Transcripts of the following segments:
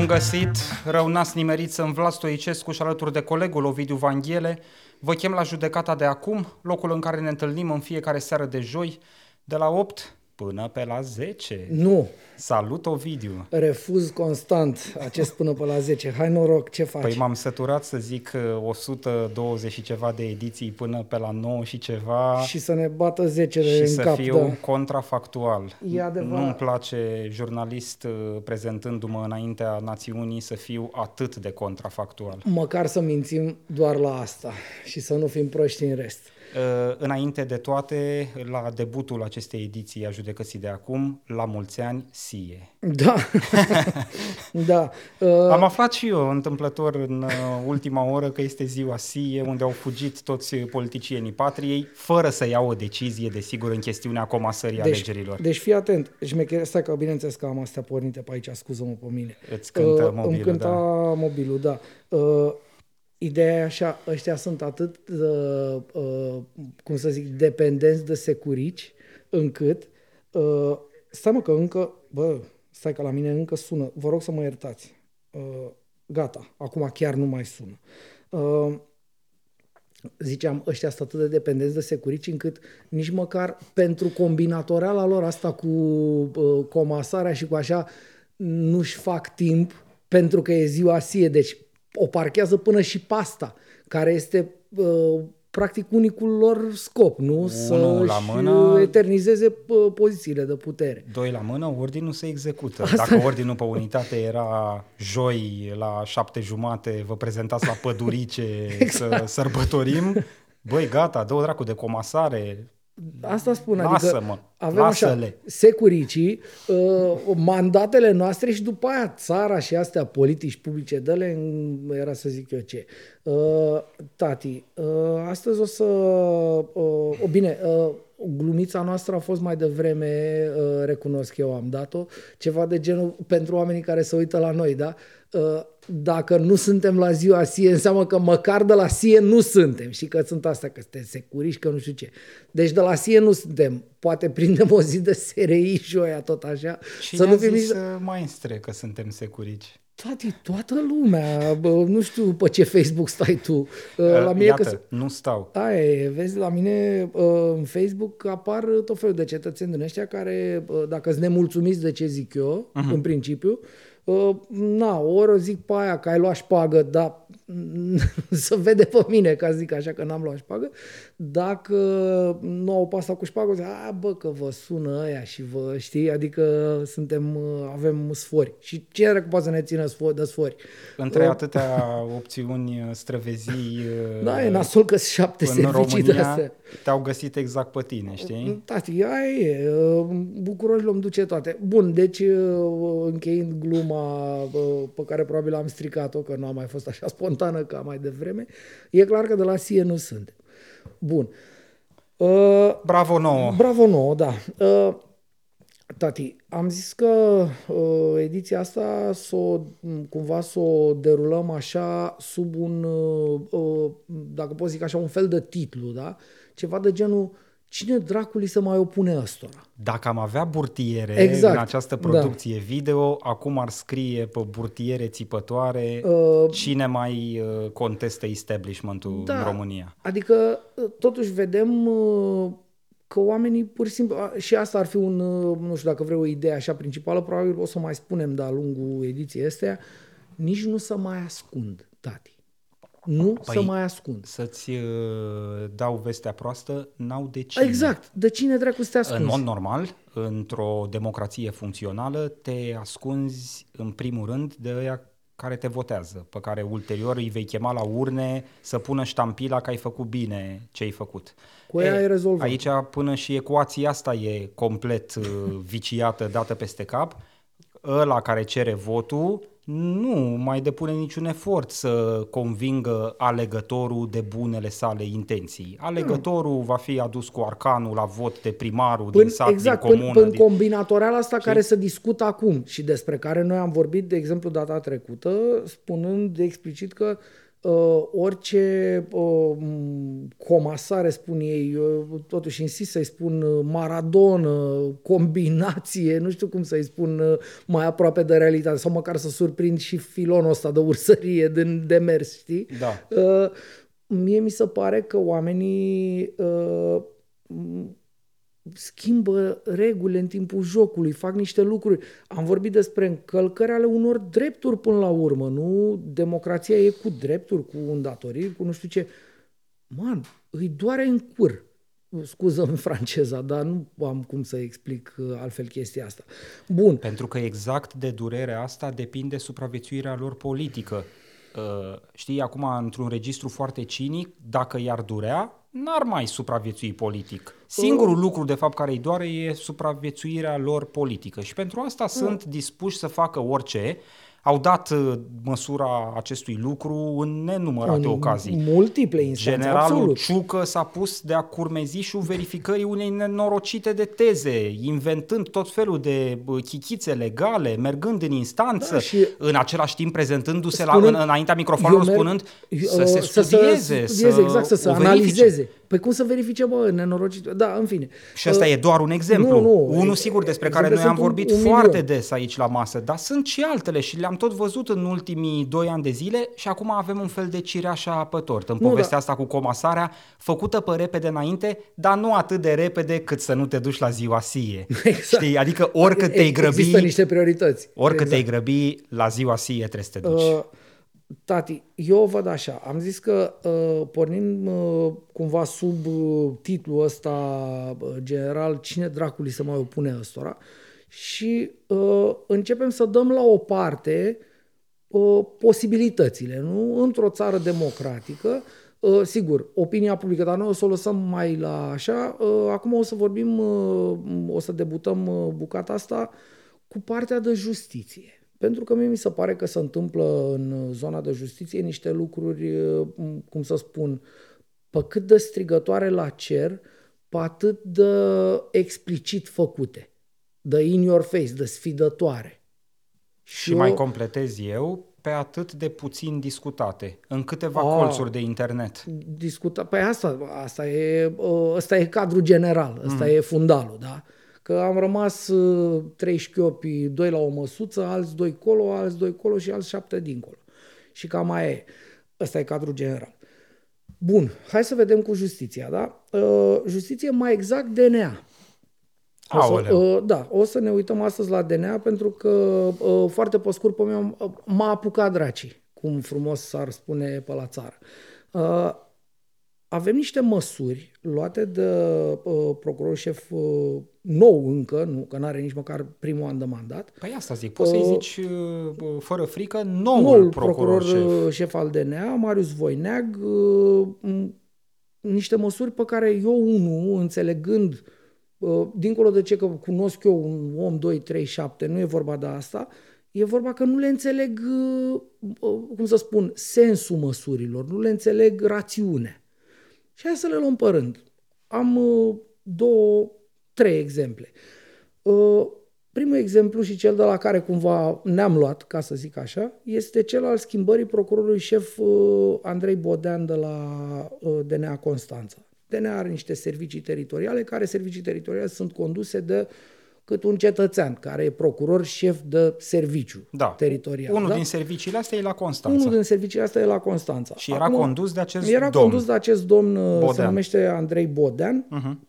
Bun găsit, rău n-ați nimerit în Vlad Stoicescu și alături de colegul Ovidiu Vanghele. Vă chem la judecata de acum, locul în care ne întâlnim în fiecare seară de joi, de la 8 până pe la 10. Nu, Salut, Ovidiu! refuz constant acest până pe la 10. Hai noroc, ce faci? Păi m-am săturat să zic uh, 120 și ceva de ediții până pe la 9 și ceva Și să ne bată 10 și în să cap, fiu da. contrafactual. E adevărat. Nu-mi place jurnalist uh, prezentându-mă înaintea națiunii să fiu atât de contrafactual. Măcar să mințim doar la asta și să nu fim proști în rest. Uh, Înainte de toate, la debutul acestei ediții a judecății de acum, la mulți ani, Sie. Da, da. Uh, Am aflat și eu întâmplător în uh, ultima oră că este ziua Sie, unde au fugit toți politicienii patriei, fără să iau o decizie, desigur, în chestiunea comasării deci, alegerilor. deci fii atent. Șmecher, stai că bineînțeles că am astea pornite pe aici, scuză-mă pe mine. Îți cântă Uh, mobilul, Îmi cânta da. mobilul, da. Uh, Ideea e așa, ăștia sunt atât, uh, uh, cum să zic, dependenți de securici, încât, uh, stai mă că încă, bă, stai că la mine încă sună, vă rog să mă iertați. Uh, gata, acum chiar nu mai sună. Uh, ziceam, ăștia sunt atât de dependenți de securici încât nici măcar pentru combinatoreala lor asta cu uh, comasarea și cu așa nu-și fac timp pentru că e ziua sie, deci o parchează până și pasta, care este uh, practic unicul lor scop, nu? Să la mână. eternizeze uh, pozițiile de putere. Doi la mână, ordinul se execută. Dacă ordinul pe unitate era joi la șapte jumate, vă prezentați la pădurice Exact. să sărbătorim, băi, gata, dă-o dracu de comasare, Asta spun, Lasă-mă, adică avem lasă-le. așa, securicii, uh, mandatele noastre și după aia țara și astea politici publice, dă-le, în- era să zic eu ce. Uh, tati, uh, astăzi o să, uh, o, bine, uh, glumița noastră a fost mai devreme, uh, recunosc eu am dat-o, ceva de genul pentru oamenii care se uită la noi, da? Uh, dacă nu suntem la ziua SIE, înseamnă că măcar de la SIE nu suntem. Și că sunt astea, că suntem securiși, că nu știu ce. Deci de la SIE nu suntem. Poate prindem o zi de SRI joia, tot așa. Cine să nu a fim zis, nici... uh, maestre, că suntem securici? Tati, toată lumea, bă, nu știu pe ce Facebook stai tu. Uh, La mine Iată, că nu stau. Aia e, vezi, la mine uh, în Facebook apar tot felul de cetățeni din ăștia care, uh, dacă sunt nemulțumiți de ce zic eu, Mhm. uh-huh. în principiu, uh, na, ori o zic pe aia că ai luat șpagă, dar să vede pe mine, ca să zic așa, că n-am luat șpagă. Dacă nu au pasta cu șpagă, zic, a, bă, că vă sună ăia și vă știi, adică suntem, uh, avem sfori. Și cine are poate să ne țină sfori, de sfori? Între atâtea opțiuni uh, străvezii uh, Da, e nasol că sunt șapte în servicii de astea. România, te-au găsit exact pe tine, știi? Tati, aia e, uh, bucuroșilor îmi duce toate. Bun, deci uh, încheind gluma uh, pe care probabil am stricat-o, că nu a mai fost așa spontană ca mai devreme, e clar că de la SIE nu sunt. Bun. Uh, Bravo nouă! Bravo nouă, da. Uh, Tati, am zis că uh, ediția asta să o, cumva să o derulăm așa sub un, uh, uh, dacă pot zic așa, un fel de titlu, da? Ceva de genul, cine dracului să mai opune ăstora? Dacă am avea burtiere Exact, în această da. producție video, acum ar scrie pe burtiere țipătoare Uh, cine mai uh, contestă establishmentul Da. în România. Adică, totuși, vedem uh, că oamenii, pur și simplu, a, și asta ar fi un, uh, nu știu dacă vrei o idee așa principală, probabil o să mai spunem de-a lungul ediției astea, nici nu să mai ascund, tati. Nu Păi, să mai ascund. Să-ți uh, dau vestea proastă, n-au de cine. Exact. De cine dracu să te În ascunzi? mod normal, într-o democrație funcțională, te ascunzi în primul rând de ăia care te votează, pe care ulterior îi vei chema la urne să pună ștampila că ai făcut bine ce ai făcut. Cu ea ai rezolvat. Aici până și ecuația asta e complet uh, viciată, dată peste cap. Ăla care cere votul nu mai depune niciun efort să convingă alegătorul de bunele sale intenții. Alegătorul va fi adus cu arcanul la vot de primarul din Până, sat, exact, din până, comună. până din... combinatoriala asta care se discută acum și despre care noi am vorbit, de exemplu, data trecută, spunând de explicit că uh, orice uh, comasare, spun ei, eu totuși insist să-i spun uh, maradonă, combinație, nu știu cum să-i spun uh, mai aproape de realitate, sau măcar să surprind și filonul ăsta de ursărie din demers, știi? Da. Uh, mie mi se pare că oamenii uh, schimbă regulile în timpul jocului, fac niște lucruri. Am vorbit despre încălcări ale unor drepturi până la urmă, nu? Democrația e cu drepturi, cu îndatoriri, cu nu știu ce. Man, îi doare în cur. Scuză în franceza, dar nu am cum să explic uh, altfel chestia asta. Bun. Pentru că exact de durerea asta depinde supraviețuirea lor politică. Uh, știi, acum, într-un registru foarte cinic, dacă i-ar durea, n-ar mai supraviețui politic. Singurul uh. lucru, de fapt, care îi doare e supraviețuirea lor politică și pentru asta uh. sunt dispuși să facă orice, au dat uh, măsura acestui lucru în nenumărate în ocazii. multiple instanțe, Generalul absolut. Ciucă s-a pus de-a curmezișul verificării unei nenorocite de teze, inventând tot felul de bă, chichițe legale, mergând în instanță, Da, și- în același timp prezentându-se la, Spunând- în, înaintea microfonului, Eu merg- spunând eu- să se să studieze, să, studieze exact, să se o verifice. analizeze. Păi cum să verifice, bă, nenorocit? Da, în fine. Și asta Uh, e doar un exemplu. Nu, nu. Unul sigur despre care Exemple noi am sunt un- vorbit un foarte milion. des aici la masă, dar sunt și altele și le-am tot văzut în ultimii doi ani de zile și acum avem un fel de cireașa pe tort în Nu, povestea da. asta cu comasarea, făcută pe repede înainte, dar nu atât de repede cât să nu te duci la ziua sie. Exact. Știi? Adică oricât te-ai Există grăbi, niște priorități. oricât Exact. te-ai grăbi, la ziua sie trebuie să te duci. Uh, tati, eu o văd așa. Am zis că uh, pornim uh, cumva sub uh, titlul ăsta uh, general Cine dracului se mai opune ăstora și uh, începem să dăm la o parte uh, posibilitățile. Nu? Într-o țară democratică, uh, sigur, opinia publică, dar noi o să o lăsăm mai la așa. Uh, acum o să vorbim, uh, o să debutăm uh, bucata asta cu partea de justiție. Pentru că mie mi se pare că se întâmplă în zona de justiție niște lucruri, uh, cum să spun, pe cât de strigătoare la cer, pe atât de explicit făcute, de in your face, de sfidătoare. Și mai completez eu, pe atât de puțin discutate, în câteva Ah. colțuri de internet. discuta. Păi asta, asta e, ă, ăsta e cadrul general, ăsta mm. e fundalul, da? Că am rămas ă, trei șchiopi, doi la o măsuță, alți doi colo, alți doi colo și alți șapte dincolo. Și cam aia e. Ăsta e cadrul general. Bun, hai să vedem cu justiția, da? Ă, Justiție, mai exact DNA. O să, Aoleu. uh, da, o să ne uităm astăzi la DNA pentru că uh, foarte pe scurt pe mine uh, m-a apucat dracii, cum frumos s-ar spune pe la țară. Uh, avem niște măsuri luate de uh, procurorul șef uh, nou încă, nu, că nu are nici măcar primul an de mandat, Păi asta zic, poți să-i Uh, zici uh, fără frică noul, noul procuror, procuror șef. uh, șef al DNA, Marius Voineag, uh, m- niște măsuri pe care eu, unul, înțelegând, uh, dincolo de ce că cunosc eu un om 2, 3, 7, nu e vorba de asta, e vorba că nu le înțeleg, uh, uh, cum să spun, sensul măsurilor, nu le înțeleg rațiunea. Și hai să le luăm pe rând. Am uh, două, trei exemple. Uh, primul exemplu și cel de la care cumva ne-am luat, ca să zic așa, este cel al schimbării procurorului șef uh, Andrei Bodean de la uh, DNA Constanța. DNA are niște servicii teritoriale, care servicii teritoriale sunt conduse de cât un cetățean, care e procuror șef de serviciu Da. teritorial. Unul da? din serviciile astea e la Constanța. Unul din serviciile astea e la Constanța. Și era condus de acest Era domn. condus de acest domn, Bodean. se Bodean. numește Andrei Bodean. Uh-huh.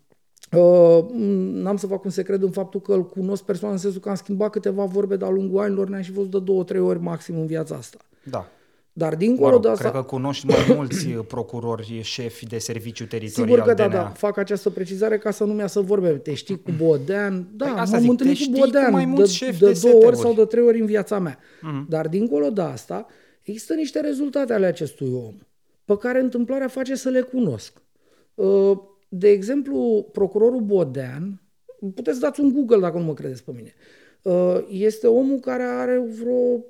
Uh, n-am să fac un secret în faptul că îl cunosc personal în sensul că am schimbat câteva vorbe de-a lungul anilor, ne-am și văzut de două, trei ori maxim în viața asta. Da. Dar Mă dincolo rog, de asta... cred că cunoști mai mulți procurori șefi de serviciu teritorial Sigur că da, DNA. da, fac această precizare ca să nu mi-a să vorbe. Te știi cu Bodean? Da, Păi asta m-am zic, întâlnit te cu știi cu Bodean mai de, mulți șefi de, de două ori seteuri. sau de trei ori în viața mea. Mhm. Dar dincolo de asta, există niște rezultate ale acestui om pe care întâmplarea face să le cunosc. Uh, De exemplu, procurorul Bodean, puteți dați un Google dacă nu mă credeți pe mine, uh, este omul care are vreo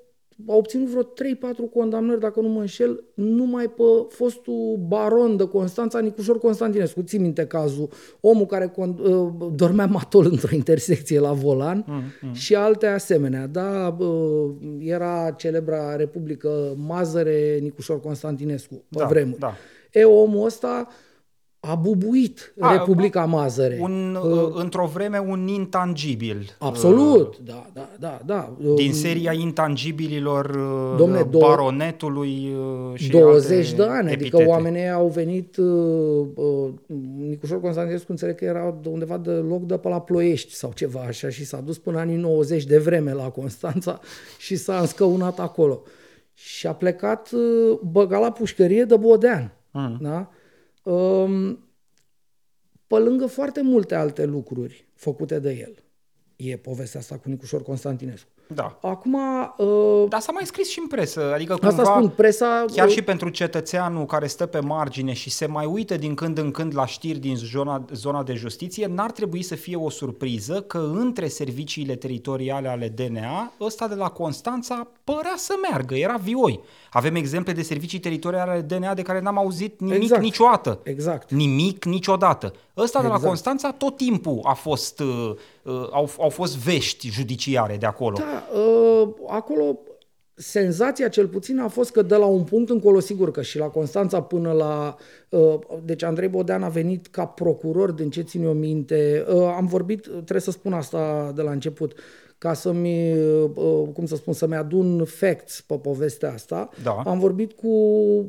a obținut vreo 3-4 condamnări, dacă nu mă înșel, numai pe fostul baron de Constanța, Nicușor Constantinescu. Ții minte cazul, omul care con- uh, dormea matol într-o intersecție la volan mm, mm. și alte asemenea. Da, uh, era celebra Republică Mazăre Nicușor Constantinescu pe Da, vremuri. da. E, omul ăsta a bubuit A, Republica Mazăre. Un, uh, într-o vreme un intangibil. Absolut, da, da, da, da. Uh, Din seria intangibililor uh, Domne, două- baronetului uh, și 20 alte de ani, epitete. adică oamenii au venit, uh, uh, Nicușor Constantinescu înțeleg că era de undeva de loc de pe la Ploiești sau ceva așa și s-a dus până anii 90 de vreme la Constanța și s-a înscăunat acolo. Și a plecat uh, băga la pușcărie de Bodean. Mm. Da? Um, pe lângă foarte multe alte lucruri făcute de el. E povestea asta cu Nicușor Constantinescu. Da. Acum, uh, Dar s-a mai scris și în presă, adică asta cumva... spun, presa... Chiar uh, și pentru cetățeanul care stă pe margine și se mai uită din când în când la știri din zona, zona de justiție, n-ar trebui să fie o surpriză că între serviciile teritoriale ale DNA, ăsta de la Constanța părea să meargă, era vioi. Avem exemple de servicii teritoriale ale DNA de care n-am auzit nimic Exact. niciodată. Exact. Nimic niciodată. Ăsta de la Exact. Constanța tot timpul a fost, uh, uh, au, au fost vești judiciare de acolo. Da, uh, acolo senzația cel puțin a fost că de la un punct încolo, sigur că și la Constanța până la... Uh, deci Andrei Bodean a venit ca procuror, din ce țin eu minte. Uh, am vorbit, trebuie să spun asta de la început, ca să-mi, uh, cum să spun, să-mi adun facts pe povestea asta. Da. Am vorbit cu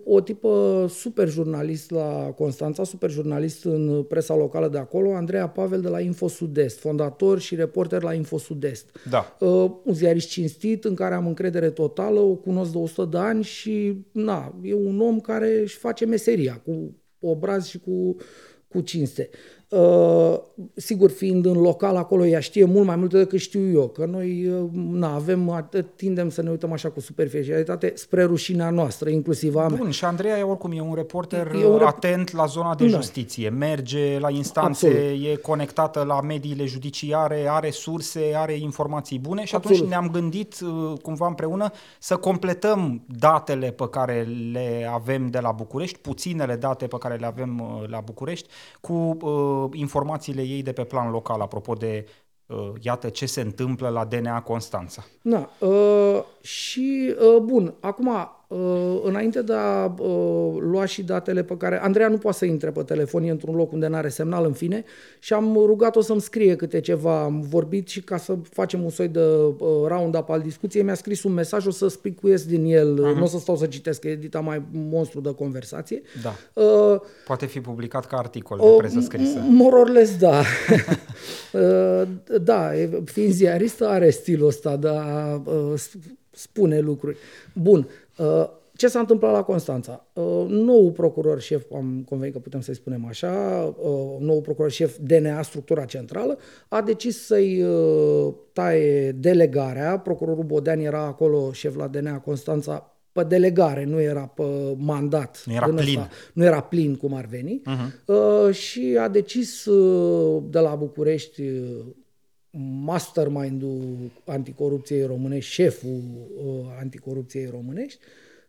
o tipă super jurnalist la Constanța, super jurnalist în presa locală de acolo, Andreea Pavel de la Info Sud-Est, fondator și reporter la Info Sud-Est. Da. Uh, un ziarist cinstit, în care am încredere totală, o cunosc de 100 de ani și, na, e un om care își face meseria cu obraz și cu, cu cinste. Uh, sigur, fiind în local acolo, ea știe mult mai multe decât știu eu, că noi uh, na, avem, atât, tindem să ne uităm așa cu superficialitate spre rușinea noastră, inclusiv a mea. Bun, și Andreea e oricum e un reporter E un rep- atent la zona de Da. justiție, merge la instanțe, Absolut. e conectată la mediile judiciare, are surse, are informații bune și atunci Absolut. ne-am gândit uh, cumva împreună să completăm datele pe care le avem de la București, puținele date pe care le avem uh, la București, cu uh, informațiile ei de pe plan local, apropo de uh, iată ce se întâmplă la DNA Constanța. Da, uh, și uh, bun, acum, uh, înainte de a uh, lua și datele pe care... Andreea nu poate să intre pe telefon, e într-un loc unde nu are semnal, în fine, și am rugat-o să-mi scrie câte ceva. Am vorbit și ca să facem un soi de uh, round-up al discuției, mi-a scris un mesaj, o să spicuiesc din el, uh-huh. nu o să stau să citesc, că e edita mai monstru de conversație. Da. Uh, Poate fi publicat ca articol de o, presă scrisă. m- More or less, da. Uh, da, e- fiind ziaristă are stilul ăsta de a uh, s- spune lucruri. Bun, uh, ce s-a întâmplat la Constanța? Uh, nou procuror șef, am convenit că putem să-i spunem așa, uh, nou procuror șef DNA, structura centrală, a decis să-i uh, taie delegarea. Procurorul Bodean era acolo șef la DNA Constanța pe delegare, nu era pe mandat. Nu era Din plin. ăsta nu era plin cum ar veni, uh-huh. uh, și a decis uh, de la București uh, mastermind-ul anticorupției românești, șeful uh, anticorupției românești,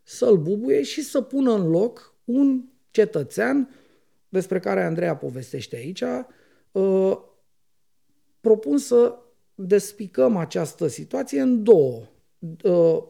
să-l bubuie și să pună în loc un cetățean despre care Andreea povestește aici. Uh, propun să despicăm această situație în două. Uh,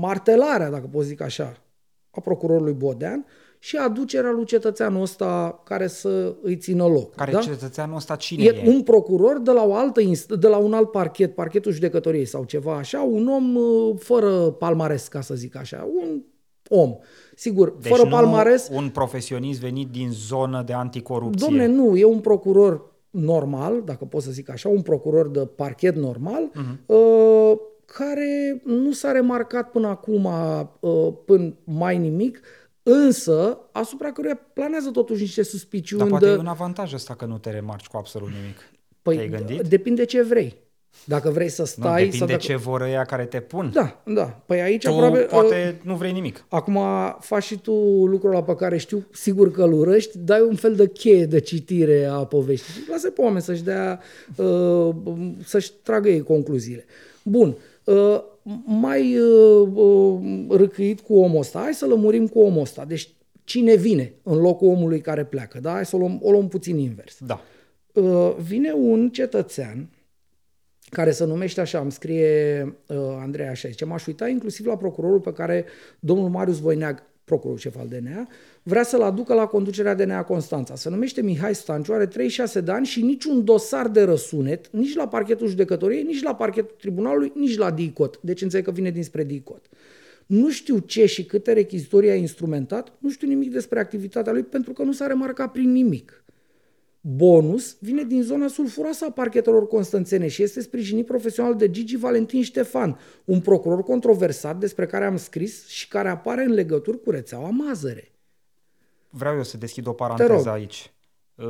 martelarea, dacă pot zic așa, a procurorului Bodean și aducerea lui cetățeanul ăsta care să îi țină loc. Care da? cetățeanul ăsta cine E e? un procuror de la, o altă inst- de la un alt parchet, parchetul judecătoriei sau ceva așa, un om uh, fără palmares, ca să zic așa, un om. Sigur, Deci fără nu palmares, un profesionist venit din zonă de anticorupție. Domne, nu, e un procuror normal, dacă pot să zic așa, un procuror de parchet normal, Mhm. uh-huh. uh, care nu s-a remarcat până acum, uh, până mai nimic, însă asupra căruia planează totuși niște suspiciuni Dar poate de... e un avantaj ăsta că nu te remarci cu absolut nimic. Păi, Te-ai gândit? depinde ce vrei. Dacă vrei să Nu, stai... depinde sau dacă... ce vor ăia care te pun. Da, da. Păi aici tu aproape... poate uh, nu vrei nimic. Acum faci și tu lucrul ăla pe care știu sigur că îl urăști, dai un fel de cheie de citire a poveștii. Lasă pe oameni să-și dea, uh, să-și tragă ei concluziile. Bun. Uh, uh, mai uh, uh, răcăit cu omul ăsta, hai să lămurim cu omul ăsta. Deci cine vine în locul omului care pleacă, da? Hai să o luăm, o luăm puțin invers. Da. Uh, vine un cetățean care se numește așa, îmi scrie uh, Andrei așa, zice, m-aș uita inclusiv la procurorul pe care domnul Marius Voineag, procurorul șef al DNA, vrea să-l aducă la conducerea DNA Constanța. Se numește Mihai Stanciu, are 36 de ani și niciun dosar de răsunet, nici la parchetul judecătoriei, nici la parchetul tribunalului, nici la DICOT. Deci înțeleg că vine dinspre DICOT. Nu știu ce și câte rechizitorii a instrumentat, nu știu nimic despre activitatea lui pentru că nu s-a remarcat prin nimic. Bonus vine din zona sulfuroasă a parchetelor constanțene și este sprijinit profesional de Gigi Valentin Ștefan, un procuror controversat despre care am scris și care apare în legături cu rețeaua Mazăre. Vreau eu să deschid o paranteză aici. Uh,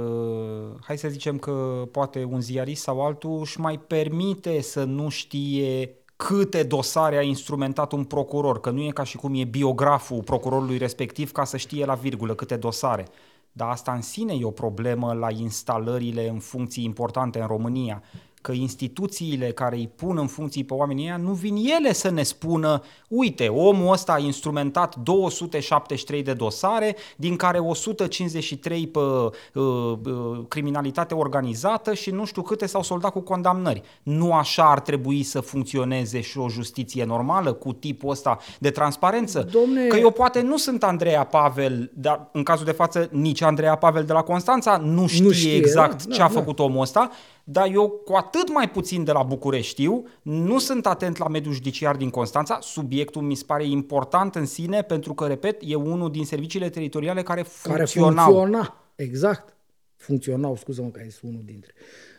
hai să zicem că poate un ziarist sau altul își mai permite să nu știe câte dosare a instrumentat un procuror, că nu e ca și cum e biograful procurorului respectiv ca să știe la virgulă câte dosare. Dar asta în sine e o problemă la instalările în funcții importante în România că instituțiile care îi pun în funcții pe oamenii ăia nu vin ele să ne spună uite, omul ăsta a instrumentat 273 de dosare, din care 153 pe uh, uh, criminalitate organizată și nu știu câte s-au soldat cu condamnări. Nu așa ar trebui să funcționeze și o justiție normală cu tipul ăsta de transparență? Domne... Că eu poate nu sunt Andreea Pavel, dar în cazul de față nici Andreea Pavel de la Constanța nu știe, nu știe exact da, ce da, a făcut da. omul ăsta, dar eu cu atât mai puțin de la București știu, nu sunt atent la mediul judiciar din Constanța, subiectul mi se pare important în sine pentru că, repet, e unul din serviciile teritoriale care funcționau. Care funcționa, exact. Funcționau, scuză-mă că ai unul dintre.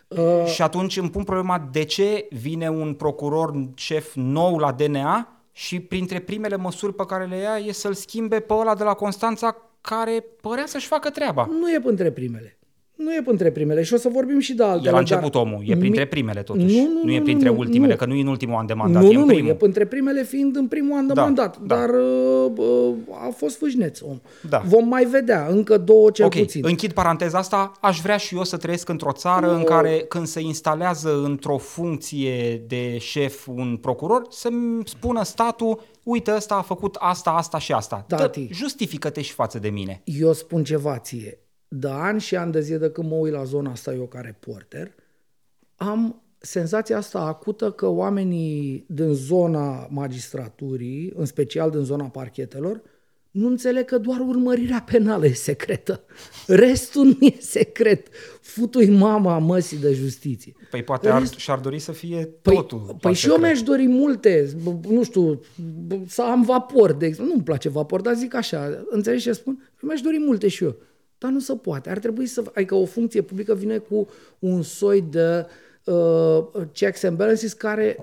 Uh... Și atunci îmi pun problema de ce vine un procuror șef nou la DNA și printre primele măsuri pe care le ia e să-l schimbe pe ăla de la Constanța care părea să-și facă treaba. Nu e între primele nu e printre primele și o să vorbim și de altele. El a început dar... omul, e printre primele totuși. Nu, nu, nu, nu e printre nu, ultimele, nu. că nu e în ultimul an de mandat, nu, e în primul. Nu, e printre primele fiind în primul an de da, mandat, da. dar uh, uh, a fost fâșneț om. Da. Vom mai vedea, încă două cel okay. puțin. închid paranteza asta, aș vrea și eu să trăiesc într-o țară uh. în care când se instalează într-o funcție de șef un procuror, să-mi spună statul uite, ăsta a făcut asta, asta și asta. Tati, justifică-te și față de mine. Eu spun ceva ție de ani și ani de zile de când mă uit la zona asta eu ca reporter, am senzația asta acută că oamenii din zona magistraturii, în special din zona parchetelor, nu înțeleg că doar urmărirea penală e secretă. Restul nu e secret. Futui mama măsii de justiție. Păi poate ar, și-ar dori să fie păi, totul. Păi și eu mi-aș dori multe, nu știu, să am vapor, de exemplu. Nu-mi place vapor, dar zic așa, înțelegi ce spun? Mi-aș dori multe și eu. Dar nu se poate. Ar trebui să... Adică o funcție publică vine cu un soi de uh, checks and balances care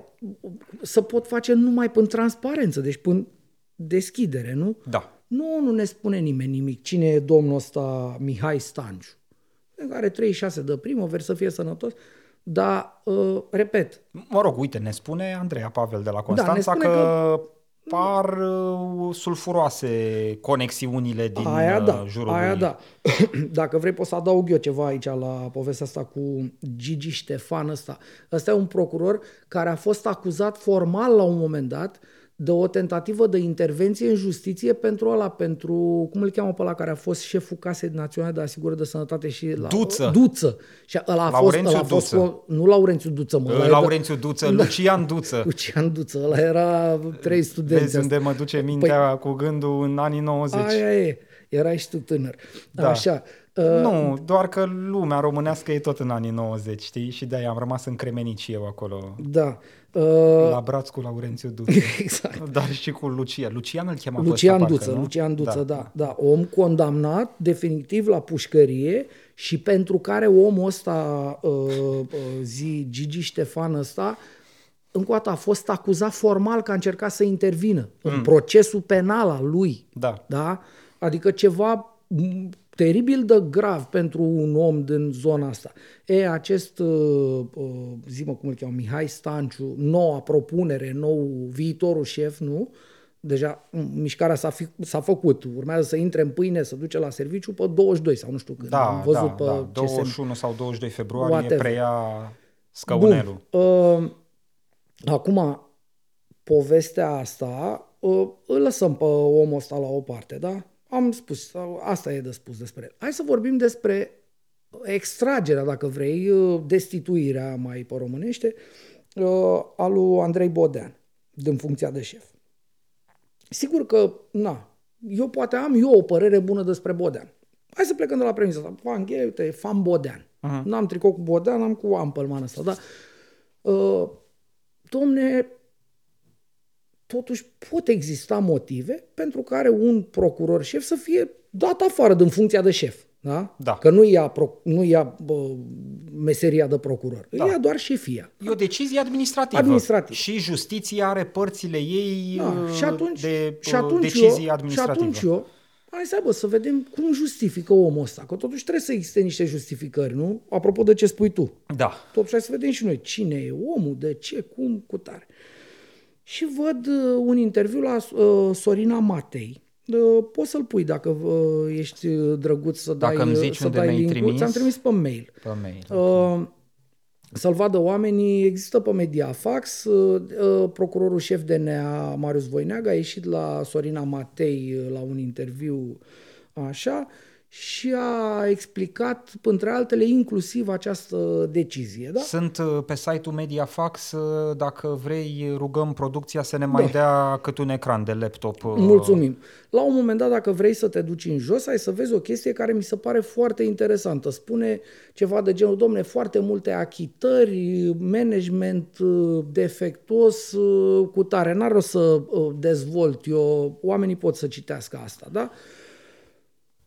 să pot face numai prin transparență, deci prin deschidere, nu? Da. Nu, nu ne spune nimeni nimic. Cine e domnul ăsta Mihai Stanciu? Are 36 de primăveri, să fie sănătos. Dar, uh, repet... Mă rog, uite, ne spune Andreea Pavel de la Constanța da, că, că par uh, sulfuroase conexiunile din aia da, uh, jurul aia lui. da. Dacă vrei pot să adaug eu ceva aici la povestea asta cu Gigi Ștefan ăsta. Ăsta e un procuror care a fost acuzat formal la un moment dat de o tentativă de intervenție în justiție pentru ăla, pentru, cum îl cheamă pe ăla care a fost șeful Casei Naționale de Asigurări de Sănătate și... La, Duță. Duță. Și ăla a fost, ăla a fost, Duță. nu Laurențiu Duță, mă. Laurențiu Duță, da. Lucian Duță. Lucian Duță, ăla era trei studenți. Vezi unde mă duce mintea păi, cu gândul în anii 90. Aia e, erai și tu tânăr. Da. Așa. Uh, nu, doar că lumea românească e tot în anii 90, știi? Și de-aia am rămas încremenit și eu acolo. Da. Uh, la braț cu Laurențiu Duță. exact. Dar și cu Lucian. Lucian îl chema Lucian ăsta, Duță, parcă, Lucian Duță, da, da, da. Om condamnat definitiv la pușcărie și pentru care omul ăsta, uh, uh, zi Gigi Ștefan ăsta, încă o dată a fost acuzat formal că a încercat să intervină mm. în procesul penal al lui. Da. da? Adică ceva teribil de grav pentru un om din zona asta. E, acest, uh, uh, zi-mă cum îl cheamă, Mihai Stanciu, noua propunere, nou viitorul șef, nu? Deja mișcarea s-a, fi, s-a făcut, urmează să intre în pâine, să duce la serviciu pe 22 sau nu știu când. Da, Am văzut da, pe da. 21 sau 22 februarie Whatever. preia scăunelul. Bun. Uh, acum, povestea asta, uh, îl lăsăm pe omul ăsta la o parte, da? Am spus, asta e de spus despre el. Hai să vorbim despre extragerea, dacă vrei, uh, destituirea mai pe românește, uh, a lui Andrei Bodean din funcția de șef. Sigur că, na, eu poate am eu o părere bună despre Bodean. Hai să plecăm de la premisa asta. Fan Ghea, uite, e fan Bodean. Uh-huh. N-am tricou cu Bodean, am cu Ampelman ăsta, da? Uh, domne, totuși pot exista motive pentru care un procuror șef să fie dat afară din funcția de șef. Da? Da. Că nu ia, pro, nu ia bă, meseria de procuror, da. ia doar șefia. E o decizie administrativă. Administrativ. Și justiția are părțile ei Da. uh, Și atunci, de și atunci decizie eu, administrativă. Și atunci eu, hai să bă, să vedem cum justifică omul ăsta. Că totuși trebuie să existe niște justificări, nu? Apropo de ce spui tu. Da. Totuși hai să vedem și noi cine e omul, de ce, cum, cu tare. Și văd uh, un interviu la uh, Sorina Matei. Uh, poți să-l pui dacă uh, ești uh, drăguț să Dacă dai, îmi uh, zici să unde dai mi-ai link-ul. trimis. Ți-am trimis pe mail. Pe mail. Uh, să-l vadă oamenii, există pe Mediafax, uh, uh, procurorul șef DNA Marius Voineaga a ieșit la Sorina Matei uh, la un interviu așa și a explicat, între altele, inclusiv această decizie. Da? Sunt uh, pe site-ul Mediafax, uh, dacă vrei, rugăm producția să ne mai dea cât un ecran de laptop. uh, Mulțumim. La un moment dat, dacă vrei să te duci în jos, ai să vezi o chestie care mi se pare foarte interesantă. Spune ceva de genul, domne, foarte multe achitări, management uh, defectuos, uh, cu tare. N-ar rost să uh, dezvolt eu, oamenii pot să citească asta, da?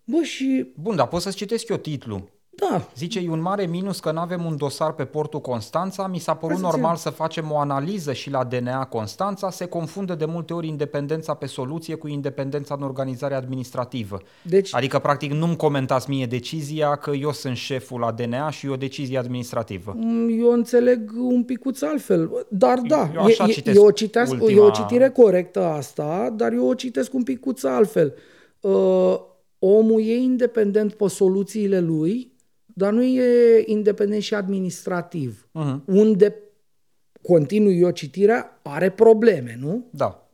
Bă, și Bun, dar pot să-ți citesc eu titlul. da, Zice, e un mare minus că nu avem un dosar pe portul Constanța. Mi s-a părut Hai să normal să facem o analiză și la DNA Constanța. Se confundă de multe ori independența pe soluție cu independența în organizare administrativă. deci Adică, practic, nu-mi comentați mie decizia că eu sunt șeful la DNA și e o decizie administrativă. Mm, Eu înțeleg un picuț altfel, dar da, Eu așa e, e, citesc e, o citeasc, ultima- e o citire corectă asta, dar eu o citesc un picuț altfel. Uh, omul e independent pe soluțiile lui, dar nu e independent și administrativ. Uh-huh. Unde, continui eu citirea, are probleme, nu? Da.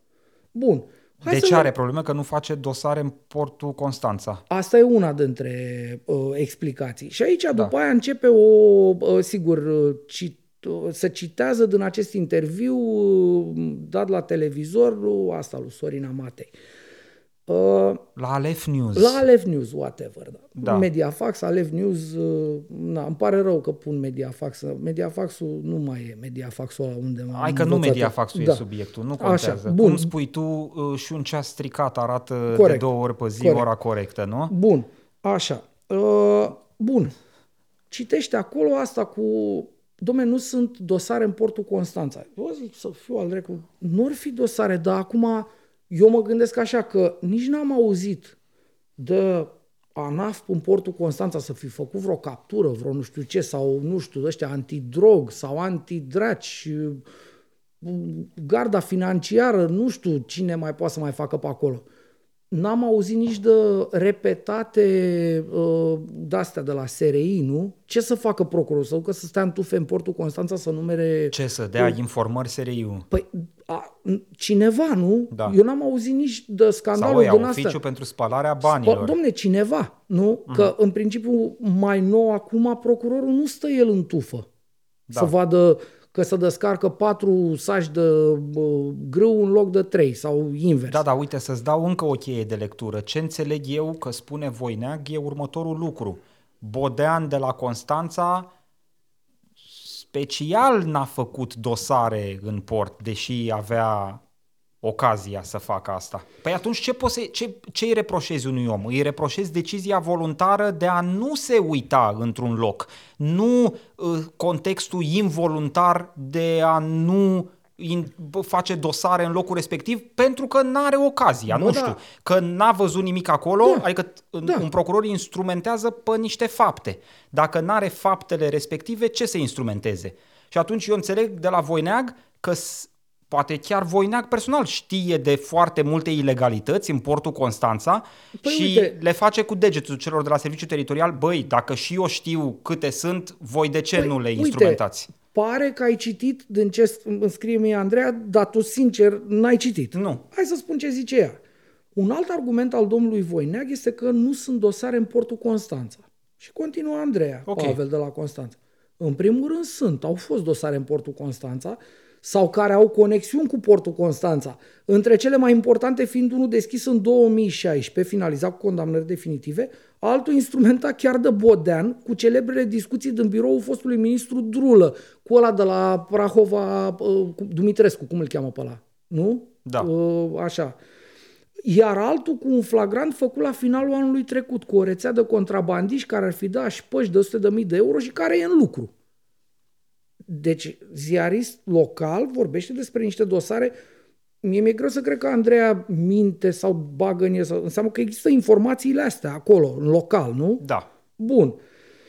Bun. Hai de să ce ve- are probleme? Că nu face dosare în portul Constanța. Asta e una dintre uh, explicații. Și aici, Da. după aia, începe o, uh, sigur, uh, cit, uh, să citează din acest interviu uh, dat la televizor, uh, asta lui Sorina Matei. Uh, La Alef News. la Alef News, whatever. Da. Da. Mediafax, Alef News, uh, na, îmi pare rău că pun Mediafax. Mediafaxul nu mai e Mediafaxul ăla unde m-am Hai că nu învățat. Mediafaxul da. e subiectul, nu contează. Așa, bun. Cum spui tu, uh, și un ceas stricat arată de Corect. două ori pe zi Corect. ora corectă, nu? Bun, așa. Uh, bun. Citește acolo asta cu... Dom'le, nu sunt dosare în portul Constanța. Eu zic să fiu al dracu. Nu ar fi dosare, dar acum eu mă gândesc așa că nici n-am auzit de ANAF în portul Constanța să fi făcut vreo captură, vreo nu știu ce, sau nu știu, ăștia antidrog sau antidraci, garda financiară, nu știu cine mai poate să mai facă pe acolo. N-am auzit nici de repetate uh, de-astea de la SRI, nu? Ce să facă procurorul? Să ducă să stea în tufe în portul Constanța să numere... Ce să dea informări SRI-ul? Păi, a, cineva, nu? Da. Eu n-am auzit nici de Sau scandalul ăia, din oficiu asta. pentru spălarea Bă, banilor. domne, cineva, nu? Că în principiu mai nou acum procurorul nu stă el în tufă Da. să vadă că se descarcă patru saci de bă, grâu în loc de trei sau invers. Da, da, uite, să-ți dau încă o cheie de lectură. Ce înțeleg eu că spune Voineag e următorul lucru. Bodean de la Constanța special n-a făcut dosare în port, deși avea ocazia să facă asta. Păi atunci ce, poți să, ce, ce îi reproșezi unui om? Îi reproșezi decizia voluntară de a nu se uita într-un loc, nu uh, contextul involuntar de a nu in, bă, face dosare în locul respectiv pentru că n-are ocazia, Bă, nu da. știu, că n-a văzut nimic acolo, Da, adică da. da. un procuror instrumentează pe niște fapte. Dacă n-are faptele respective, ce să instrumenteze? Și atunci eu înțeleg de la Voineag că s- poate chiar Voineag personal știe de foarte multe ilegalități în portul Constanța Păi și uite- le face cu degetul celor de la serviciu teritorial, băi, dacă și eu știu câte sunt, voi de ce Păi, nu le uite, instrumentați? pare că ai citit din ce îmi scrie mie Andreea, dar tu sincer n-ai citit. Nu. Hai să spun ce zice ea. Un alt argument al domnului Voineag este că nu sunt dosare în portul Constanța. Și continuă Andreea, Ok. Pavel de la Constanța. În primul rând sunt, au fost dosare în portul Constanța sau care au conexiuni cu portul Constanța. Între cele mai importante fiind unul deschis în 2016, finalizat cu condamnări definitive, altul instrumentat chiar de Bodean, cu celebrele discuții din biroul fostului ministru Drulă, cu ăla de la Prahova, uh, cu Dumitrescu, cum îl cheamă pe ăla? Nu? Da. Uh, Așa. Iar altul cu un flagrant făcut la finalul anului trecut, cu o rețea de contrabandiști care ar fi dat șpăși de 100.000 de euro și care e în lucru. Deci, ziarist local vorbește despre niște dosare. Mie mi-e greu să cred că Andreea minte sau bagă în el. Sau... Înseamnă că există informațiile astea acolo, în local, nu? Da. Bun.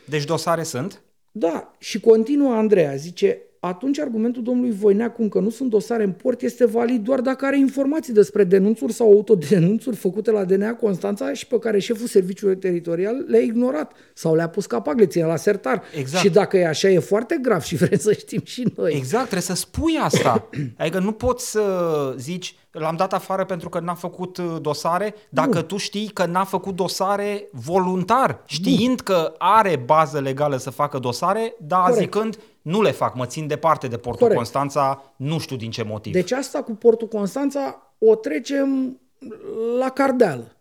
Deci dosare sunt? Da, și continuă Andreea, zice, atunci argumentul domnului Voineac cum că nu sunt dosare în port este valid doar dacă are informații despre denunțuri sau autodenunțuri făcute la DNA Constanța și pe care șeful serviciului teritorial le-a ignorat sau le-a pus capac, le ține la sertar. Exact. Și dacă e așa, e foarte grav și vrem să știm și noi. Exact, trebuie să spui asta. Adică nu poți să zici, l-am dat afară pentru că n-a făcut uh, dosare, dacă tu știi că n-a făcut dosare voluntar, știind că are bază legală să facă dosare, dar Corect. zicând, nu le fac, mă țin departe de portul Corect. Constanța, nu știu din ce motiv. Deci asta cu portul Constanța o trecem la cardeală.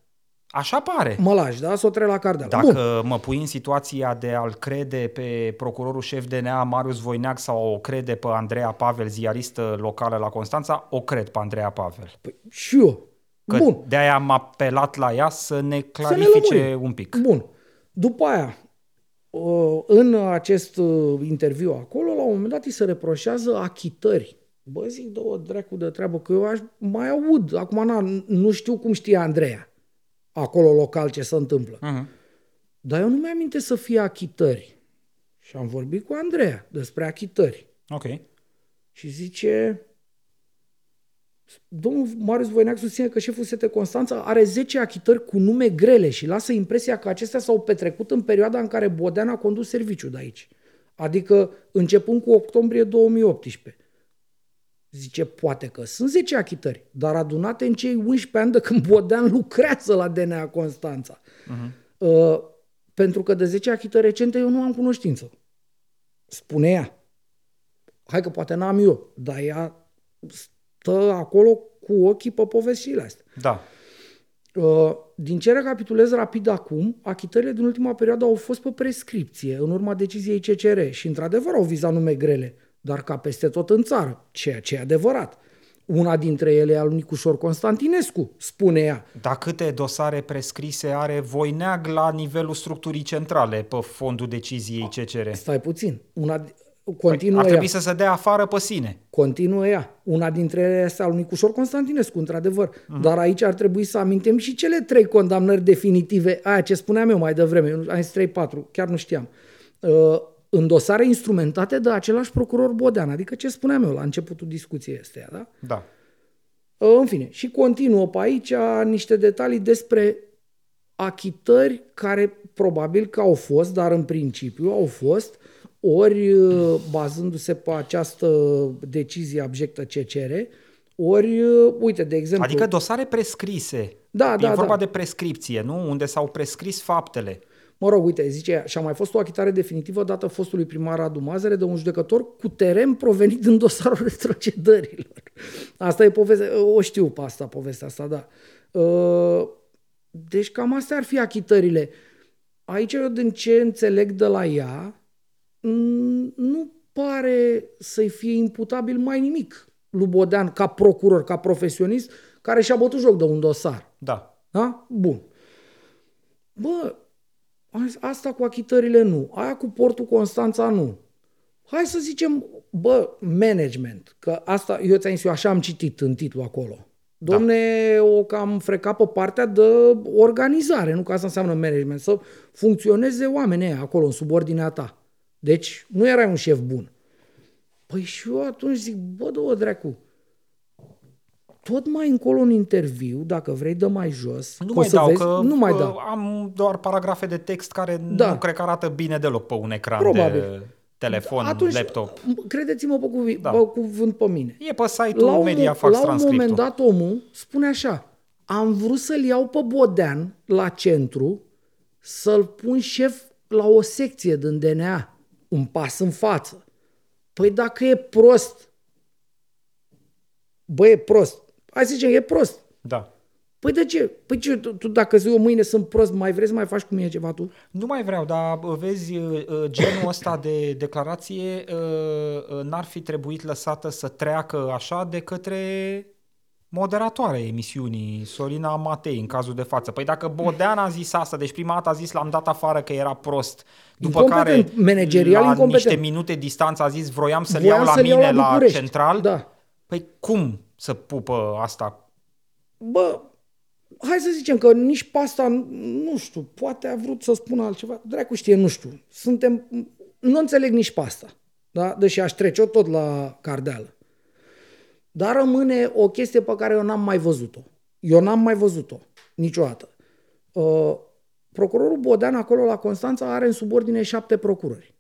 Așa pare. Mă lași, da? Să o trec la cardeală. Bun. Dacă mă pui în situația de a-l crede pe procurorul șef DNA Marius Voineac sau o crede pe Andreea Pavel, ziaristă locală la Constanța, o cred pe Andreea Pavel. Păi, și eu. Că Bun. de-aia am apelat la ea să ne Să ne clarifice lămurim. un pic. Bun. După aia, uh, în acest uh, interviu acolo, la un moment dat îi se reproșează achitări. Bă, zic, două dracu de treabă, că eu aș mai aud. Acum na, nu știu cum știe Andreea acolo local ce se întâmplă. Mhm. Dar eu nu mi-am aminte să fie achitări. Și am vorbit cu Andreea despre achitări. Ok. Și zice, domnul Marius Voineac susține că șeful Sete Constanța are 10 achitări cu nume grele și lasă impresia că acestea s-au petrecut în perioada în care Bodean a condus serviciul de aici. Adică începând cu octombrie 2018. Zice, poate că sunt 10 achitări, dar adunate în cei 11 ani de când Bodean lucrează la DNA Constanța. Uh-huh. Uh, pentru că de 10 achitări recente eu nu am cunoștință. Spune ea. Hai că poate n-am eu, dar ea stă acolo cu ochii pe povestiile astea. Da. Uh, Din ce recapitulez rapid acum, achitările din ultima perioadă au fost pe prescripție, în urma deciziei CCR și într-adevăr au vizat nume grele, dar ca peste tot în țară, ceea ce e adevărat. Una dintre ele e al Nicușor Constantinescu, spune ea. Dar câte dosare prescrise are Voineag la nivelul structurii centrale pe fondul deciziei CCR? Stai puțin. Una, continuă Ar ea. trebui să se dea afară pe sine. Continuă ea. Una dintre ele este al lui Nicușor Constantinescu, într-adevăr. Uh-huh. Dar aici ar trebui să amintim și cele trei condamnări definitive, aia ce spuneam eu mai devreme, am zis 3-4, chiar nu știam, uh, în dosare instrumentate de același procuror Bodean, adică ce spuneam eu la începutul discuției astea, da? Da. Uh, În fine, și continuă pe aici niște detalii despre achitări care probabil că au fost, dar în principiu au fost, ori uh, bazându-se pe această decizie abjectă CCR, ori, uh, uite, de exemplu... Adică dosare prescrise. Da, e da, vorba da. de prescripție, nu? Unde s-au prescris faptele. Mă rog, uite, zice, și a mai fost o achitare definitivă dată fostului primar Radu Mazăre de un judecător cu teren provenit din dosarul retrocedărilor. Asta e poveste, o știu pe asta, povestea asta, da. Uh, Deci cam astea ar fi achitările. Aici eu din ce înțeleg de la ea, m, nu pare să-i fie imputabil mai nimic lui Bodean ca procuror, ca profesionist, care și-a bătut joc de un dosar. Da. Da? Bun. Bă, asta cu achitările nu. Aia cu portul Constanța nu. Hai să zicem, bă, management. Că asta, eu ți-am zis, eu așa am citit în titlu acolo. Domne, da. o cam frecat pe partea de organizare, nu că asta înseamnă management, să funcționeze oamenii ăia acolo, în subordinea ta. Deci, nu erai un șef bun. Păi și eu atunci zic, bă, două dracu, tot mai încolo în interviu, dacă vrei, dă mai jos. Nu că o mai să dau, vezi, că nu mai uh, dau. am doar paragrafe de text care Da. nu cred că arată bine deloc pe un ecran Probabil. de telefon, Atunci, laptop. credeți-mă pe, cuvi, Da. pe cuvânt pe mine. E pe site-ul La un, Media mo- Fax la un transcriptul. moment dat omul spune așa, am vrut să-l iau pe Bodean la centru, să-l pun șef la o secție din DNA, un pas în față. Păi dacă e prost, bă, e prost. Hai să zicem, e prost. Da. Păi de ce? Păi ce, tu, tu dacă zi eu mâine sunt prost, mai vrei să mai faci cu mine ceva tu? Nu mai vreau, dar bă, vezi, uh, uh, genul ăsta de declarație uh, uh, n-ar fi trebuit lăsată să treacă așa de către moderatoarea emisiunii, Sorina Matei, în cazul de față. Păi dacă Bodean a zis asta, deci prima dată a zis l-am dat afară că era prost, după Incompetent, care managerial la incompetent. niște minute distanță a zis vroiam să-l Voiam iau la să-l mine iau la la, București. central. Da. Păi cum să pupă asta? Bă, hai să zicem că nici pe asta, nu știu, poate a vrut să spună altceva. Dracu știe, nu știu. Suntem, nu înțeleg nici pe asta. Da? Deși aș trece-o tot la cardeală. Dar rămâne o chestie pe care eu n-am mai văzut-o. Eu n-am mai văzut-o niciodată. Uh, procurorul Bodean acolo la Constanța are în subordine șapte procurori.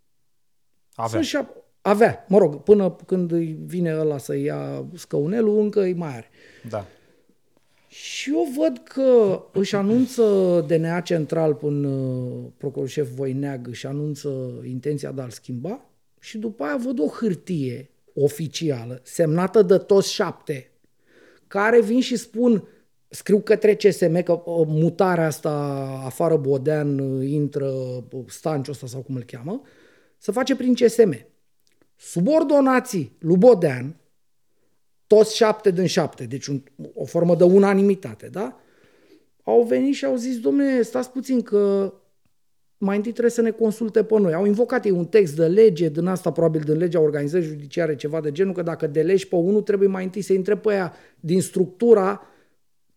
Avea. Sunt șap- avea, mă rog, până când îi vine ăla să ia scăunelul, încă îi mai are. Da. Și eu văd că își anunță DNA central până procurorul șef Voineag își anunță intenția de a-l schimba și după aia văd o hârtie oficială semnată de toți șapte care vin și spun scriu către CSM că uh, mutarea asta afară Bodean uh, intră uh, Stanciu ăsta sau cum îl cheamă să face prin CSM. Subordonații lui Bodean toți șapte din șapte, deci un, o formă de unanimitate, da? Au venit și au zis, domne, stați puțin că mai întâi trebuie să ne consulte pe noi. Au invocat ei un text de lege, din asta probabil din legea organizării judiciare, ceva de genul, că dacă delegi pe unul, trebuie mai întâi să intre pe aia din structura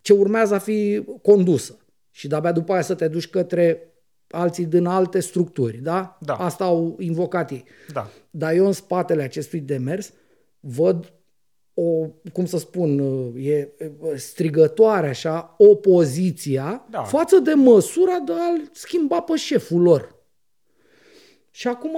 ce urmează a fi condusă. Și de-abia după aia să te duci către alții din alte structuri, da? Da. Asta au invocat ei. Da. Dar eu în spatele acestui demers văd o, cum să spun, e e strigătoare așa, opoziția Da. față de măsura de a-l schimba pe șeful lor. Și acum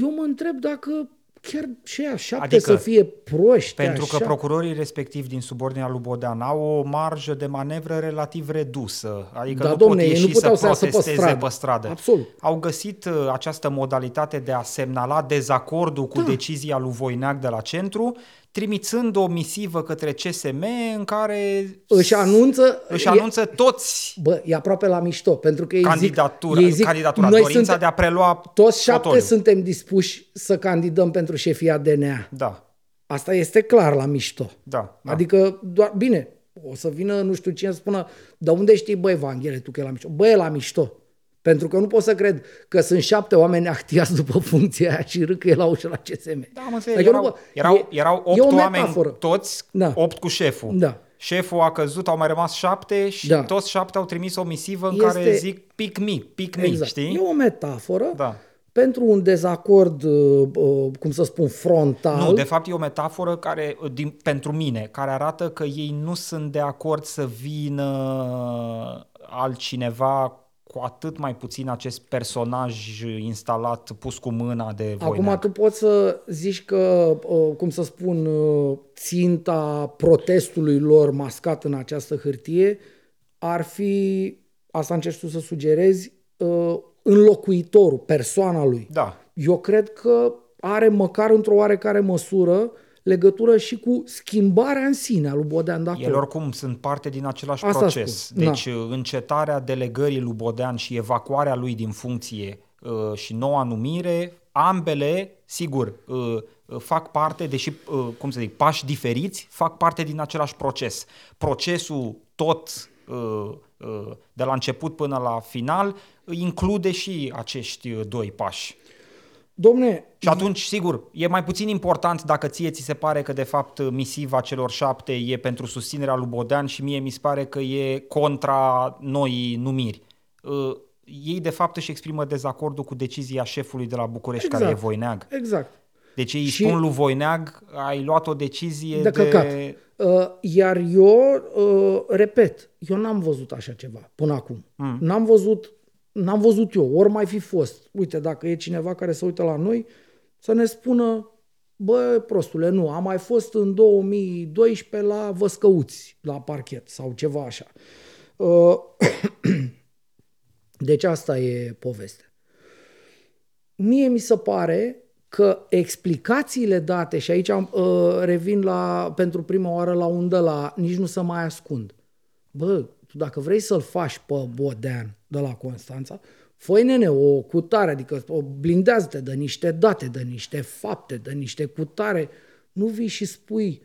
eu mă întreb dacă chiar și ea șapte Adică, să fie proști Pentru așa. că procurorii respectivi din subordinea lui Bodean au o marjă de manevră relativ redusă. Adică Da, nu domne, pot ei ieși nu puteau să să iasă pe protesteze stradă. pe stradă. Absolut. Au găsit uh, această modalitate de a semnala dezacordul cu Da. decizia lui Voineag de la centru, trimițând o misivă către CSM în care Își anunță... își e- anunță toți Bă, e aproape la mișto, pentru că ei candidatura, zic, ei zic candidatura noi dorința suntem, de a prelua toți șapte fotoliul. suntem dispuși să candidăm pentru șefia DNA. Da, Asta este clar la mișto. da, da. Adică, doar, bine, o să vină nu știu cine să spună, de unde știi, bă, Evanghelie, tu că e la mișto? Bă, e la mișto. Pentru că nu pot să cred că sunt șapte oameni actiați după funcția aia și râcă la ușă la CSM. Da, am înțeles. Adică nu erau, pot- erau, e- erau e opt o oameni metaforă. toți, Da. opt cu șeful. Da. Șeful a căzut, au mai rămas șapte și Da. toți șapte au trimis o misivă în Este- care zic pic mic, pic mic, Exact. știi? E o metaforă Da. pentru un dezacord, uh, uh, cum să spun, frontal. Nu, de fapt e o metaforă care, din, pentru mine, care arată că ei nu sunt de acord să vină altcineva cu atât mai puțin acest personaj instalat, pus cu mâna de Voineag. Acum tu poți să zici că, uh, cum să spun, uh, ținta protestului lor mascat în această hârtie ar fi, asta încerci tu să sugerezi, uh, înlocuitorul, persoana lui. Da, Eu cred că are măcar într-o oarecare măsură legătură și cu schimbarea în sine a lui Bodean de acolo. ele oricum sunt parte din același Asta proces. spun, Deci încetarea delegării lui Bodean și evacuarea lui din funcție uh, și noua numire, ambele, sigur, uh, uh, fac parte, deși, uh, cum să zic, pași diferiți, fac parte din același proces. Procesul tot uh, uh, de la început până la final include și acești uh, doi pași. Domne, Și atunci, sigur, e mai puțin important dacă ție ți se pare că, de fapt, misiva celor șapte e pentru susținerea lui Bodean și mie mi se pare că e contra noii numiri. Uh, Ei, de fapt, își exprimă dezacordul cu decizia șefului de la București, Exact. care e Voineag. exact. Deci ei Și- spun lui Voineag, ai luat o decizie de de... căcat. Uh, iar eu, uh, repet, eu n-am văzut așa ceva până acum. Mm. N-am văzut, n-am văzut eu, ori mai fi fost. Uite, dacă e cineva care se uită la noi, să ne spună, bă, prostule, nu, am mai fost în 2012 la Văscăuți, la parchet sau ceva așa. Uh, deci asta e povestea. Mie mi se pare că explicațiile date, și aici uh, revin la, pentru prima oară la undă la nici nu să mai ascund. Bă, tu dacă vrei să-l faci pe Bodean de la Constanța, fă nene o cutare, adică o blindează-te de niște date, de niște fapte, de niște cutare. Nu vii și spui,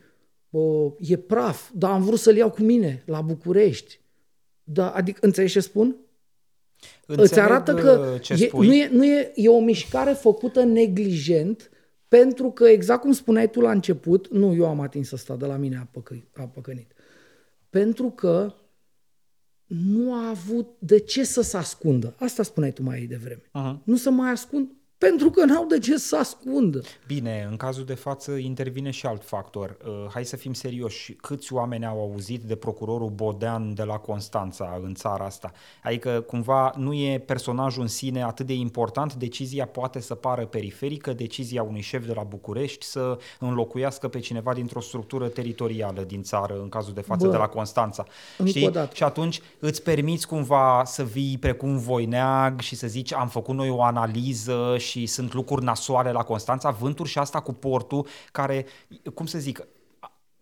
bă, e praf, dar am vrut să-l iau cu mine la București. Da, adică, înțelegi ce spun? Înțeleg Îți arată că ce e, spui. nu, e, nu e, e o mișcare făcută neglijent pentru că, exact cum spuneai tu la început, nu, eu am atins asta de la mine a, păcă, a păcănit. Pentru că nu a avut de ce să se ascundă. Asta spuneai tu mai devreme. Aha. Nu să mai ascund pentru că n-au de ce să ascundă. Bine, în cazul de față intervine și alt factor. Uh, hai să fim serioși. Câți oameni au auzit de procurorul Bodean de la Constanța în țara asta? Adică, cumva, nu e personajul în sine atât de important, decizia poate să pară periferică, decizia unui șef de la București să înlocuiască pe cineva dintr-o structură teritorială din țară, în cazul de față Bă, de la Constanța. încă Știi? o dată. Și atunci îți permiți cumva să vii precum Voineag și să zici am făcut noi o analiză și sunt lucruri nasoale la Constanța, vânturi și asta cu portul care, cum să zic,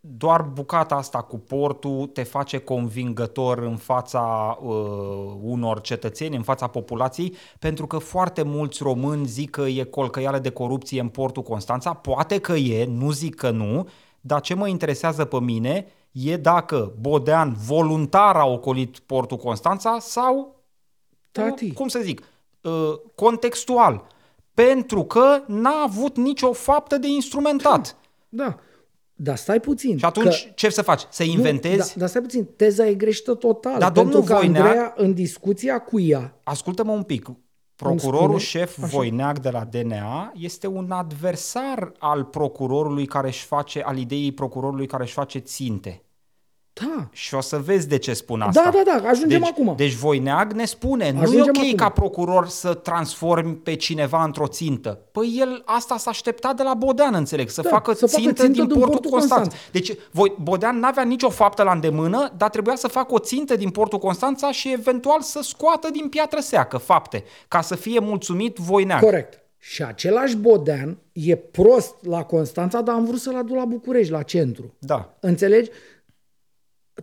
doar bucata asta cu portul te face convingător în fața uh, unor cetățeni, în fața populației, pentru că foarte mulți români zic că e colcăială de corupție în portul Constanța, poate că e, nu zic că nu, dar ce mă interesează pe mine e dacă Bodean voluntar a ocolit portul Constanța sau, Tati. cum să zic, uh, contextual, pentru că n-a avut nicio faptă de instrumentat. Da. Dar stai puțin. Și atunci că, ce să faci? Să nu, inventezi? da, dar stai puțin, teza e greșită total. Dar pentru domnul că Voineag- Andreea, în discuția cu ea, Ascultă-mă un pic. Procurorul spune? șef Așa. Voineag de la DNA este un adversar al procurorului care își face, al ideii procurorului care își face ținte. Da, Și o să vezi de ce spun asta. Da, da, da, ajungem deci, acum. Deci Voineag ne spune, nu e Ajungem ok acum. ca procuror să transformi pe cineva într-o țintă. Păi el asta s-a așteptat de la Bodean, înțeleg, să Da, facă să facă țintă, țintă din din portul portul Constanța. Constanța. Deci voi, Bodean n-avea nicio faptă la îndemână, dar trebuia să facă o țintă din portul Constanța și eventual să scoată din piatră seacă fapte, ca să fie mulțumit Voineag. corect. Și același Bodean e prost la Constanța, dar am vrut să-l aduc la București, la centru. Da. Înțelegi?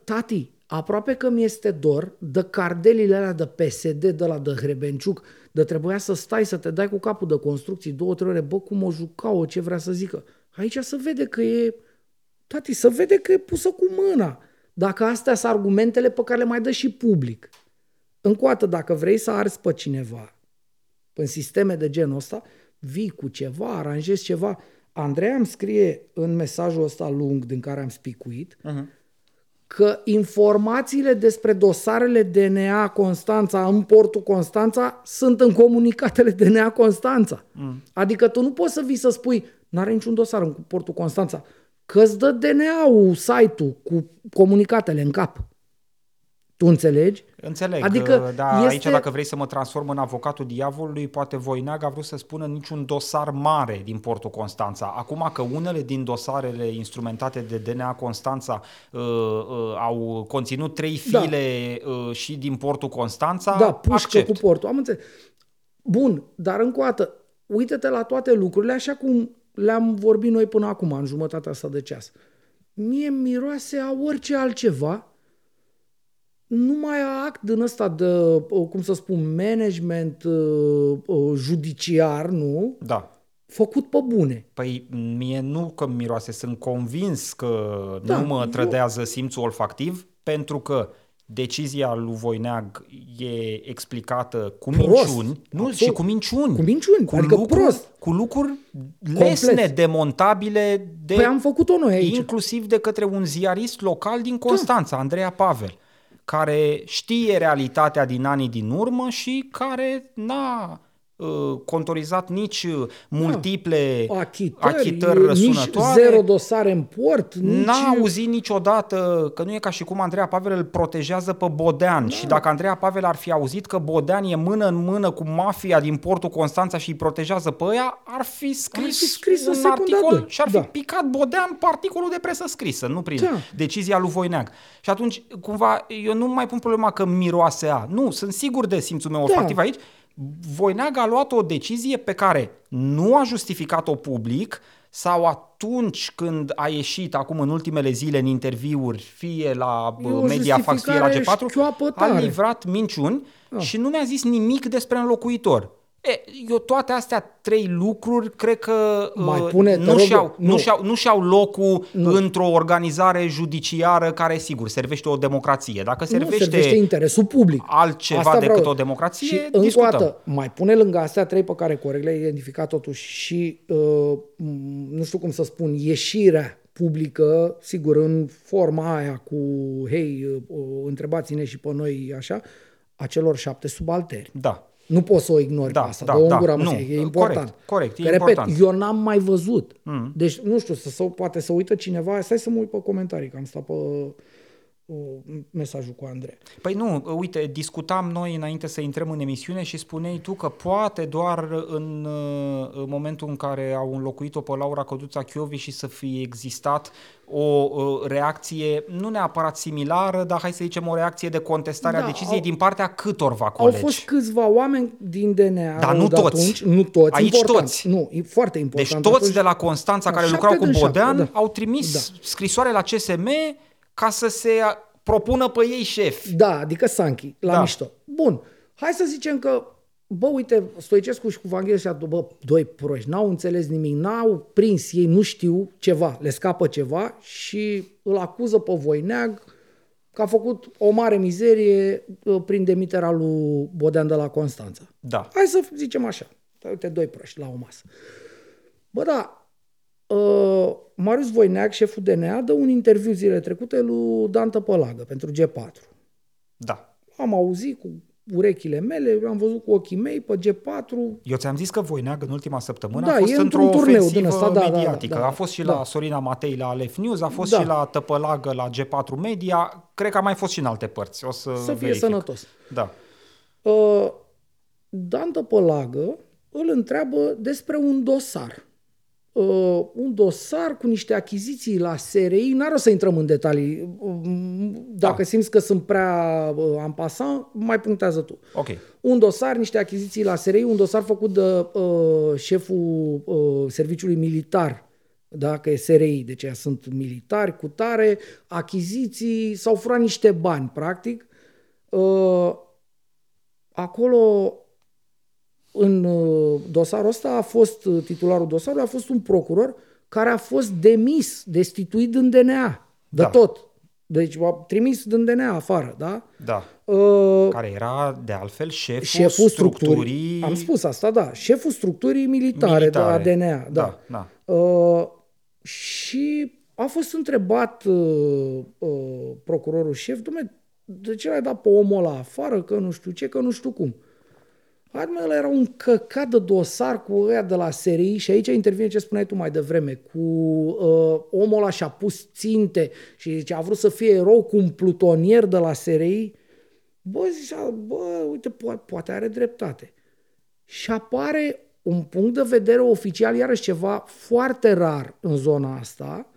Tati, aproape că mi este dor de cardelile alea de PSD, de la de Hrebenciuc, de trebuia să stai să te dai cu capul de construcții două, trei ore, bă, cum o jucau, ce vrea să zică. Aici se vede că e, tati, se vede că e pusă cu mâna. Dacă astea sunt argumentele pe care le mai dă și public. Încă o dată, dacă vrei să arzi pe cineva în sisteme de genul ăsta, vii cu ceva, aranjezi ceva. Andreea îmi scrie în mesajul ăsta lung din care am spicuit Uh-huh. Că informațiile despre dosarele DNA Constanța în portul Constanța sunt în comunicatele DNA Constanța. Mm. Adică tu nu poți să vii să spui, n-are niciun dosar în portul Constanța, că îți dă DNA-ul, site-ul cu comunicatele în cap. Tu înțelegi? Înțeleg, Adică adică, da, este- aici dacă vrei să mă transform în avocatul diavolului, poate Voineag a vrut să spună niciun dosar mare din portul Constanța. Acum că unele din dosarele instrumentate de DNA Constanța uh, uh, au conținut trei Da. file uh, și din portul Constanța, Da, pușcă accept. cu portul. Am înțeles. Bun, dar încă o dată, uite-te la toate lucrurile așa cum le-am vorbit noi până acum, în jumătatea asta de ceas. Mie miroase a orice altceva, numai a act din ăsta de, uh, cum să spun, management uh, uh, judiciar, nu? Da. Făcut pe bune. Păi mie nu că miroase, sunt convins că Da, nu mă eu- trădează simțul olfactiv, pentru că decizia lui Voineag e explicată cu Prost. minciuni, nu, Absolut. și cu minciuni. Cu minciuni, cu adică lucruri, prost. Cu lucruri lesne, Complet. demontabile, de, Păi am făcut-o noi aici. inclusiv de către un ziarist local din Constanța, Andreea Pavel, care știe realitatea din anii din urmă și care n-a uh, contorizat nici uh, multiple Da. achitări, achitări nici răsunătoare. zero dosare în port, nici... N-a auzit niciodată că nu e ca și cum Andreea Pavel îl protejează pe Bodean da. și dacă Andreea Pavel ar fi auzit că Bodean e mână în mână cu mafia din portul Constanța și îi protejează pe ăia, ar fi scris, Ar fi scris în un secunda articol doi. și ar fi Da. picat Bodean pe articolul de presă scrisă, nu prin Da. decizia lui Voineag. Și atunci, cumva, eu nu mai pun problema că miroase a. Nu, sunt sigur de simțul meu olfactiv aici. Voineag a luat o decizie pe care nu a justificat-o public sau atunci când a ieșit acum în ultimele zile în interviuri, fie la E o uh, Mediafax, fie la justificare G4, șchioapă a tare. livrat minciuni și nu mi-a zis nimic despre înlocuitor. E, eu toate astea trei lucruri cred că Mai uh, pune, te nu, rog, și-au, nu. nu. Și-au, nu și-au locul nu. într-o organizare judiciară care, sigur, servește o democrație. Dacă nu servește, servește interesul public. altceva Asta decât vreau. o democrație, și încă o discutăm. dată, mai pune lângă astea trei pe care corect le-ai identificat totuși și, uh, m, nu știu cum să spun, ieșirea publică, sigur, în forma aia cu, hei, uh, întrebați-ne și pe noi așa, a celor șapte subalteri. Da. Nu poți să o ignori Da, pe asta, da, dă o da. gura Nu, mă, e important. corect, corect, e Că, repet, important. eu n-am mai văzut. Mm. Deci, nu știu, să, să, poate să uită cineva, stai să mă uit pe comentarii, că am stat pe uh, mesajul cu Andrei. Păi nu, uite, discutam noi înainte să intrăm în emisiune și spuneai tu că poate doar în, uh, în momentul în care au înlocuit-o pe Laura Căduța Chiovi și să fie existat o uh, reacție, nu neapărat similară, dar hai să zicem o reacție de contestare Da, a deciziei au- din partea câtorva Au colegi. fost câțiva oameni din DNA Dar nu de toți. Atunci, nu toți. Aici important. toți. Nu, e foarte Deci important. toți Atunci- de la Constanța Da, care șapte lucrau cu din șapte, Bodean da. au trimis Da. scrisoare la CSM ca să se propună pe ei șefi. Da, adică Sanchi, la Da. mișto. Bun, hai să zicem că, bă, uite, Stoicescu și cu Vanghel și bă, doi proști, n-au înțeles nimic, n-au prins, ei nu știu ceva, le scapă ceva și îl acuză pe Voineag că a făcut o mare mizerie uh, prin demiterea lui Bodean de la Constanța. Da. Hai să zicem așa. Uite, doi proști la o masă. Bă, da, uh, Marius Voineag, șeful DNA, dă un interviu zilele trecute lui Dan Tăpălagă pentru G4. Da. Am auzit cu urechile mele, am văzut cu ochii mei pe G4. Eu ți-am zis că Voineag în ultima săptămână Da, a fost e într-o într-un turneu ofensivă din ăsta, da, da, da, mediatică. da, a fost și da. la Sorina Matei la Alef News, a fost Da. și la Tăpălagă la G4 Media, cred că a mai fost și în alte părți. O să, Să fie verific. sănătos. Da. Uh, Dan Tăpălagă îl întreabă despre un dosar. Uh, un dosar cu niște achiziții la SRI, n-ar o să intrăm în detalii. Uh, Dacă Da. simți că sunt prea uh, ampasant, mai punctează tu. Ok. Un dosar, niște achiziții la SRI, un dosar făcut de uh, șeful uh, serviciului militar, da, că e SRI, deci ea sunt militari cu tare, achiziții, s-au furat niște bani, practic. Uh, acolo, în uh, dosarul ăsta, a fost, uh, titularul dosarului a fost un procuror care a fost demis, destituit din DNA, de Da. tot. Deci a trimis din DNA afară, da? Da. Uh, Care era, de altfel, șeful, șeful structurii, structurii... am spus asta, da, șeful structurii militare, Militare. de la DNA, da. Da, da. Uh, și a fost întrebat uh, uh, procurorul șef, dumne, de ce l-ai dat pe omul ăla afară, că nu știu ce, că nu știu cum. Admă, ăla era un căcat de dosar cu ăia de la serii și aici intervine ce spuneai tu mai devreme, cu uh, omul ăla și-a pus ținte și zice, a vrut să fie erou cu un plutonier de la SRI. Bă, zicea, bă, uite, poate, poate are dreptate. Și apare un punct de vedere oficial, iarăși ceva foarte rar în zona asta,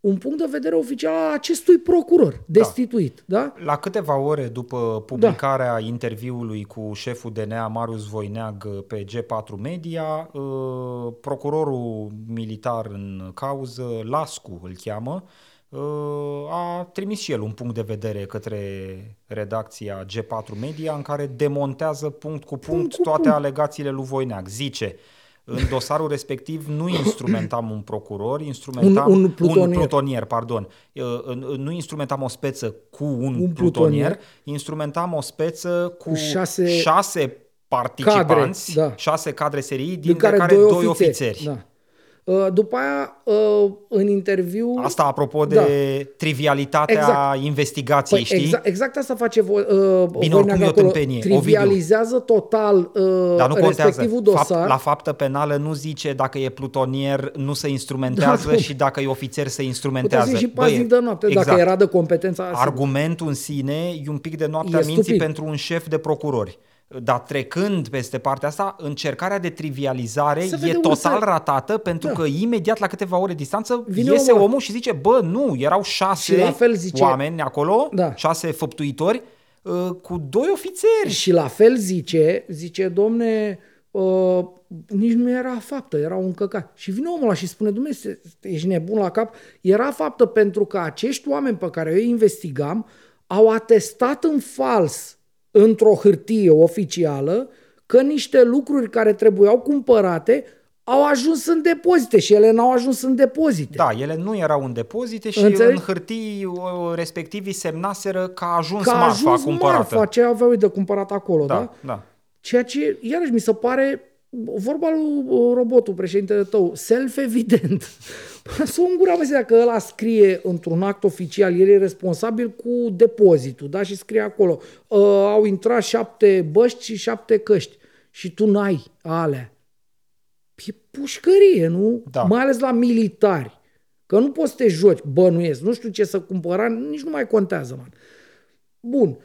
un punct de vedere oficial al acestui procuror destituit. Da? La câteva ore după publicarea da. interviului cu șeful DNA Marius Voineag pe G4 Media, uh, procurorul militar în cauză, Lascu îl cheamă, uh, a trimis și el un punct de vedere către redacția G4 Media în care demontează punct cu punct, Punct cu toate punct. alegațiile lui Voineag. Zice, în dosarul respectiv nu instrumentam un procuror, instrumentam Un- un plutonier. un plutonier pardon. Uh, Nu instrumentam o speță cu un, un plutonier, plutonier. instrumentam o speță cu, Cu șase șase participanți, cadre, da. șase cadre serii, din, din care, de care doi, doi ofițeri. ofițeri. Da. Uh, după aia, uh, în interviu... Asta apropo de da. trivialitatea exact. investigației, păi, știi? Exact, exact asta face vo, uh, Bine, oricum e o tâmpenie. Trivializează Ovidiu. total uh, Dar nu respectivul contează. dosar. Fapt, la faptă penală nu zice dacă e plutonier, nu se instrumentează da, și dacă e ofițer se instrumentează. Putea și paznic de noapte, exact. dacă era de competența asta. Argumentul în sine e un pic de noaptea minții stupid. pentru un șef de procurori. Dar trecând peste partea asta, încercarea de trivializare e total ratată pentru da. că imediat la câteva ore distanță Vine iese omul. omul și zice, bă, nu, erau șase și la fel zice, oameni acolo, da. șase făptuitori, uh, cu doi ofițeri. Și la fel zice, zice, domne, uh, nici nu era faptă, era un căcat. Și vine omul ăla și spune, Dumnezeu, ești nebun la cap? Era faptă pentru că acești oameni pe care eu îi investigam au atestat în fals într-o hârtie oficială că niște lucruri care trebuiau cumpărate au ajuns în depozite și ele n-au ajuns în depozite. Da, ele nu erau în depozite și Înțelegi? în hârtii respectivii semnaseră că a ajuns că a marfa ajuns cumpărată. marfa, ce aveau de cumpărat acolo, da? Da, da. Ceea ce, iarăși, mi se pare vorba lui robotul, președintele tău, self-evident. Să o îngura, mă, dacă ăla scrie într-un act oficial, el e responsabil cu depozitul, da? Și scrie acolo, uh, au intrat șapte băști și șapte căști și tu n-ai alea. E pușcărie, nu? Da. Mai ales la militari. Că nu poți să te joci, bănuiesc, nu știu ce să cumpăra, nici nu mai contează, man. Bun.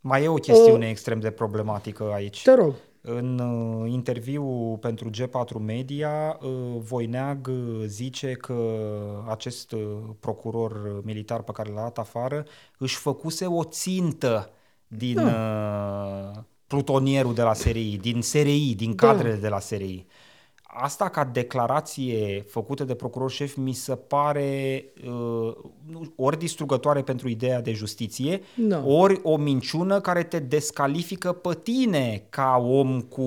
Mai e o chestiune uh, extrem de problematică aici. Te rog. În uh, interviu pentru G4 Media, uh, Voineag uh, zice că acest procuror militar pe care l-a dat afară își făcuse o țintă din da. plutonierul de la SRI, din SRI, din da. cadrele da. de la SRI asta ca declarație făcută de procuror șef mi se pare uh, ori distrugătoare pentru ideea de justiție, no. ori o minciună care te descalifică pe tine ca om cu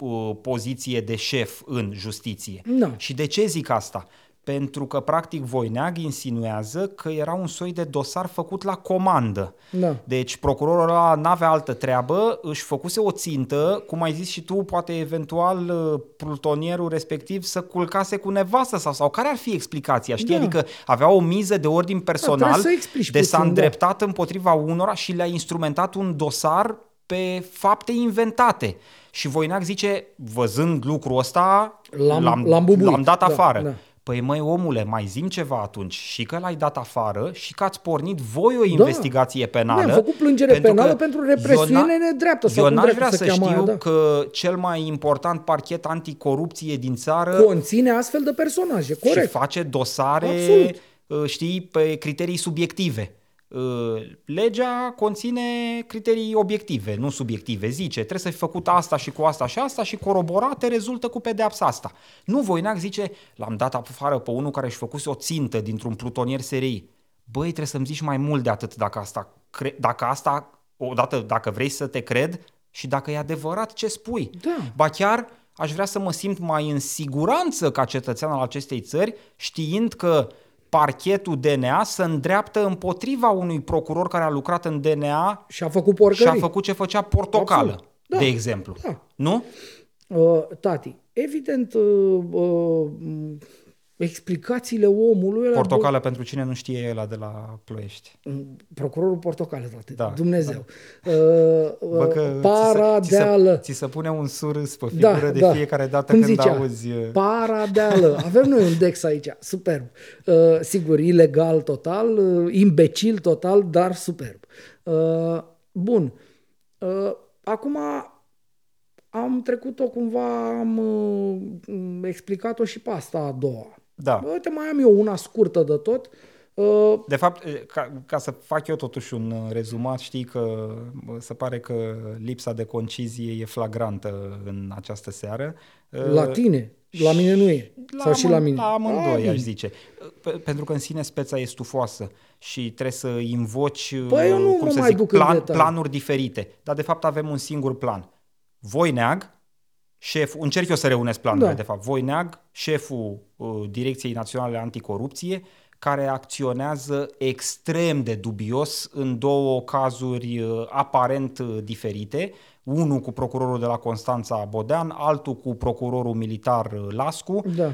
uh, poziție de șef în justiție. No. Și de ce zic asta? Pentru că practic Voineag insinuează că era un soi de dosar făcut la comandă. Da. Deci procurorul ăla n-avea altă treabă, își făcuse o țintă, cum ai zis și tu, poate eventual uh, plutonierul respectiv să culcase cu nevastă sau, sau care ar fi explicația, știi? Da. Adică avea o miză de ordin personal, da, de s-a da. îndreptat da. împotriva unora și le-a instrumentat un dosar pe fapte inventate. Și Voineag zice, văzând lucrul ăsta, l-am, l-am, l-am, l-am dat da, afară. Da. Păi măi omule, mai zim ceva atunci și că l-ai dat afară și că ați pornit voi o da. investigație da. penală. Ne-am făcut plângere pentru penală pentru represiune nedreaptă. Sau eu n-aș vrea să știu aia, da. că cel mai important parchet anticorupție din țară conține astfel de personaje, corect. Și face dosare, Absolut. Uh, știi, pe criterii subiective. Uh, legea conține criterii obiective, nu subiective. Zice, trebuie să fi făcut asta și cu asta și asta și coroborate rezultă cu pedeapsa asta. Nu, Voinac zice, l-am dat afară pe unul care își făcuse o țintă dintr-un plutonier serii. Băi, trebuie să-mi zici mai mult de atât dacă asta, dacă asta, odată, dacă vrei să te cred și dacă e adevărat ce spui. Da. Ba chiar aș vrea să mă simt mai în siguranță ca cetățean al acestei țări, știind că parchetul DNA să îndreaptă împotriva unui procuror care a lucrat în DNA și a făcut porcării. Și a făcut ce făcea portocală, da. de exemplu. Da. Nu? Uh, tati, evident, uh, uh, explicațiile omului... Portocală bă... pentru cine nu știe el de la Ploiești. Mm, procurorul Portocală, frate. Da, Dumnezeu. Da. Uh, Bă, că paradeală. Ți se, ți se pune un surâs pe da, figură da, de fiecare dată Cum când zicea? auzi... Uh, paradeală. Avem noi un dex aici, superb. Uh, sigur, ilegal total, uh, imbecil total, dar superb. Uh, bun. Uh, acum am trecut-o cumva, am uh, explicat-o și pe asta a doua. Da. Uite, mai am eu una scurtă de tot. Uh, de fapt, ca, ca să fac eu totuși un uh, rezumat, știi că se pare că lipsa de concizie e flagrantă în această seară. Uh, la tine, la mine nu e. La Sau și la mine. La amândoi, aș zice. Pentru că în sine speța e stufoasă și trebuie să invoci păi eu nu cum să zic, plan, planuri diferite. Dar de fapt avem un singur plan. Voineag, șef, încerc eu să reunesc planurile, da. de fapt, Voineag, șeful uh, Direcției Naționale Anticorupție, care acționează extrem de dubios în două cazuri uh, aparent uh, diferite, unul cu procurorul de la Constanța Bodean, altul cu procurorul militar uh, Lascu, Da.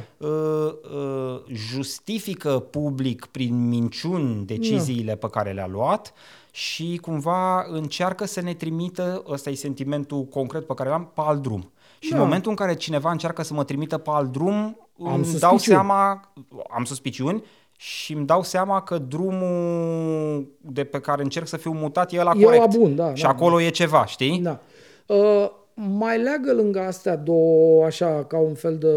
justifică public prin minciuni deciziile pe care le-a luat și cumva încearcă să ne trimită, ăsta e sentimentul concret pe care l-am, pe alt drum. Și Da. în momentul în care cineva încearcă să mă trimită pe alt drum, Am îmi suspiciuni. dau seama, am suspiciuni și îmi dau seama că drumul de pe care încerc să fiu mutat e ăla E ăla corect. bun, da, Și da, acolo e ceva, știi? Da. Uh, mai leagă lângă astea două, așa, ca un fel de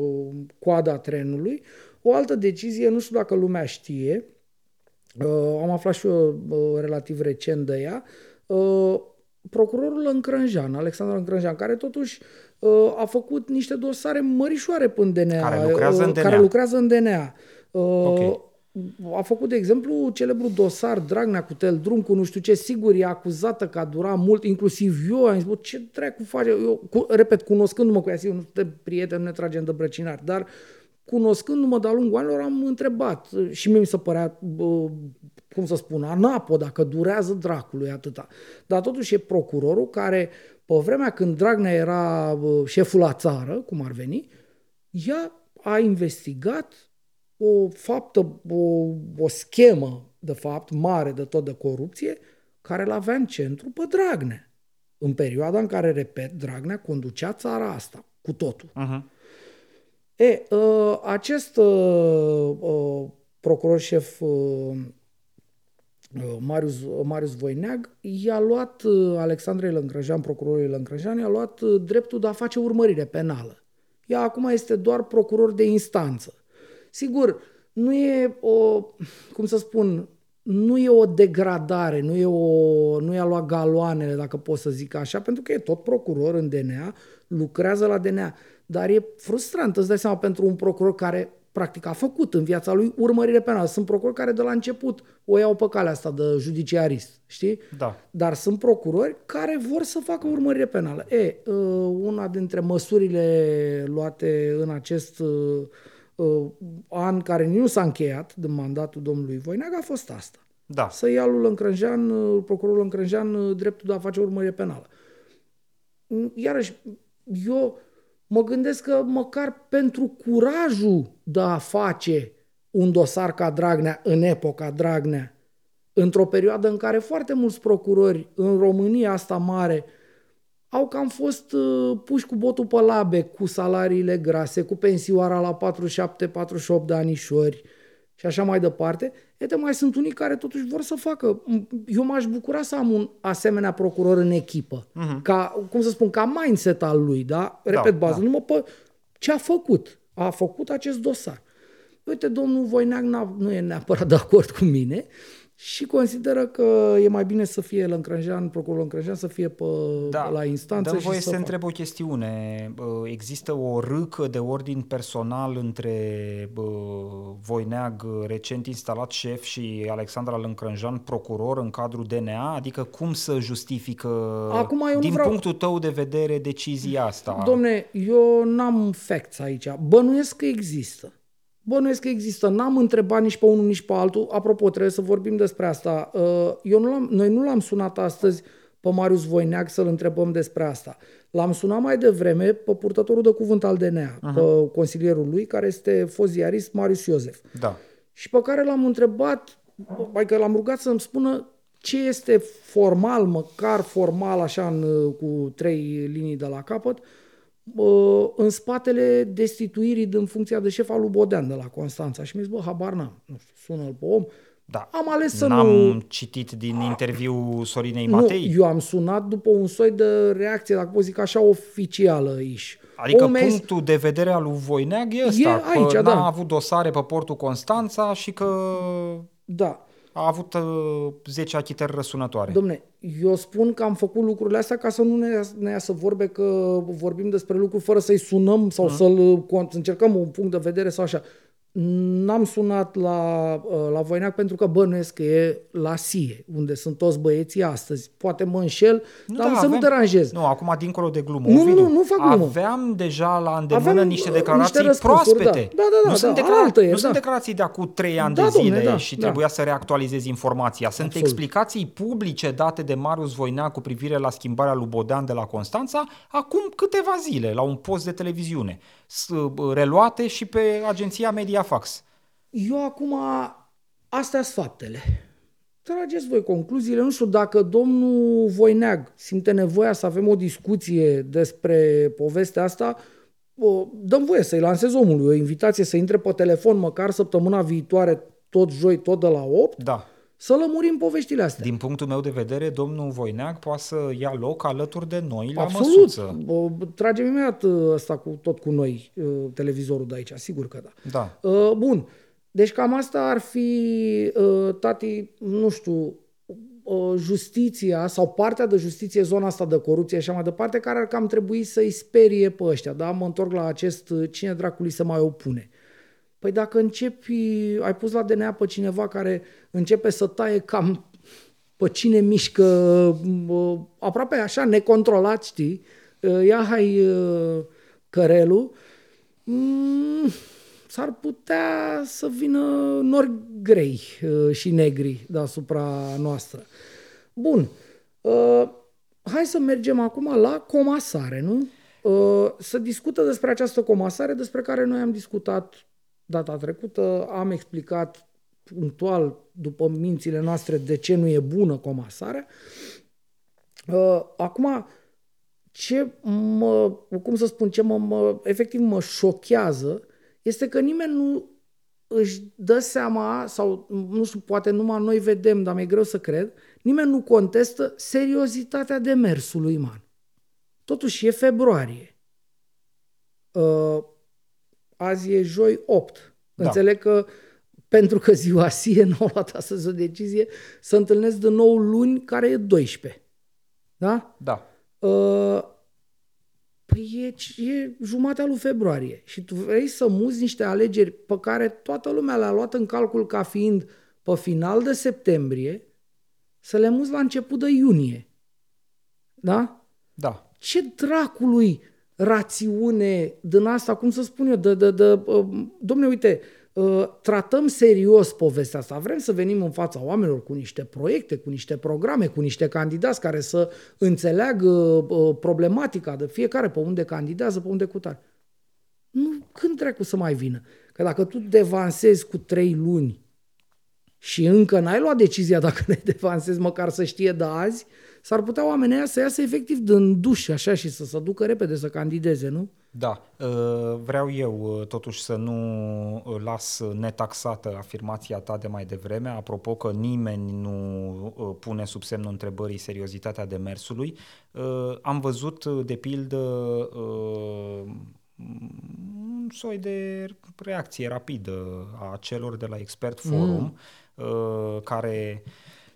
uh, coada trenului, o altă decizie, nu știu dacă lumea știe, uh, am aflat și eu uh, relativ recent de ea, uh, procurorul Încrânjan, Alexandru Încrânjan, care totuși uh, a făcut niște dosare mărișoare până DNA. Care lucrează în uh, DNA. Care lucrează în DNA. Uh, Ok. A făcut, de exemplu, celebrul dosar Dragnea cu Tel Drum, cu nu știu ce, sigur, e acuzată că a durat mult, inclusiv eu am zis, bă, ce dracu face? Eu, cu, repet, cunoscându-mă cu ea, sigur, nu suntem prieteni, nu ne tragem de brăcinari, dar cunoscându-mă de-a lungul anilor, am întrebat și mie mi se părea, bă, cum să spun, anapo, dacă durează dracului atâta. Dar totuși e procurorul care, pe vremea când Dragnea era bă, șeful la țară, cum ar veni, ea a investigat o faptă, o, o schemă, de fapt, mare de tot de corupție, care l avea în centru pe Dragnea. În perioada în care, repet, Dragnea conducea țara asta, cu totul. Uh-huh. E, uh, acest uh, uh, procuror șef uh, uh, Marius, Marius Voineag i-a luat uh, Alexandrei Lăncrăjean, procurorului Lăncrăjean, i-a luat uh, dreptul de a face urmărire penală. Ea acum este doar procuror de instanță. Sigur, nu e o, cum să spun, nu e o degradare, nu, e o, nu i-a luat galoanele, dacă pot să zic așa, pentru că e tot procuror în DNA, lucrează la DNA. Dar e frustrant, îți dai seama, pentru un procuror care practic a făcut în viața lui urmărire penală. Sunt procurori care de la început o iau pe calea asta de judiciarist, știi? Da. Dar sunt procurori care vor să facă urmărire penală. E, uh, una dintre măsurile luate în acest uh, uh, an, care nici nu s-a încheiat de mandatul domnului Voineag, a fost asta. Da. Să ia lui Lăncrânjean, uh, procurorul Lăncrânjean, uh, dreptul de a face urmărire penală. Mm, Iarăși, eu mă gândesc că măcar pentru curajul de a face un dosar ca Dragnea în epoca Dragnea, într-o perioadă în care foarte mulți procurori în România asta mare au cam fost uh, puși cu botul pe labe cu salariile grase, cu pensioara la 47-48 de anișori și așa mai departe. Iată, mai sunt unii care totuși vor să facă. Eu m-aș bucura să am un asemenea procuror în echipă. Uh-huh. Ca, cum să spun, ca mindset al lui, da? Repet, Da, bazându-mă pe ce a făcut. A făcut acest dosar. Uite, domnul Voineag n-a, nu e neapărat de acord cu mine și consideră că e mai bine să fie Lăncrânjean, procurorul Lăncrânjean, să fie pe, Da. la instanță Dă și voie să să te facă. întreb o chestiune. Bă, Există o râcă de ordin personal între bă, Voineag, recent instalat șef, și Alexandra Lâncrânjan, procuror în cadrul DNA? Adică cum să justifică, Acum eu nu din vreau- punctul tău de vedere, decizia asta? Domne, eu n-am facts aici. Bănuiesc că există. Bănuiesc că există. N-am întrebat nici pe unul, nici pe altul. Apropo, trebuie să vorbim despre asta. Uh, Eu nu l-am, noi nu l-am sunat astăzi pe Marius Voineag să-l întrebăm despre asta. L-am sunat mai devreme pe purtătorul de cuvânt al DNA, uh-huh. pe consilierul lui, care este fost ziarist Marius Iosef. Da. și pe care l-am întrebat, adică l-am rugat să-mi spună ce este formal, măcar formal, așa, în, cu trei linii de la capăt, bă, în spatele destituirii din funcția de șef al lui Bodean de la Constanța. Și mi-a zis, bă, habar n-am, nu știu, sună-l pe om. Da. Am ales să N-am nu... citit din interviul Sorinei Nu, Matei. eu am sunat după un soi de reacție, dacă pot zic așa, oficială iși. Adică Omul mi-a zis- punctul de vedere al lui Voineag e ăsta, E aici, că da. n-a avut dosare pe portul Constanța și că Da, a avut uh, 10 achitări răsunătoare. Domne, eu spun că am făcut lucrurile astea ca să nu ne, ne iasă vorbe că vorbim despre lucruri fără să-i sunăm sau să-l con- să încercăm un punct de vedere sau așa. N-am sunat la, uh, la Voineac pentru că bănuiesc că e la SIE, unde sunt toți băieții astăzi. Poate mă înșel, nu, dar da, să avem, nu deranjez. Nu, acum dincolo de glumă. Nu, Ovidiu, nu, nu fac glumă. Aveam deja la îndemână aveam, niște declarații niște proaspete. Da, da, da, da, nu, sunt, da, declara- e, nu da. sunt declarații de acum trei ani da, de zile domne, da, și da. trebuia să reactualizezi informația. Sunt Absolut. explicații publice date de Marius Voineac cu privire la schimbarea lui Bodean de la Constanța acum câteva zile, la un post de televiziune, reluate și pe agenția Mediafax. Eu acum, astea sunt faptele. Trageți voi concluziile. Nu știu dacă domnul Voineag simte nevoia să avem o discuție despre povestea asta, o, dăm voie să-i lansez omului o invitație să intre pe telefon măcar săptămâna viitoare, tot joi, tot de la 8, Da. Să lămurim poveștile astea. Din punctul meu de vedere, domnul Voineac poate să ia loc alături de noi la Absolut. măsuță. O, Tragem imediat uh, ăsta cu, tot cu noi, uh, televizorul de aici, sigur că da. Da. Uh, bun. Deci cam asta ar fi, uh, tati, nu știu, uh, justiția sau partea de justiție, zona asta de corupție și așa mai departe, care ar cam trebui să-i sperie pe ăștia. Da? Mă întorc la acest uh, cine dracului se mai opune. Păi dacă începi, ai pus la DNA pe cineva care începe să taie cam pe cine mișcă uh, aproape așa necontrolat, știi? Uh, Ia hai uh, cărelul, mm, s-ar putea să vină nori grei uh, și negri deasupra noastră. Bun, uh, hai să mergem acum la comasare, nu? Uh, să discută despre această comasare despre care noi am discutat data trecută, am explicat punctual după mințile noastre de ce nu e bună comasarea. Uh, acum, ce mă, cum să spun, ce mă, mă, efectiv mă șochează este că nimeni nu își dă seama, sau nu știu, poate numai noi vedem, dar mi-e greu să cred, nimeni nu contestă seriozitatea demersului, man. Totuși e februarie. Uh, azi e joi 8. Da. Înțeleg că pentru că ziua SIE nu au luat astăzi o decizie, să întâlnesc de nou luni, care e 12. Da? Da. Uh, Păi e, e jumatea lui februarie și tu vrei să muzi niște alegeri pe care toată lumea le-a luat în calcul ca fiind pe final de septembrie, să le muzi la început de iunie. Da? Da. Ce dracului rațiune din asta, cum să spun eu, de, de, de, uh, domne, uite, uh, tratăm serios povestea asta. Vrem să venim în fața oamenilor cu niște proiecte, cu niște programe, cu niște candidați care să înțeleagă uh, problematica de fiecare pe unde candidează, pe unde cutare. Nu, când dracu să mai vină? Că dacă tu devansezi cu trei luni și încă n-ai luat decizia dacă ne devansezi, măcar să știe de azi, s-ar putea oamenii ăia să iasă efectiv din duș așa și să se ducă repede să candideze, nu? Da, uh, vreau eu uh, totuși să nu uh, las netaxată afirmația ta de mai devreme, apropo că nimeni nu pune sub semnul întrebării seriozitatea demersului. Am văzut, de pildă, un soi de reacție rapidă a celor de la Expert Forum, mm. care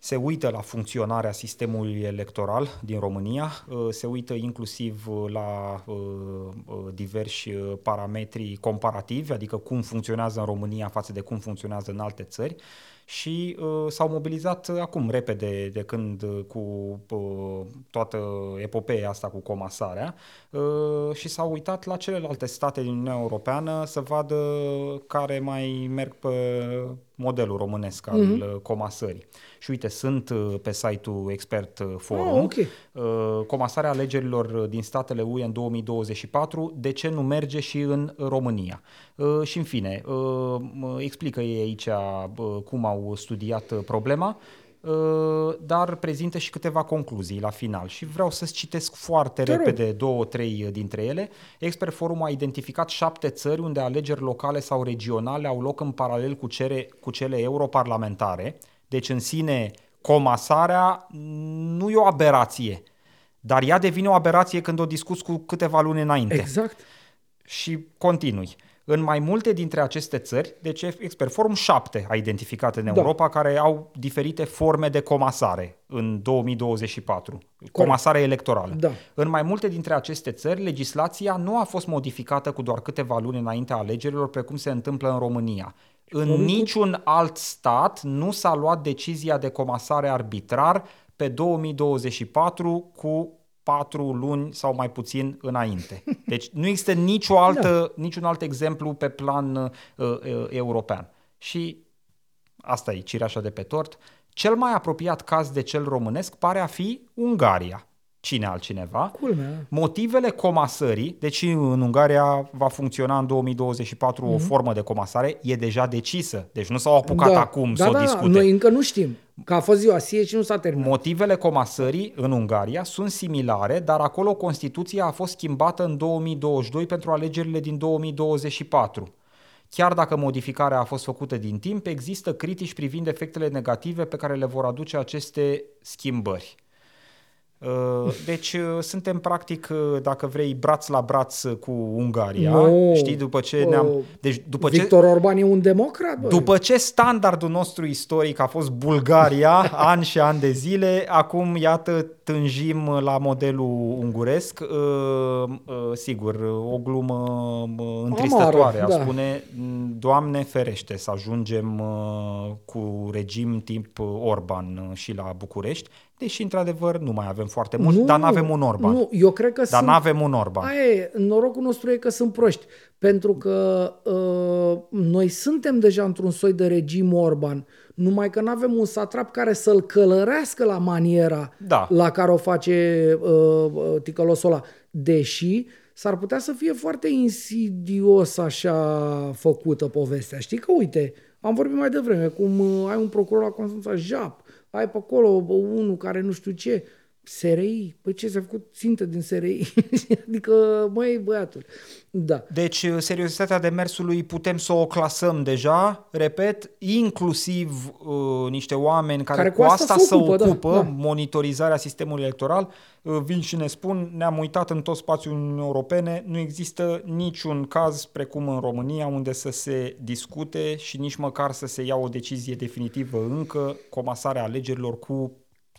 se uită la funcționarea sistemului electoral din România, se uită inclusiv la diversi parametri comparativi, adică cum funcționează în România față de cum funcționează în alte țări și uh, s-au mobilizat acum repede de când cu uh, toată epopeea asta cu comasarea uh, și s-au uitat la celelalte state din Uniunea Europeană să vadă care mai merg pe modelul românesc al mm-hmm. comasării. Și uite, sunt pe site-ul Expert Forum. Oh, okay. Comasarea alegerilor din statele UE în 2024, de ce nu merge și în România? Și în fine, explică ei aici cum au studiat problema, dar prezintă și câteva concluzii la final și vreau să-ți citesc foarte Te rog. repede două, trei dintre ele. Expert Forum a identificat șapte țări unde alegeri locale sau regionale au loc în paralel cu, cere, cu cele europarlamentare, deci în sine comasarea nu e o aberație, dar ea devine o aberație când o discuți cu câteva luni înainte. Exact. Și continui. În mai multe dintre aceste țări, deci Expertforum 7 a identificat în Da. Europa care au diferite forme de comasare în 2024, comasare electorală. Da. În mai multe dintre aceste țări, legislația nu a fost modificată cu doar câteva luni înaintea alegerilor, precum se întâmplă în România. În niciun alt stat nu s-a luat decizia de comasare arbitrar pe 2024 cu patru luni sau mai puțin înainte. Deci nu există nicio altă, da. niciun alt exemplu pe plan uh, uh, european. Și asta e cireașa de pe tort. Cel mai apropiat caz de cel românesc pare a fi Ungaria. Cine altcineva? Culmea. Motivele comasării, deci în Ungaria va funcționa în 2024 mm-hmm. o formă de comasare, e deja decisă. Deci nu s-au apucat acum da, să da, o discute. Noi încă nu știm. Că a fost ziua sie și nu s-a terminat. Motivele comasării în Ungaria sunt similare, dar acolo Constituția a fost schimbată în 2022 pentru alegerile din 2024. Chiar dacă modificarea a fost făcută din timp, există critici privind efectele negative pe care le vor aduce aceste schimbări. Uh, Deci uh, suntem practic, uh, dacă vrei, braț la braț cu Ungaria. Nu. Știi, după ce ne-am... Uh, Deci după ce... Victor Orban e un democrat, bă. După ce standardul nostru istoric a fost Bulgaria, ani și ani de zile, acum, iată, tânjim la modelul unguresc. Uh, uh, Sigur, o glumă uh, întristătoare, Amară, a da. spune, Doamne ferește să ajungem uh, cu regim tip Orban uh, și la București, deși, într-adevăr, nu mai avem foarte mult, dar nu avem un Orban. Nu, eu cred că Dar sunt... nu avem un Orban. Aia e, norocul nostru e că sunt proști. Pentru că uh, noi suntem deja într-un soi de regim Orban, numai că nu avem un satrap care să-l călărească la maniera Da. la care o face uh, uh, ticălosul ăla. Deși s-ar putea să fie foarte insidios așa făcută povestea. Știi că, uite, am vorbit mai devreme, cum uh, ai un procuror la Constanța Jap, ai pe acolo bă, unul care nu știu ce, SRI, păi ce s-a făcut țintă din SRI? adică, măi, băiatul. Da. Deci, seriozitatea demersului putem să o clasăm deja, repet, inclusiv uh, niște oameni care, Care cu asta se ocupă, da, ocupă da. monitorizarea sistemului electoral, uh, vin și ne spun, ne-am uitat în tot spațiul Uniunii Europene, nu există niciun caz precum în România unde să se discute și nici măcar să se ia o decizie definitivă încă, comasarea alegerilor cu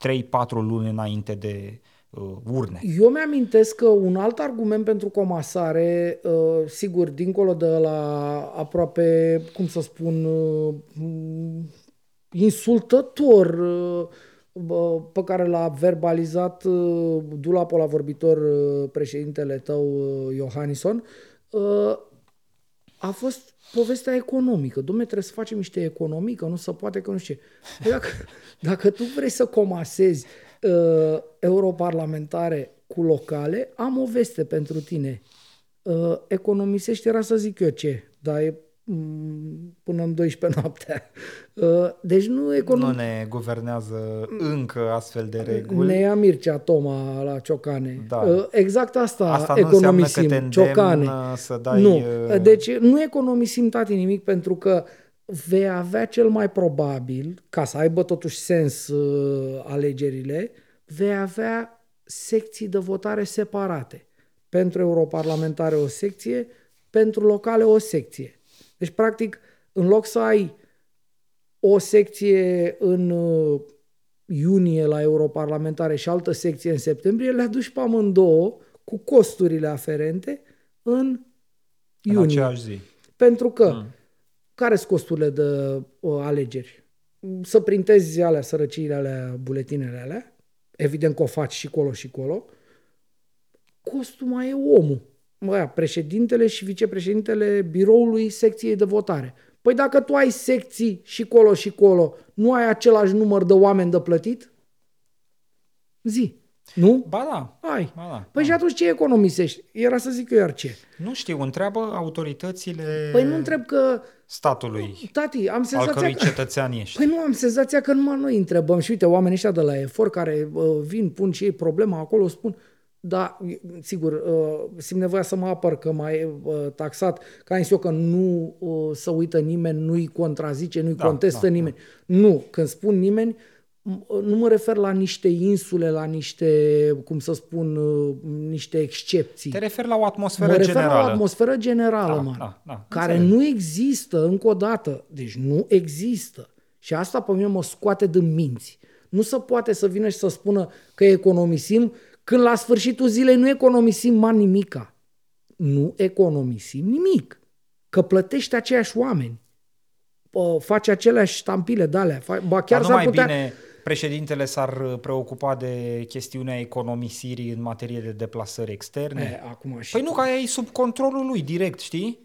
3-4 luni înainte de uh, urne. Eu mi-amintesc că un alt argument pentru comasare, uh, sigur, dincolo de la aproape, cum să spun, uh, m, insultător uh, bă, pe care l-a verbalizat uh, dulapul la vorbitor uh, președintele tău, uh, Iohannisson, uh, a fost povestea economică. Dom'le, trebuie să facem niște economii, că nu se poate, că nu știu ce. Păi dacă, dacă tu vrei să comasezi uh, europarlamentare cu locale, am o veste pentru tine. Uh, economisești, era să zic eu ce, dar e mm, până în 12 noaptea. Uh, deci nu econom... Nu ne guvernează încă astfel de reguli. Ne ia Mircea Toma la Ciocane. Da. Uh, Exact asta, Asta nu înseamnă economisim. că te îndemn Ciocane. să dai, Nu. uh, Deci nu economisim tati nimic pentru că vei avea cel mai probabil, ca să aibă totuși sens uh, alegerile, vei avea secții de votare separate. Pentru europarlamentare o secție, pentru locale o secție. Deci, practic, în loc să ai o secție în uh, iunie la europarlamentare și altă secție în septembrie, le aduci pe amândouă cu costurile aferente în în iunie. aceeași zi. Pentru că, mm. care sunt costurile de uh, alegeri? Să printezi alea, sărăciile alea, buletinele alea, evident că o faci și colo și colo, costul mai e omul. Băia, președintele și vicepreședintele biroului secției de votare. Păi dacă tu ai secții și colo și colo, nu ai același număr de oameni de plătit? Zi. Nu? Ba da. Ai. Ba da. Păi și atunci ce economisești? Era să zic eu iar ce. Nu știu, întreabă autoritățile Păi nu întreb că, statului tati, am al senzația cărui că... cetățean ești. Păi nu am senzația că numai noi întrebăm. Și uite, oamenii ăștia de la efort care uh, vin, pun și ei problema acolo, spun, da, sigur, uh, simt nevoia să mă apăr că mai uh, taxat, ca am zis eu că nu uh, să uită nimeni, nu-i contrazice, nu-i Da, contestă da, nimeni. Nu, când spun nimeni, nu mă refer la niște insule, la niște, cum să spun, uh, niște excepții. Te referi la o atmosferă mă refer generală. la o atmosferă generală, Da, man, da, da, care înțeleg. nu există, încă o dată. Deci nu există. Și asta pe mine mă scoate din minți. Nu se poate să vină și să spună că economisim, când la sfârșitul zilei nu economisim man nimica. Nu economisim nimic. Că plătești aceiași oameni. Pă, Faci aceleași ștampile de alea. Fa- Ba chiar Dar nu s-ar mai putea... bine președintele s-ar uh, preocupa de chestiunea economisirii în materie de deplasări externe? E, acum și Păi nu, că aia e sub controlul lui direct, știi?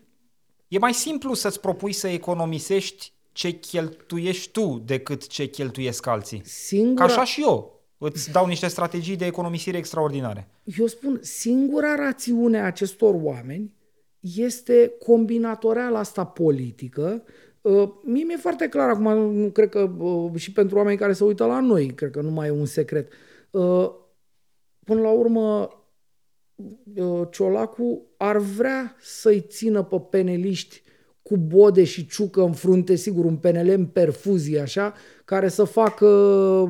E mai simplu să-ți propui să economisești ce cheltuiești tu decât ce cheltuiesc alții. Ca singura... așa și eu. Îți dau niște strategii de economisire extraordinare. eu spun, singura rațiune a acestor oameni este combinatoriala asta politică. Uh, Mie mi-e foarte clar acum, nu cred că uh, și pentru oamenii care se uită la noi, cred că nu mai e un secret. Uh, Până la urmă, uh, Ciolacu ar vrea să-i țină pe peneliști cu bode și ciucă în frunte, sigur, un PNL în perfuzie, așa, care să facă,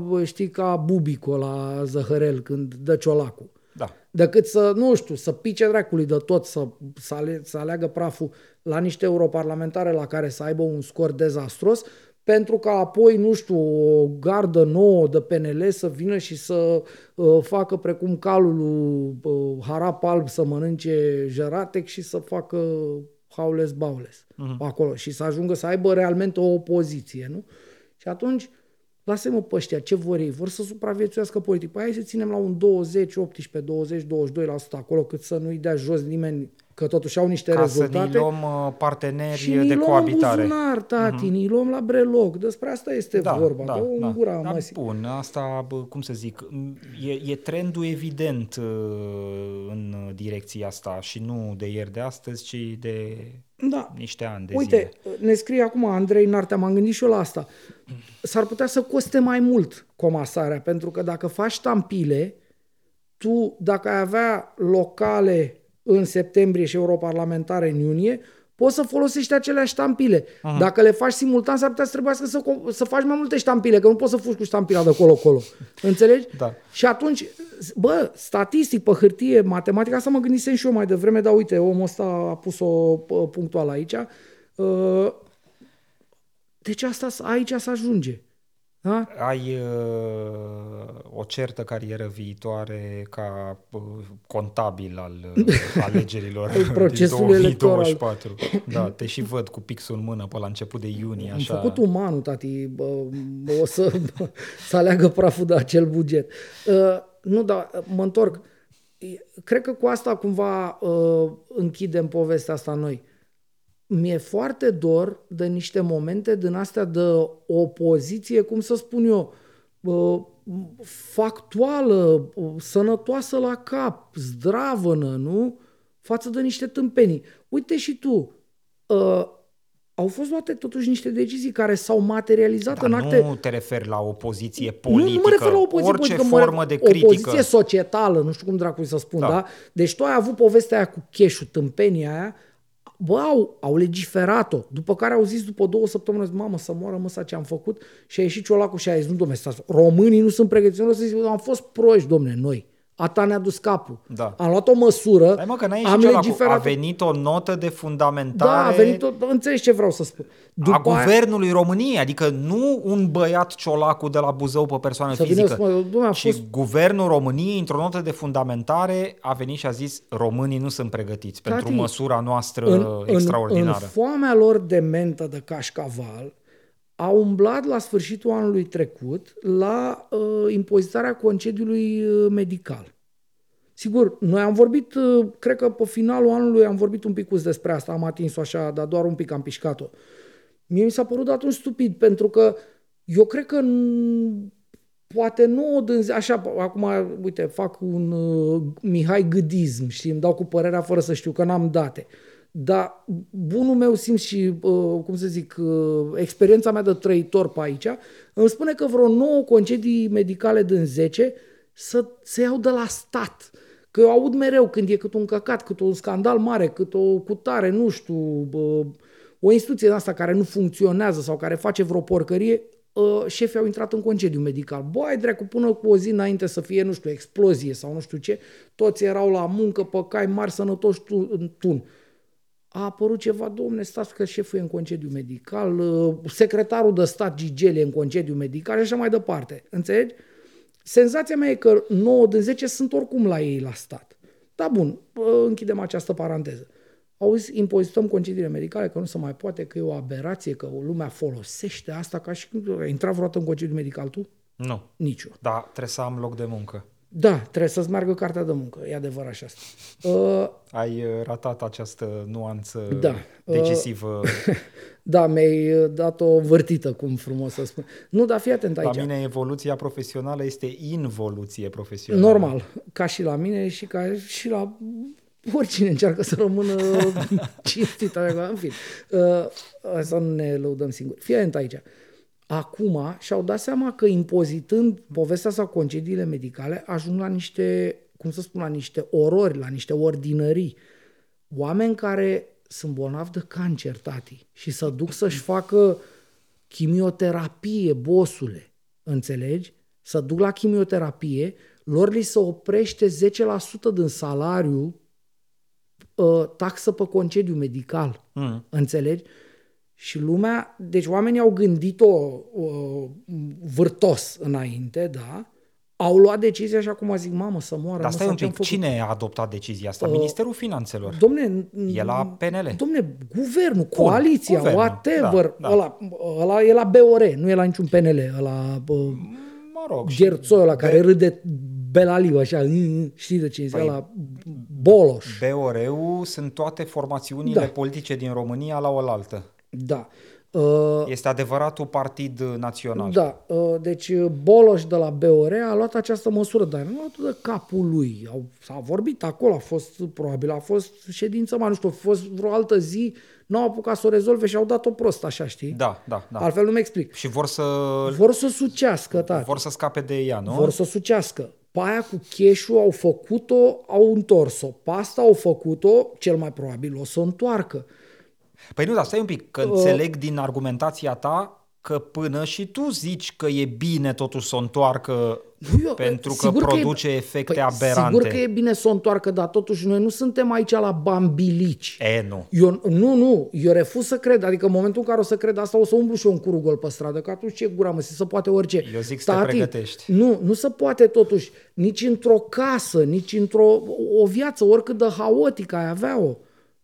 bă, știi, ca Bubico la Zăhărel când dă Ciolacu Da. decât să, nu știu, să pice dracului de tot, să, să, ale, să aleagă praful la niște europarlamentare la care să aibă un scor dezastros, pentru că apoi, nu știu, o gardă nouă de PNL să vină și să uh, facă precum calul lui uh, Harap Alb să mănânce Jeratec și să facă haules baules uh-huh. acolo și să ajungă să aibă realmente o opoziție, nu? Și atunci, lasă-mă pe ăștia, ce vor ei? Vor să supraviețuiască politic. Păi hai să ținem la un 20, 18, 20, 22% acolo, cât să nu-i dea jos nimeni, că totuși au niște Ca rezultate. să ne luăm uh, parteneri și de ni luăm în coabitare. buzunar, tati, uh-huh. ni luăm la breloc. Despre asta este Da, vorba. da, Dă-o da. în gura da, măsii. bun, asta, bă, cum să zic, e, e trendul evident uh, în direcția asta și nu de ieri de astăzi, ci de Da. niște ani de Uite, zile. ne scrie acum Andrei Nartea, m-am gândit și eu la asta. S-ar putea să coste mai mult comasarea, pentru că dacă faci ștampile, tu, dacă ai avea locale în septembrie și europarlamentare în iunie, poți să folosești aceleași ștampile. Uh-huh. Dacă le faci simultan, s-ar putea să trebuiască să, co- să faci mai multe ștampile, că nu poți să fugi cu ștampila de colo-colo. Înțelegi? Da. Și atunci, bă, statistic, pe hârtie, matematica, asta mă gândisem și eu mai devreme, dar uite, omul ăsta a pus-o pă, punctual aici. Uh, Deci asta, aici să ajunge. Da? Ai uh, o certă carieră viitoare ca uh, contabil al uh, alegerilor Al procesului din electoral. 2024. Da, te și văd cu pixul în mână pe la început de iunie. Am Așa. făcut umanul, tati, bă, o să, să aleagă praful de acel buget. Uh, nu, dar mă întorc. Cred că cu asta cumva uh, închidem povestea asta noi. Mi-e foarte dor de niște momente din astea de opoziție, cum să spun eu, uh, factuală, uh, sănătoasă la cap, zdravănă, nu? Față de niște tâmpenii. Uite și tu, uh, au fost luate totuși niște decizii care s-au materializat Dar în acte... nu te referi la opoziție Nu, politică, nu mă refer la opoziție orice politică, mă formă refer- de critică. Opoziție societală, nu știu cum dracu să spun, da. Da. da? Deci tu ai avut povestea aia cu cheșul, tâmpenia aia, bă, au, au legiferat-o, după care au zis după două săptămâni, mamă, să moară măsa ce am făcut. Și a ieșit Ciolacu și a zis, nu, domne, stați, românii nu sunt pregătiți, nu, să zic, am fost proști, domne, noi. A ta ne-a dus capul. Da. Am luat o măsură, Dai mă că n-ai am ieșit Ciolacu. legiferat A venit o notă de fundamentare Da, a venit o, înțelegi ce vreau să spun. a guvernului României, adică nu un băiat Ciolacu de la Buzău pe persoană Să vină fizică, să spună, "Dom'le, a ci fost guvernul României, într-o notă de fundamentare, a venit și a zis românii nu sunt pregătiți Tati, pentru măsura noastră în, extraordinară. În, în foamea lor de mentă de cașcaval, au umblat la sfârșitul anului trecut la uh, impozitarea concediului uh, medical. Sigur, noi am vorbit, uh, cred că pe finalul anului am vorbit un pic despre asta, am atins-o așa, dar doar un pic am pișcat-o. Mie mi s-a părut atunci stupid, pentru că eu cred că n- poate nu o dânze, așa, acum, uite, fac un uh, Mihai Gâdism, știi, îmi dau cu părerea fără să știu, că n-am date. Dar bunul meu simț și, uh, cum să zic, uh, experiența mea de trăitor pe aici, îmi spune că vreo 9 concedii medicale din 10 să se iau de la stat. Că eu aud mereu când e cât un căcat, cât un scandal mare, cât o cutare, nu știu, bă, o instituție din asta care nu funcționează sau care face vreo porcărie, uh, șefii au intrat în concediu medical. Băi, dracu, până cu o zi înainte să fie, nu știu, explozie sau nu știu ce, toți erau la muncă, pe cai mari, sănătoși tu, în tun. A apărut ceva, domne, stați că șeful e în concediu medical, uh, secretarul de stat Gigel e în concediu medical și așa mai departe. Înțelegi? Senzația mea e că 9 din 10 sunt oricum la ei la stat. Da, bun, uh, închidem această paranteză. Auzi, impozităm concediile medicale, că nu se mai poate, că e o aberație, că lumea folosește asta ca și când ai intrat vreodată în concediu medical tu? Nu. Nicio. Da, trebuie să am loc de muncă. Da, trebuie să-ți meargă cartea de muncă, e adevărat și asta. Uh, Ai uh, ratat această nuanță Da. decisivă. da, mi-ai uh, dat o vârtită, cum frumos să spun. Nu, dar fii atent La aici. mine evoluția profesională este involuție profesională. Normal, ca și la mine și ca și la oricine încearcă să rămână cinstit. adică, În fine, uh, să nu ne lăudăm singuri. Fii atent aici. Acum și-au dat seama că impozitând povestea sau concediile medicale ajung la niște, cum să spun, la niște orori, la niște ordinării. Oameni care sunt bolnavi de cancer, tati, și să duc să-și facă chimioterapie, bosule, înțelegi? Să duc la chimioterapie, lor li se oprește 10% din salariu uh, taxă pe concediu medical, Mm. înțelegi? Și lumea, deci oamenii au gândit-o uh, vârtos înainte, da? Au luat decizia și acum zic, mamă, să moară. Dar mă, stai să un ce-am pic, făcut?" cine a adoptat decizia asta? Uh, Ministerul Finanțelor. Domne, E la PNL. Domne, guvernul, coaliția, guvernul, whatever. da, da. Ăla, ăla e la BOR, nu e la niciun PNL. Ăla, bă, Mă rog. și Gherțoi ăla care râde belaliu, așa, "Mm, știi de cine Păi, ăla, Boloș. BOR-ul sunt toate formațiunile Da. politice din România la oaltă. Da. Uh, Este adevăratul partid național. Da, uh, deci uh, Boloș de la BOR a luat această măsură, dar nu a luat de capul lui. Au, s-a vorbit acolo, a fost, probabil a fost ședință mai, nu știu, a fost vreo altă zi, n-au apucat să o rezolve și au dat-o prost, așa, știi? Da, da, da. Altfel nu-mi explic. Și vor să, Vor să sucească, tati. vor să scape de ea, nu? Vor să sucească. Pe aia cu cash au făcut-o, au întors-o. Pe asta au făcut-o, cel mai probabil o să o întoarcă. Păi nu, dar stai un pic, că înțeleg din argumentația ta că până și tu zici că e bine totuși să o întoarcă Eu- pentru că sigur produce e, efecte păi, aberante. Sigur că e bine să o întoarcă, dar totuși noi nu suntem aici la bambilici. E, nu. Eu, nu, nu, eu refuz să cred. Adică în momentul în care o să cred asta, o să umblu și eu un curul gol pe stradă, că atunci ce gura mă, se poate orice. Eu zic să te pregătești. Nu, nu se poate totuși, nici într-o casă, nici într-o o viață, oricât de haotică ai avea-o.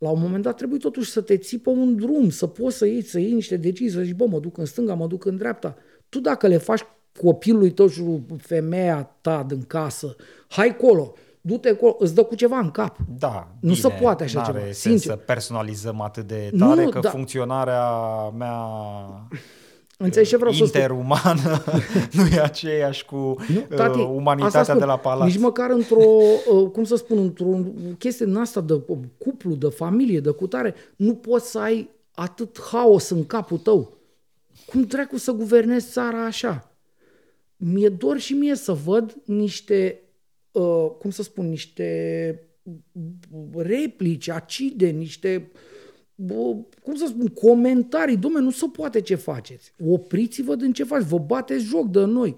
La un moment dat trebuie totuși să te ții pe un drum, să poți să iei, să iei niște decizii, să zici, bă, mă duc în stânga, mă duc în dreapta. Tu dacă le faci copilului tău și lui femeia ta din casă, hai colo, du-te acolo, îți dă cu ceva în cap. Da, Nu bine, se poate așa n-are ceva, sens sincer. să personalizăm atât de Nu, tare nu, că da. funcționarea mea Înțelegi ce vreau să spun? interumană nu e aceeași cu Nu, uh, tati, asta umanitatea spun. de la palat. Nici măcar într-o, uh, cum să spun, într-o chestie din asta de uh, cuplu, de familie, de cutare, nu poți să ai atât haos în capul tău. Cum dracu să guvernezi țara așa? Mi-e dor și mie să văd niște, uh, cum să spun, niște replici acide, niște, bă, cum să spun, comentarii. Dom'le, nu se poate ce faceți. Opriți-vă din ce faceți. Vă bateți joc de noi.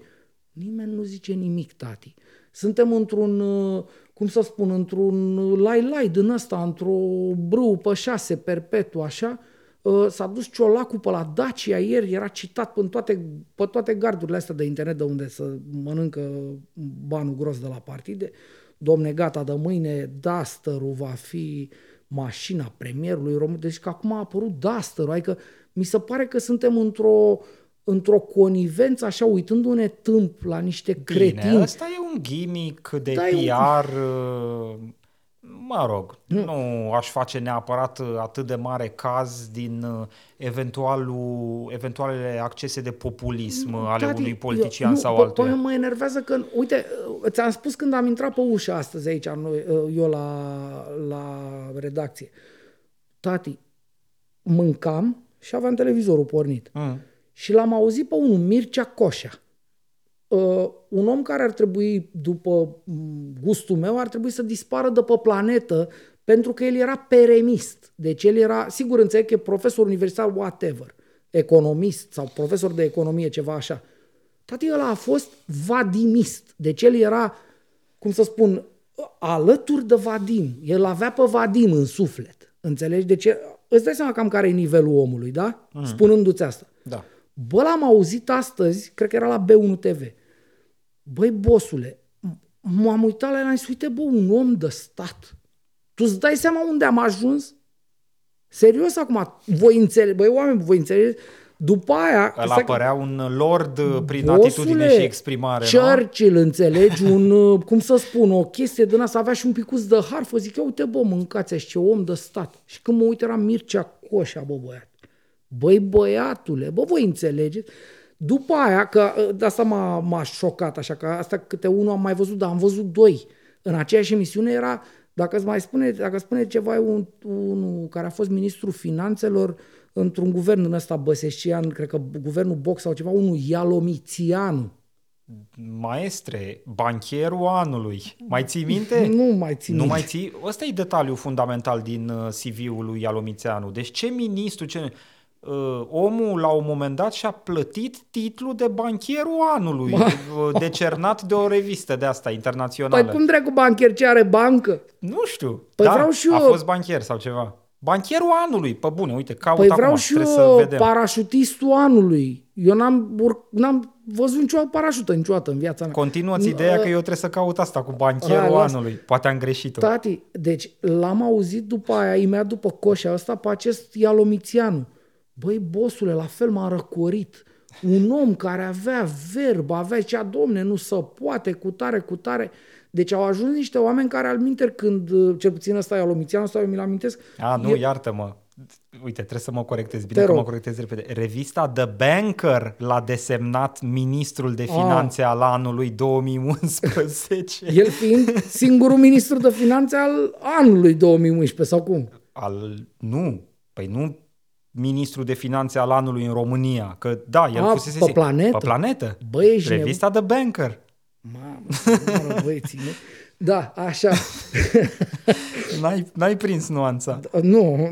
Nimeni nu zice nimic, tati. Suntem într-un, uh, cum să spun, într-un lai-lai din ăsta, într-o brâu pe șase perpetu, așa. Uh, S-a dus ciolacul pe la Dacia ieri, era citat pe toate, pe toate gardurile astea de internet de unde să mănâncă banul gros de la partide. Domne, gata, de mâine Duster-ul va fi mașina premierului român. Deci că acum a apărut Duster-ul, adică mi se pare că suntem într-o într-o conivență, așa, uitându-ne tâmp la niște Bine, cretini. ăsta e un gimmick de Da, e un- PR, uh, mă rog, nu aș face neapărat uh, atât de mare caz din uh, eventualul, eventualele accese de populism uh, ale Tati, unui politician eu, sau nu, altuia. Păi mă enervează că, uite, ți-am spus când am intrat pe ușă astăzi aici, noi, eu la, la redacție. Tati, mâncam și aveam televizorul pornit. Mm. Și l-am auzit pe unul, Mircea Coșa. Uh, un om care ar trebui, după mm, gustul meu, ar trebui să dispară de pe planetă pentru că el era peremist. Deci el era, sigur înțeleg că e profesor universitar, whatever. economist sau profesor de economie, ceva așa. Tati ăla a fost vadimist. Deci el era, cum să spun, alături de Vadim. El avea pe Vadim în suflet. Înțelegi? Deci îți dai seama cam care e nivelul omului, da? Mm. Spunându-ți asta. Da. Bă, l-am auzit astăzi, cred că era la B1 TV. Băi, bosule, m-am uitat la el și zis, uite, bă, un om de stat. Tu îți dai seama unde am ajuns? Serios acum, voi înțelege, băi, oameni, voi înțelege? După aia... Îl apărea un lord prin bosule, atitudine și exprimare, Churchill, nu? înțelegi? Un, cum să spun, o chestie din asta, avea și un picuț de harfă. Zic, uite, bă, mâncați ce om de stat. Și când mă uit, era Mircea Coșa, bă, băiat. Băi, băiatule, bă, voi înțelegeți? După aia, că de asta m-a, m-a șocat, așa că asta câte unul am mai văzut, dar am văzut doi. În aceeași emisiune era, dacă îți mai spune, dacă spune ceva, un, unul care a fost ministrul finanțelor într-un guvern în ăsta băsescian, cred că guvernul Box sau ceva, unul Ialomițianu. Maestre, bancherul anului. Mai ții minte? Nu mai ții Nu minte. mai ții? Ăsta e detaliul fundamental din uh, CV-ul lui Ialomițeanu. Deci ce ministru, ce... Uh, omul la un moment dat și-a plătit titlul de bancherul anului, uh, decernat de o revistă de asta internațională. Păi cum dracu bancher ce are bancă? Nu știu. Păi da, vreau și a eu- fost bancher sau ceva. Bancherul anului, pe bune, uite, caut Păi acum, vreau și trebuie să eu vedem. parașutistul anului. Eu n-am, ur- n-am văzut nicio parașută niciodată în viața mea. Continuă-ți ideea că eu trebuie să caut asta cu bancherul Hai, lasă. anului. Poate am greșit-o. Tati, deci l-am auzit după aia, imediat după coșa ăsta, pe acest Ialomițianu. Băi, bosule, la fel m-a răcorit. Un om care avea verb, avea cea, domne, nu se poate, cu tare, cu tare. Deci au ajuns niște oameni care al minter când, uh, cel puțin ăsta Ialomițianu, ăsta eu mi-l amintesc, A, nu, e- iartă-mă. Uite, trebuie să mă corectez. Bine Te că rog. mă corectez repede. Revista The Banker l-a desemnat ministrul de Ah. finanțe al anului 2011. el fiind singurul ministru de finanțe al anului 2011, sau cum? Al, nu, păi nu ministru de finanțe al anului în România, că da, el A, fusese... pe planetă? Pe planetă. Băi, ești Revista The Banker. Mamă, mă, băieții, nu? Da, așa. N-ai, n-ai prins nuanța. nu,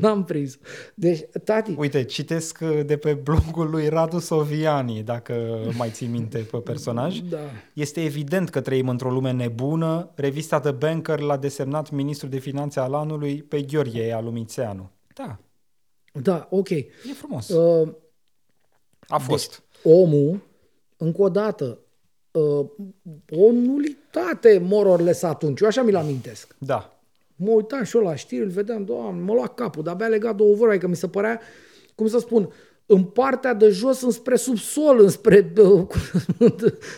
n-am prins. Deci, tati, Uite, citesc uh, de pe blogul lui Radu Soviani, dacă mai ții minte pe personaj. da. Este evident că trăim într-o lume nebună. Revista The Banker l-a desemnat ministrul de finanțe al anului pe Gheorghe Alumițeanu. Da, Da, ok. e frumos. Uh, A fost. omul, încă o dată, uh, o nulitate mororles atunci. Eu așa mi-l amintesc. Da. Mă uitam și eu la știri, îl vedeam, doamne, mă lua capul, de-abia legat două vorbe, adică mi se părea, cum să spun, în partea de jos, înspre subsol, înspre, uh, cum să spun,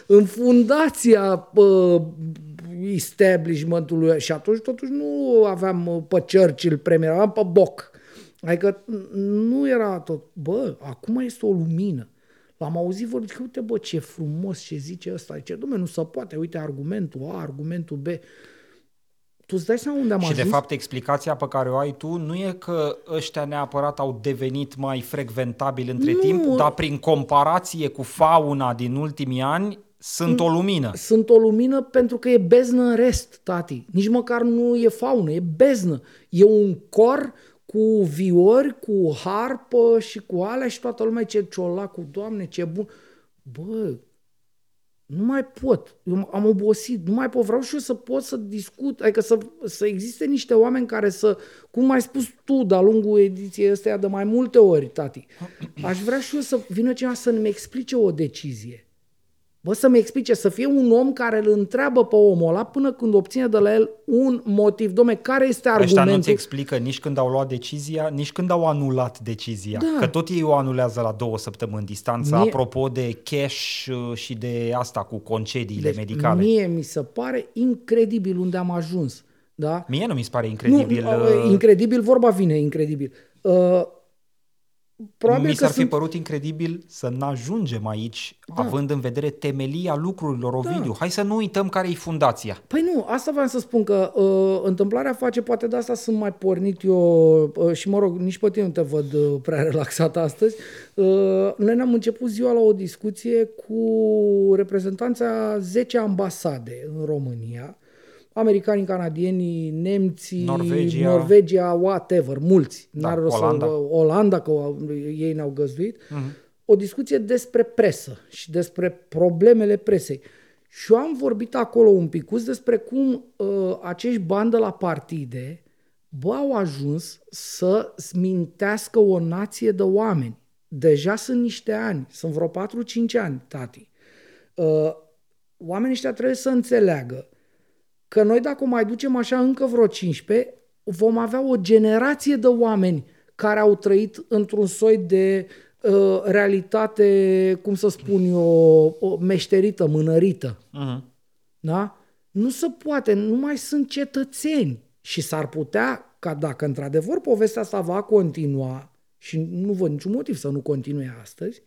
în fundația uh, establishmentului și atunci totuși nu aveam uh, pe Churchill premier, aveam pe Boc. Adică nu era tot, bă, acum este o lumină. L-am auzit vorbind că uite bă ce frumos ce zice ăsta. Zice, dom'le, nu se poate, uite argumentul A, argumentul B. Tu îți dai seama unde am Și ajuns? de fapt explicația pe care o ai tu nu e că ăștia neapărat au devenit mai frecventabili între Nu. timp, dar prin comparație cu fauna din ultimii ani sunt o lumină. Sunt o lumină pentru că e beznă în rest, tati. Nici măcar nu e faună, e beznă. E un cor cu viori, cu harpă și cu alea și toată lumea ce ciolacul, doamne, ce bun. Bă, nu mai pot. Eu am obosit. Nu mai pot. Vreau și eu să pot să discut. Adică să, să existe niște oameni care să, cum ai spus tu de-a lungul ediției astea de mai multe ori, tati, aș vrea și eu să vină cineva să-mi explice o decizie. Bă, să-mi explice, să fie un om care îl întreabă pe omul ăla până când obține de la el un motiv. Dom'le, care este Ăștia nu-ți argumentul? explică nici când au luat decizia, nici când au anulat decizia. Da. Că tot ei o anulează la două săptămâni distanță, Mie- apropo de cash uh, și de asta cu concediile Deci, medicale. Mie mi se pare incredibil unde am ajuns. Da? Mie nu mi se pare incredibil. Nu, uh, incredibil, vorba vine, incredibil. Uh, probabil mi că s-ar fi sunt... părut incredibil să n-ajungem aici, da. având în vedere temelia lucrurilor, Ovidiu. Da. Hai să nu uităm care e fundația. Păi nu, asta vreau să spun că uh, întâmplarea face, poate de asta sunt mai pornit eu uh, și mă rog, nici pe tine nu te văd uh, prea relaxat astăzi. Uh, noi ne-am început ziua la o discuție cu reprezentanța 10 ambasade în România, americanii, canadienii, nemții, Norvegia. Norvegia whatever, mulți. Da, N-are rost Olanda. Să, Olanda, că ei ne-au găzduit. Mhm. O discuție despre presă și despre problemele presei. Și eu am vorbit acolo un picuț despre cum uh, acești bani de la partide bă, au ajuns să mintească o nație de oameni. Deja sunt niște ani, sunt vreo 4-5 ani, tati. Uh, oamenii ăștia trebuie să înțeleagă că noi dacă o mai ducem așa încă vreo 15, vom avea o generație de oameni care au trăit într-un soi de uh, realitate, cum să spun eu, o meșterită, mânărită. Mhm. Da? Nu se poate, nu mai sunt cetățeni. Și s-ar putea ca dacă într-adevăr povestea asta va continua, și nu văd niciun motiv să nu continue astăzi,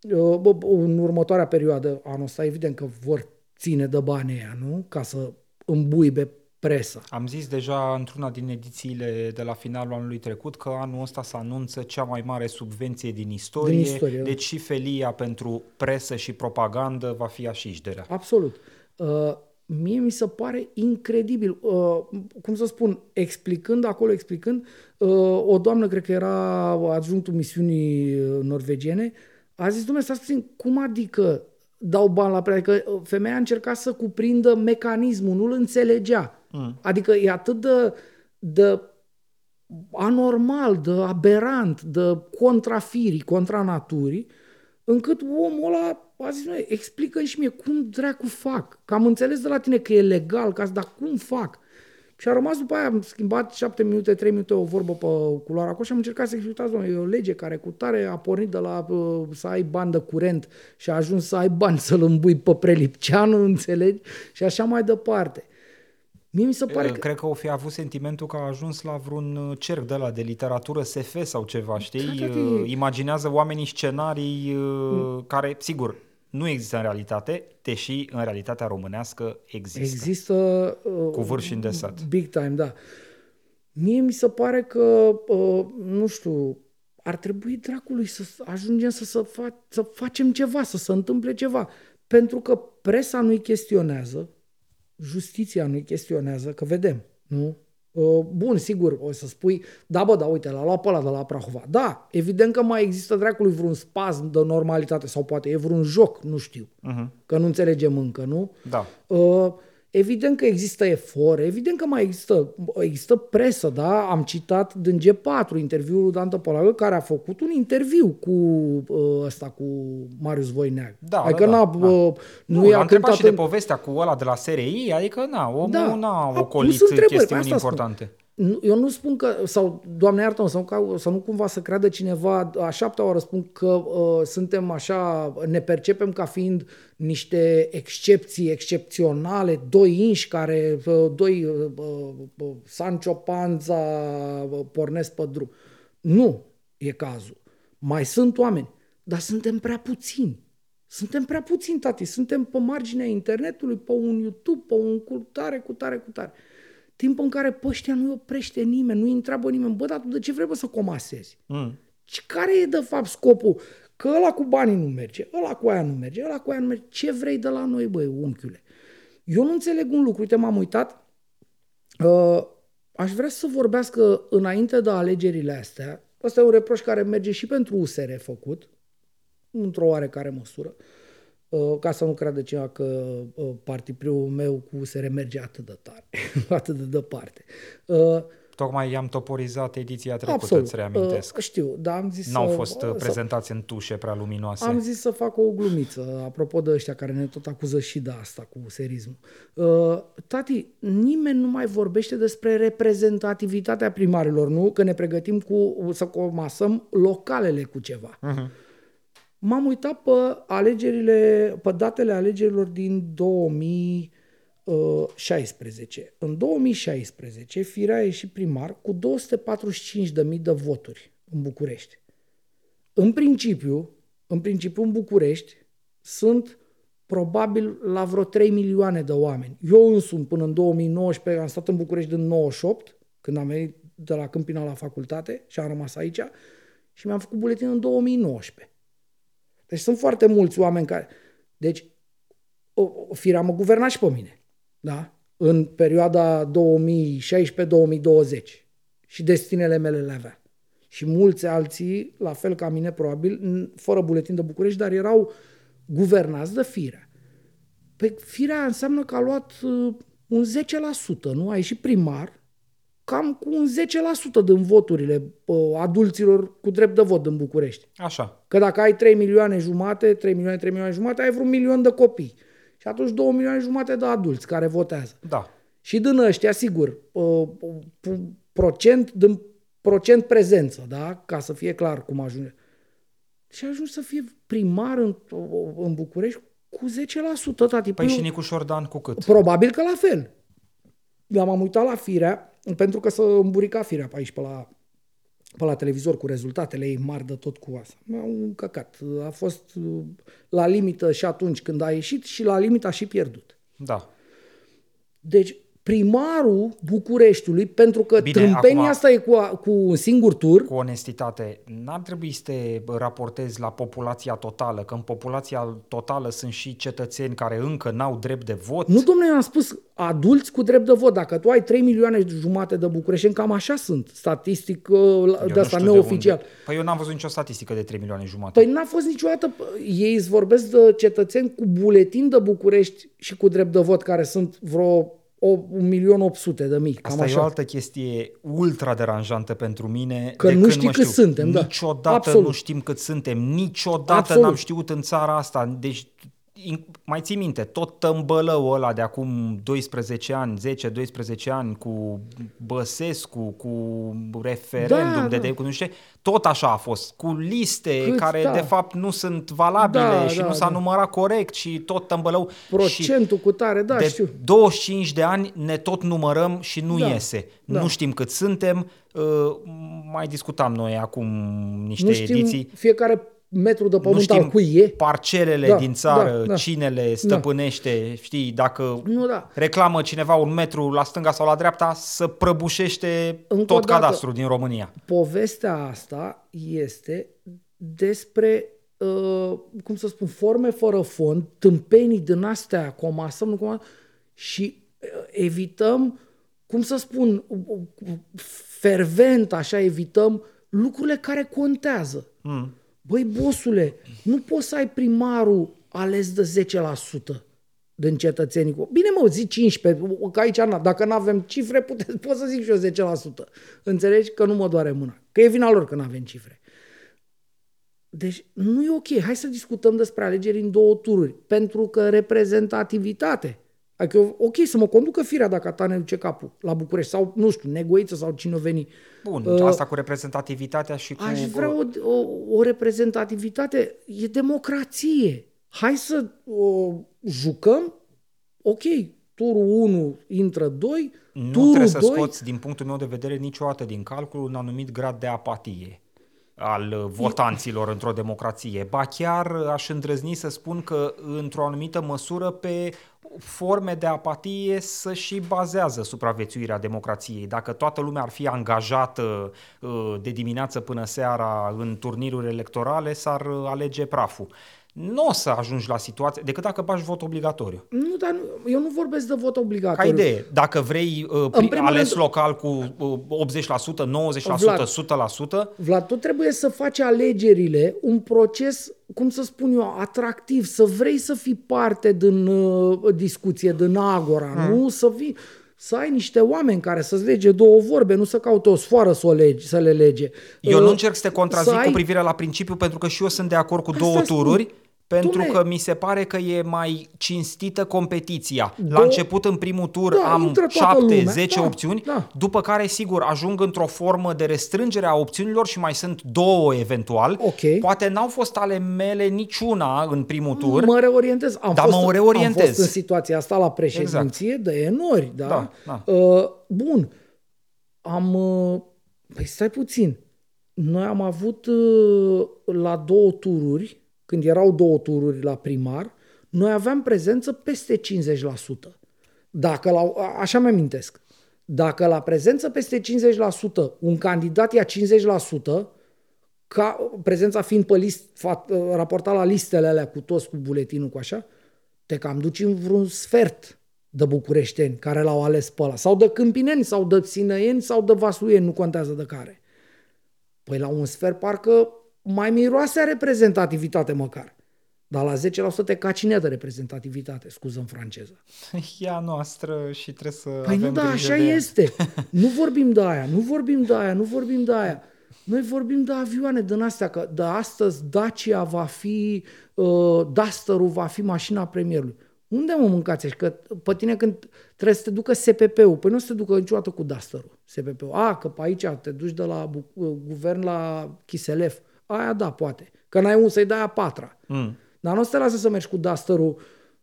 uh, bă, bă, în următoarea perioadă, anul ăsta, evident că vor ține de banii aia, nu? Ca să îmbuibe presa. Am zis deja într-una din edițiile de la finalul anului trecut că anul ăsta se anunță cea mai mare subvenție din istorie, Din istorie, da. deci și felia pentru presă și propagandă va fi așișderea. Absolut. Uh, mie mi se pare incredibil. Uh, cum să spun, explicând acolo, explicând, uh, o doamnă, cred că era adjunctul misiunii uh, norvegiene, a zis, domnule, stați puțin, cum adică dau bani la presă? Adică uh, femeia a încercat să cuprindă mecanismul, nu-l înțelegea. Mm. Adică e atât de, de anormal, de aberant, de contrafirii, contra naturii, încât omul ăla a zis, noi, explică și mie cum dracu fac. Că am înțeles de la tine că e legal, ca să, dar cum fac? Și a rămas după aia, am schimbat 7 minute, 3 minute o vorbă pe culoare acolo și am încercat să explicați, domnule, e o lege care cu tare a pornit de la uh, să ai bani de curent și a ajuns să ai bani să-l îmbui pe prelipceanu, înțelegi? Și așa mai departe. Mie mi se pare Pare că... Cred că o fi avut sentimentul că a ajuns la vreun uh, cerc de la de literatură SF sau ceva, știi? Da, da, Uh, da. Imaginează oamenii scenarii uh, care, sigur, nu există în realitate, deși în realitatea românească există. Există... Uh, Cu vârf și îndesat. Big time, da. Mie mi se pare că, uh, nu știu, ar trebui dracului să ajungem să, să, fa- să facem ceva, să se întâmple ceva. Pentru că presa nu-i chestionează, justiția nu-i chestionează, că vedem, nu? Uh, Bun, sigur, o să spui, da bă, da, uite, l-a luat pe ăla de la Prahova. Da, evident că mai există dracului vreun spasm de normalitate sau poate e vreun joc, nu știu, Uh-huh. că nu înțelegem încă, nu? Da. Uh, evident că există efort, evident că mai există, există presă, da? Am citat din G4 interviul lui Dan Topolagă, care a făcut un interviu cu uh, ăsta, cu Marius Voineag. Da, adică da, n-a, da, da. uh, Nu, nu i-a l-a întrebat cântat și de în- povestea cu ăla de la SRI, adică na, omul Da, n-a a ocolit pus întrebări, chestiuni asta spun. Importante. Nu- Eu nu spun că, sau, Doamne iartă să nu, ca- să nu cumva să creadă cineva, a șaptea oară spun că uh, suntem așa, ne percepem ca fiind niște excepții excepționale, doi inși care, uh, doi uh, uh, Sancho Panza uh, pornesc pe drum. Nu e cazul. Mai sunt oameni, dar suntem prea puțini. Suntem prea puțini, tati. Suntem pe marginea internetului, pe un YouTube, pe un cu tare, cu tare, cu tare. Timp în care pe ăștia nu-i oprește nimeni, nu-i întreabă nimeni, bă, dar tu de ce vrei bă, să comasezi? Mm. Și care e de fapt scopul? Că ăla cu banii nu merge, ăla cu aia nu merge, ăla cu aia nu merge. Ce vrei de la noi, băi, unchiule? Eu nu înțeleg un lucru, uite, m-am uitat, uh, aș vrea să vorbească înainte de alegerile astea, ăsta e un reproș care merge și pentru USR făcut, într-o oarecare măsură, uh, ca să nu creadă cineva că uh, partidul meu cu USR merge atât de tare, atât de departe. Uh, Tocmai i-am toporizat ediția trecută, Absolut. îți reamintesc. Uh, știu, dar am zis N-au să, fost uh, să, prezentați în tușe prea luminoase. am zis să fac o glumiță, apropo de ăștia care ne tot acuză și de asta cu serismul. Uh, tati, nimeni nu mai vorbește despre reprezentativitatea primarilor, nu? Că ne pregătim cu să comasăm localele cu ceva. Mhm. M-am uitat pe alegerile, pe datele alegerilor din 2016. În 2016, Firea a ieșit primar cu 245.000 de voturi în București. În principiu, în principiu în București sunt probabil la vreo 3 milioane de oameni. Eu însumi până în 2019 am stat în București din 98, când am venit de la Câmpina la facultate și am rămas aici și mi-am făcut buletin în 2019. Deci sunt foarte mulți oameni care... Deci, o, o firea mă guverna și pe mine. Da? în perioada 2016-2020 și destinele mele le avea. Și mulți alții, la fel ca mine probabil, fără buletin de București, dar erau guvernați de firea. Pe firea înseamnă că a luat uh, un 10%, nu? A ieșit primar, cam cu un 10% din voturile uh, adulților cu drept de vot în București. Așa. Că dacă ai 3 milioane jumate, 3 milioane, 3 milioane jumate, ai vreun milion de copii. Și atunci 2 milioane jumate de adulți care votează. Da. Și din ăștia, sigur, uh, procent, din procent prezență, da? Ca să fie clar cum ajunge. Și ajungi să fie primar în, în București cu 10%, tati. Păi și Nicu Șordan cu cât? Probabil că la fel. Dar m-am uitat la firea, pentru că să îmburica firea pe aici, pe la, pe la televizor, cu rezultatele ei mari de tot cu asta. M-am căcat. A fost la limită și atunci când a ieșit și la limită a și pierdut. Da. Deci, primarul Bucureștiului, pentru că Bine, trâmpenia acum, asta e cu, cu un singur tur. Cu onestitate, n-ar trebui să te raportezi la populația totală, că în populația totală sunt și cetățeni care încă n-au drept de vot. Nu, domnule, am spus adulți cu drept de vot. Dacă tu ai 3 milioane jumate de bucurești, cam așa sunt, statistic uh, de asta neoficial. De păi eu n-am văzut nicio statistică de 3 milioane jumate. Păi n-a fost niciodată, ei îți vorbesc de cetățeni cu buletin de București și cu drept de vot, care sunt vreo o, 1.800.000 de mii. Cam Asta așa. e o altă chestie ultra deranjantă pentru mine. Că de nu când știi mă cât știu. suntem, da. Niciodată Absolut. nu știm cât suntem. Niciodată Absolut. n-am știut în țara asta. Deci mai ții minte, tot tămbălăul ăla de acum 12 ani, 10-12 ani, cu Băsescu, cu referendum Da, de, da. de cu nu știu ce, tot așa a fost, cu liste Cât, care da. de fapt nu sunt valabile Da, și da, nu s-a da. numărat corect și tot tămbălău. și Procentul cu tare, da, de știu. 25 de ani ne tot numărăm și nu Da, iese. da. Nu știm cât suntem. Uh, mai discutam noi acum niște Nu știm ediții. fiecare metru de Nu pământ al știm cui e. parcelele Da, din țară, da, da. cine le stăpânește, știi, dacă Nu, da. reclamă cineva un metru la stânga sau la dreapta, să prăbușește Încă o tot dată. cadastrul din România. Povestea asta este despre, uh, cum să spun, forme fără fond, tâmpenii din astea, comasăm, nu comasăm, și uh, evităm, cum să spun, uh, uh, fervent, așa, evităm lucrurile care contează. Mm. Băi, bosule, nu poți să ai primarul ales de 10% din cetățenii. cu- Bine mă, zi 15, că aici, na, dacă nu avem cifre, puteți, pot să zic și eu 10%. Înțelegi că nu mă doare mâna. Că e vina lor că nu avem cifre. Deci nu e ok. Hai să discutăm despre alegeri în două tururi. Pentru că reprezentativitate. Adică, eu- ok, să mă conducă firea dacă ta ne duce capul la București sau, nu știu, negoiță sau cine o veni. Bun, Uh, asta cu reprezentativitatea și cu... Aș vrea o, o, o reprezentativitate. E democrație. Hai să o jucăm. Ok, turul 1 intră 2, Nu turul trebuie să 2... scoți, din punctul meu de vedere, niciodată din calcul un anumit grad de apatie al uh, votanților într-o democrație. Ba chiar uh, aș îndrăzni să spun că într-o anumită măsură pe forme de apatie să și bazează supraviețuirea democrației. Dacă toată lumea ar fi angajată uh, de dimineață până seara în turniruri electorale, s-ar uh, alege praful. Nu o să ajungi la situație, decât dacă bagi vot obligatoriu. Nu, dar nu, eu nu vorbesc de vot Ca obligatoriu. idee, dacă vrei uh, pri- primul ales rând- local cu uh, 80%, 90%, Vlad. 100%, Vlad, tu trebuie să faci alegerile un proces, cum să spun eu, atractiv, să vrei să fii parte din uh, discuție, din agora, Hmm. nu? Să fii, să ai niște oameni care să-ți lege două vorbe, nu să caute o sfoară să, o legi, să le lege. eu Uh, nu încerc să te contrazic să cu ai- privire la principiu pentru că și eu sunt de acord cu Asta două spun. Tururi. Pentru Dom'le, că mi se pare că e mai cinstită competiția. La Două- început, în primul tur, Da, am intră toată lumea. 7-10 Da, opțiuni, da. după care, sigur, ajung într-o formă de restrângere a opțiunilor și mai sunt două eventual. Ok. Poate n-au fost ale mele niciuna în primul tur. Mă reorientez. Am Da, fost, mă reorientez. Am fost în situația asta la președinție exact. de enori, da? Da, da. Uh, bun. Am... Uh, păi stai puțin. Noi am avut uh, la două tururi, când erau două tururi la primar, noi aveam prezență peste 50%. Dacă la, a- așa mi amintesc. Dacă la prezență peste 50% un candidat ia 50%, ca prezența fiind pe list, fa, raportat la listele alea cu toți, cu buletinul, cu așa, te cam duci în vreun sfert de bucureșteni care l-au ales pe ăla, sau de câmpineni, sau de sinăieni, sau de vasuieni, nu contează de care. Păi la un sfert parcă mai miroase a reprezentativitate măcar. Dar la 10% te cacinea de reprezentativitate, scuză în franceză. E a noastră și trebuie să Păi avem nu, da, grijă așa de ea. este. Nu vorbim de aia, nu vorbim de aia, nu vorbim de aia. Noi vorbim de avioane din astea, că de astăzi Dacia va fi, uh, Duster-ul va fi mașina premierului. Unde mă mâncați așa? Că pe tine când trebuie să te ducă SPP-ul, păi nu o să te ducă niciodată cu Duster-ul, SPP-ul. A, că pe aici te duci de la bu- uh, guvern la Chiselef. Aia da, poate. Că n-ai unde să-i dai a patra. Mm. Dar nu o să te lasă să mergi cu Duster-ul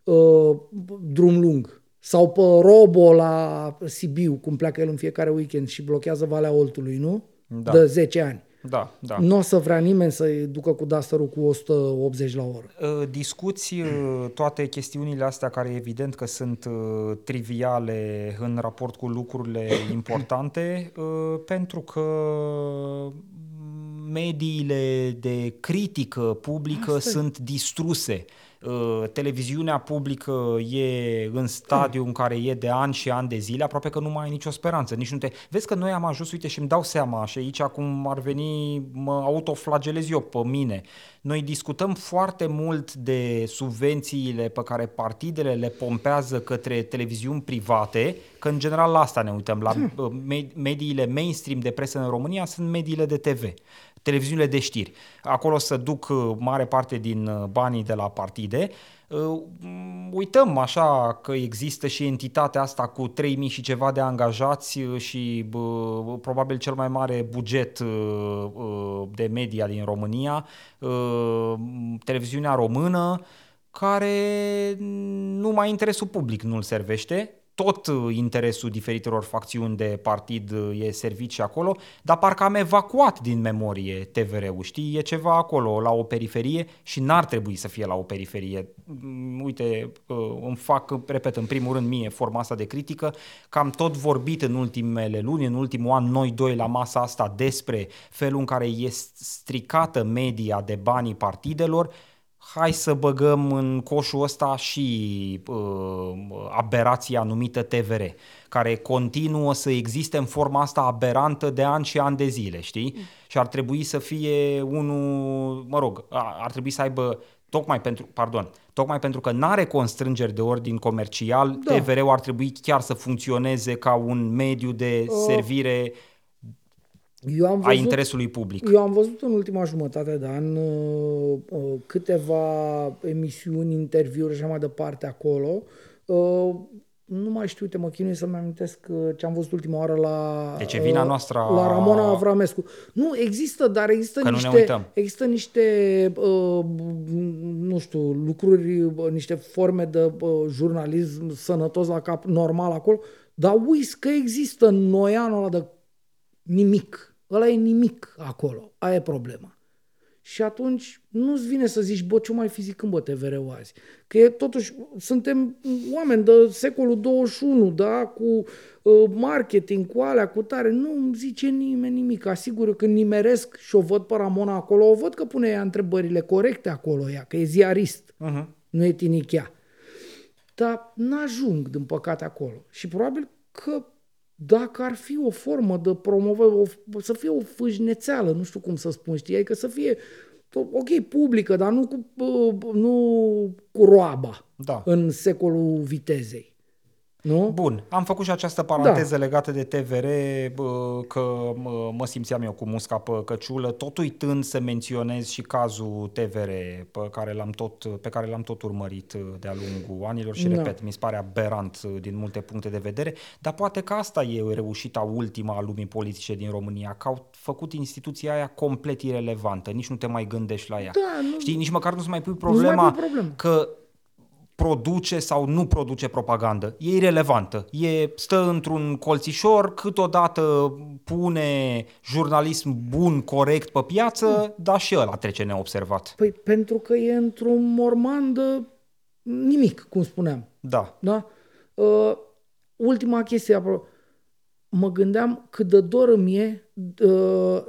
uh, drum lung. Sau pe Robo la Sibiu, cum pleacă el în fiecare weekend și blochează Valea Oltului, nu? Da. De 10 ani. Da, da. Nu o să vrea nimeni să-i ducă cu Duster-ul cu 180 la oră. Uh, Discuți uh, toate chestiunile astea care evident că sunt uh, triviale în raport cu lucrurile importante, uh, pentru că mediile de critică publică Asta e. sunt distruse. Uh, Televiziunea publică e în stadiu în care e de ani și ani de zile, aproape că nu mai ai nicio speranță. Nici nu te... Vezi că noi am ajuns, uite, și îmi dau seama, și aici acum ar veni, mă autoflagelez eu pe mine. Noi discutăm foarte mult de subvențiile pe care partidele le pompează către televiziuni private, că în general la asta ne uităm. La uh, me- mediile mainstream de presă în România sunt mediile de TV televiziunile de știri. Acolo să duc uh, mare parte din uh, banii de la partide. Uh, Uităm așa că există și entitatea asta cu 3000 și ceva de angajați uh, și bă, probabil cel mai mare buget uh, uh, de media din România, uh, televiziunea română, care numai interesul public nu-l servește, tot uh, interesul diferitelor facțiuni de partid uh, e servit și acolo, dar parcă am evacuat din memorie TVR-ul, știi? E ceva acolo, la o periferie și n-ar trebui să fie la o periferie. Mm, Uite, uh, îmi fac, repet, în primul rând mie forma asta de critică, că am tot vorbit în ultimele luni, în ultimul an, noi doi la masa asta despre felul în care e stricată media de banii partidelor, hai să băgăm în coșul ăsta și uh, aberația numită TVR, care continuă să existe în forma asta aberantă de ani și ani de zile, știi? Și ar trebui să fie unul, mă rog, a- ar trebui să aibă tocmai pentru, pardon, tocmai pentru că n-are constrângeri de ordin comercial, Da. TVR-ul ar trebui chiar să funcționeze ca un mediu de servire Eu am a văzut, interesului public. eu am văzut în ultima jumătate de an uh, uh, câteva emisiuni, interviuri și așa mai departe acolo. Uh, nu mai știu, uite, mă chinuie să-mi amintesc uh, ce am văzut ultima oară la... Deci e vina uh, noastră a- La Ramona Avramescu. Nu, există, dar există Că nu ne niște... uităm. Există niște, uh, nu știu, lucruri, uh, niște forme de uh, jurnalism sănătos la cap, normal acolo, dar uiți că există noianul ăla de nimic. Ăla e nimic acolo. Aia e problema. Și atunci nu-ți vine să zici, bă, ce mai fi zicând, bă, TVR-ul azi? Că e, totuși suntem oameni de secolul 21, da, cu uh, marketing, cu alea, cu tare. Nu îmi zice nimeni nimic. Asigur eu când nimeresc și o văd pe Ramona acolo, o văd că pune ea întrebările corecte acolo, ea, că e ziarist, Uh-huh. nu e tinichea. Dar n-ajung, din păcate, acolo. Și probabil că dacă ar fi o formă de promovare, o, să fie o fâșnețeală, nu știu cum să spun, știi, adică să fie, ok, publică, dar nu cu, uh, nu cu roaba Da. în secolul vitezei. Nu? Bun, am făcut și această paranteză da. legată de TVR, bă, că mă, mă simțeam eu cu musca pe căciulă, tot uitând să menționez și cazul TVR pe care l-am tot, pe care l-am tot urmărit uh, de-a lungul anilor și, Da. repet, mi se pare aberant uh, din multe puncte de vedere, dar poate că asta e reușita ultima a lumii politice din România, că au făcut instituția aia complet irelevantă, nici nu te mai gândești la ea. Da, nu- Știi, nici măcar nu-ți mai pui Nu-ți mai problema, pui problemă. că produce sau nu produce propagandă. E irelevantă. E, stă într-un colțișor, câteodată pune jurnalism bun, corect pe piață, dar și ăla trece neobservat. Păi pentru că e într-un morman de nimic, cum spuneam. Da. Da? Uh, ultima chestie, apro- mă gândeam cât de dor îmi e de,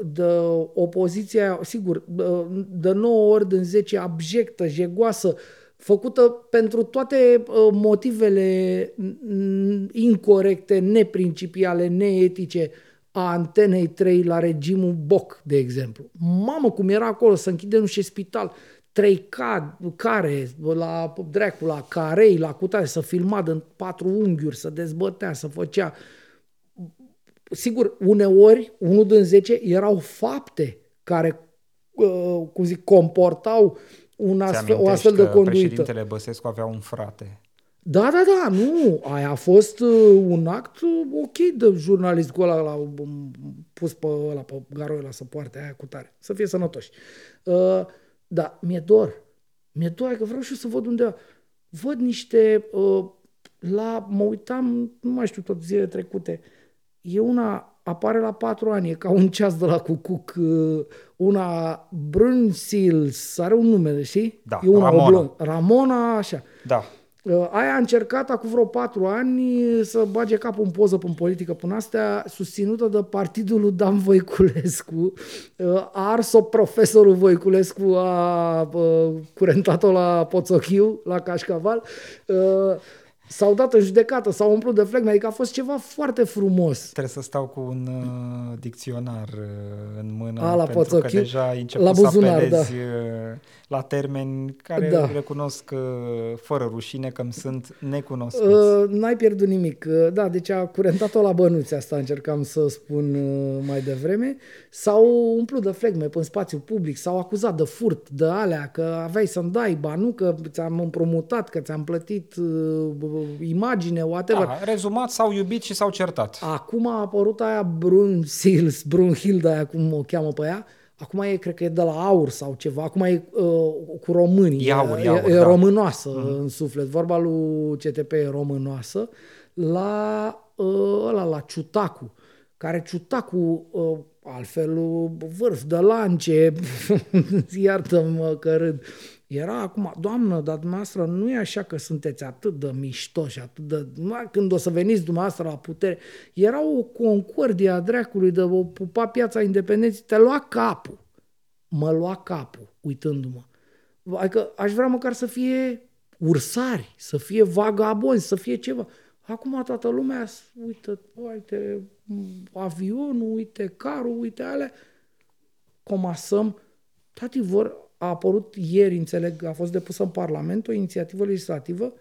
de opoziția, sigur, de, de 9 ori din 10 abjectă, jegoasă, făcută pentru toate uh, motivele mm, incorrecte, neprincipiale, neetice a Antenei 3 la regimul Boc, de exemplu. Mamă, cum era acolo, să închide nu știu spital, 3K, care, la Dracula, carei, la cutare, să filma în patru unghiuri, să dezbătea, să făcea. Sigur, uneori, unul din zece erau fapte care, uh, cum zic, comportau un astfel, o astfel de conduită. președintele Băsescu avea un frate. Da, da, da, nu, aia a fost uh, un act uh, ok de jurnalist cu ăla, l-a um, pus pe ăla, pe garul ăla să poarte aia cu tare, să fie sănătoși. Uh, da, mi-e dor. Mi-e dor că vreau și eu să văd undeva. Văd niște, uh, la, mă uitam, nu mai știu tot zilele trecute, e una, apare la patru ani, e ca un ceas de la cucuc, uh, una Brunsils, are un nume, știi? Da, e una Ramona. oblong. Ramona, așa. Da. Uh, Aia a încercat acum vreo patru ani să bage capul în poză în politică până astea, susținută de partidul lui Dan Voiculescu. Uh, A ars-o profesorul Voiculescu, a uh, curentat-o la Poțochiu, la Cașcaval. Uh, S-au dat în judecată, s-au umplut de flegme, adică a fost ceva foarte frumos. Trebuie să stau cu un uh, dicționar uh, în mână, A, la pentru că Poțochiu? deja ai început La buzunar, să da. apelezi uh, la termeni care Da. recunosc uh, fără rușine că îmi sunt necunoscuți. Uh, n-ai pierdut nimic. Uh, Da, deci a curentat-o la bănuți, asta încercam să spun uh, mai devreme. S-au umplut de flegme pe spațiu public, s-au acuzat de furt, de alea, că aveai să-mi dai bani, nu că ți-am împrumutat, că ți-am plătit uh, imagine, whatever. da, rezumat, s-au iubit și s-au certat. Acum a apărut aia Brunsils, Brunhilda, aia cum o cheamă pe ea. Acum e, cred că e de la aur sau ceva. Acum e uh, cu românii. E aur, e aur, e da. românoasă mm. în suflet. Vorba lui CTP e românoasă. La uh, ăla, la Ciutacu, care Ciutacu, uh, altfel uh, vârf de lance, iartă-mă că râd, era acum, doamnă, dar dumneavoastră nu e așa că sunteți atât de mișto și atât de... numai Când o să veniți dumneavoastră la putere, era o concordie a dracului de o pupa piața independenței, te lua capul. Mă lua capul, uitându-mă. Adică aș vrea măcar să fie ursari, să fie vagabonzi, să fie ceva. Acum toată lumea, uite, uite avionul, uite carul, uite alea, comasăm. Tati, vor, a apărut ieri, înțeleg, a fost depusă în Parlament o inițiativă legislativă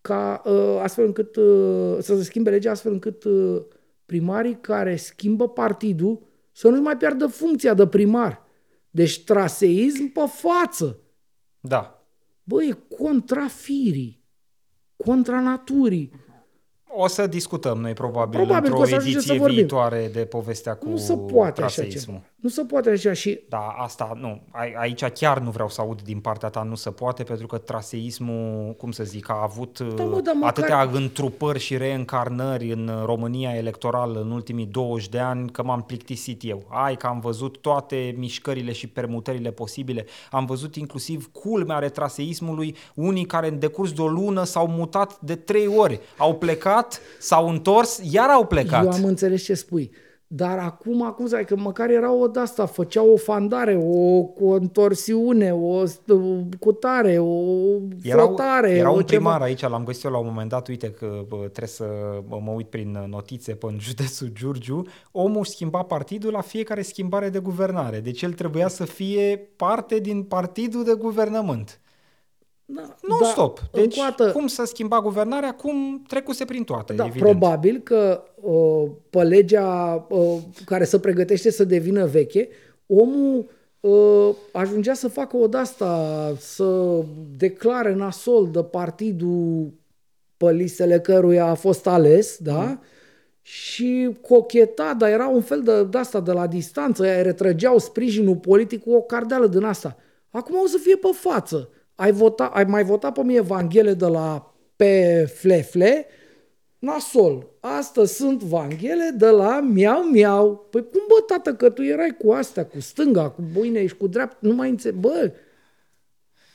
ca uh, astfel încât uh, să se schimbe legea astfel încât uh, primarii care schimbă partidul să nu-și mai piardă funcția de primar. Deci traseism pe față. Da. Bă, e contra firii, contra naturii. O să discutăm noi probabil, Probabil că într-o o să ajungem ediție să vorbim. viitoare de povestea cu Nu se poate așa traseismul. ceva. Nu se poate așa și Da, asta nu. A- Aici chiar nu vreau să aud din partea ta, nu se poate, pentru că traseismul, cum să zic, a avut Da, mă, uh, dar măcar- atâtea întrupări și reîncarnări în România electorală în ultimii 20 de ani că m-am plictisit eu. Ai că am văzut toate mișcările și permutările posibile. Am văzut inclusiv culmea retraseismului, unii care în decurs de o lună s-au mutat de trei ori. Au plecat, s-au întors, iar au plecat. eu am înțeles ce spui. Dar acum, acum să că măcar era o de-asta, făceau o fandare, o contorsiune, o st- cutare, o flotare, era o un ceva. primar aici, l-am găsit eu la un moment dat, uite că bă, trebuie să bă, mă uit prin notițe pe în județul Giurgiu, omul își schimba partidul la fiecare schimbare de guvernare. Deci el trebuia să fie parte din partidul de guvernământ. Da, Non-stop. da, Deci încă o dată, cum să schimba guvernarea, cum trecuse prin toate, Da, evident. probabil că uh, pe legea uh, care se pregătește să devină veche, omul uh, ajungea să facă o de-asta, să declare nasol de partidul pe listele căruia a fost ales, da? Mm. Și cocheta, dar era un fel de, de asta de la distanță, ei retrăgeau sprijinul politic cu o cardeală din asta. Acum o să fie pe față. Ai, vota, ai mai votat pe mine Vanghele de la pe Flefle, nasol. Astăzi sunt Vanghele de la Miau Miau. Păi cum bă, tată, că tu erai cu astea, cu stânga, cu boine, ești cu dreapta, nu mai înțeleg. Bă,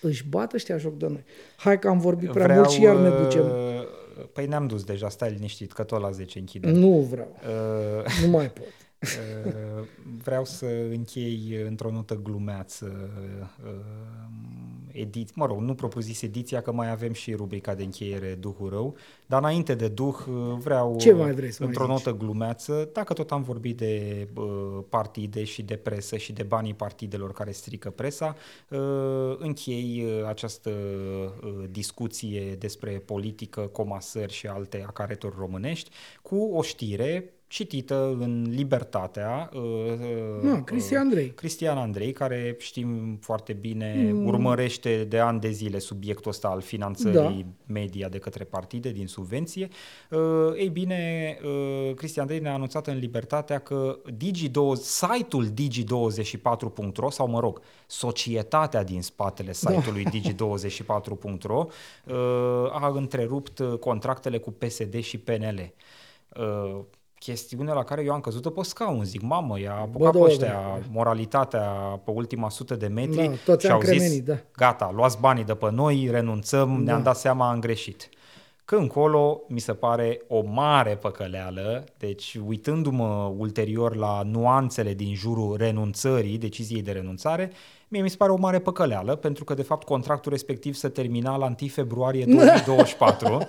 își bat ăștia joc de noi. Hai că am vorbit prea mult și iar ne ducem. uh, Păi ne-am dus deja, stai liniștit, că tot la 10 închidem. Nu vreau, Uh, nu mai pot. Uh, vreau să închei într-o notă glumeață uh, edit, mă rog, nu propriu-zis ediția, că mai avem și rubrica de încheiere Duhul Rău, dar înainte de Duh vreau Ce mai vrei să într-o mai notă glumeață, dacă tot am vorbit de uh, partide și de presă și de banii partidelor care strică presa, uh, închei uh, această uh, discuție despre politică, comasări și alte acareturi românești cu o știre citită în Libertatea. Uh, uh, Cristian Andrei. Cristian Andrei, care știm foarte bine, mm. urmărește de ani de zile subiectul ăsta al finanțării da. media de către partide din subvenție. Uh, ei bine, uh, Cristian Andrei ne-a anunțat în Libertatea că Digi2, site-ul digi24.ro sau mă rog, societatea din spatele da. site-ului da. digi24.ro uh, a întrerupt contractele cu PSD și PNL. Uh, chestiune la care eu am căzut pe scaun. Zic, mamă, i-a apucat Bă, pe ăștia da. moralitatea pe ultima sută de metri da, și au zis, da. gata, luați banii de pe noi, renunțăm, da. ne-am dat seama, am greșit. Că încolo mi se pare o mare păcăleală, deci uitându-mă ulterior la nuanțele din jurul renunțării, deciziei de renunțare, Mie mi se pare o mare păcăleală, pentru că de fapt contractul respectiv se termina la 1 februarie 2024.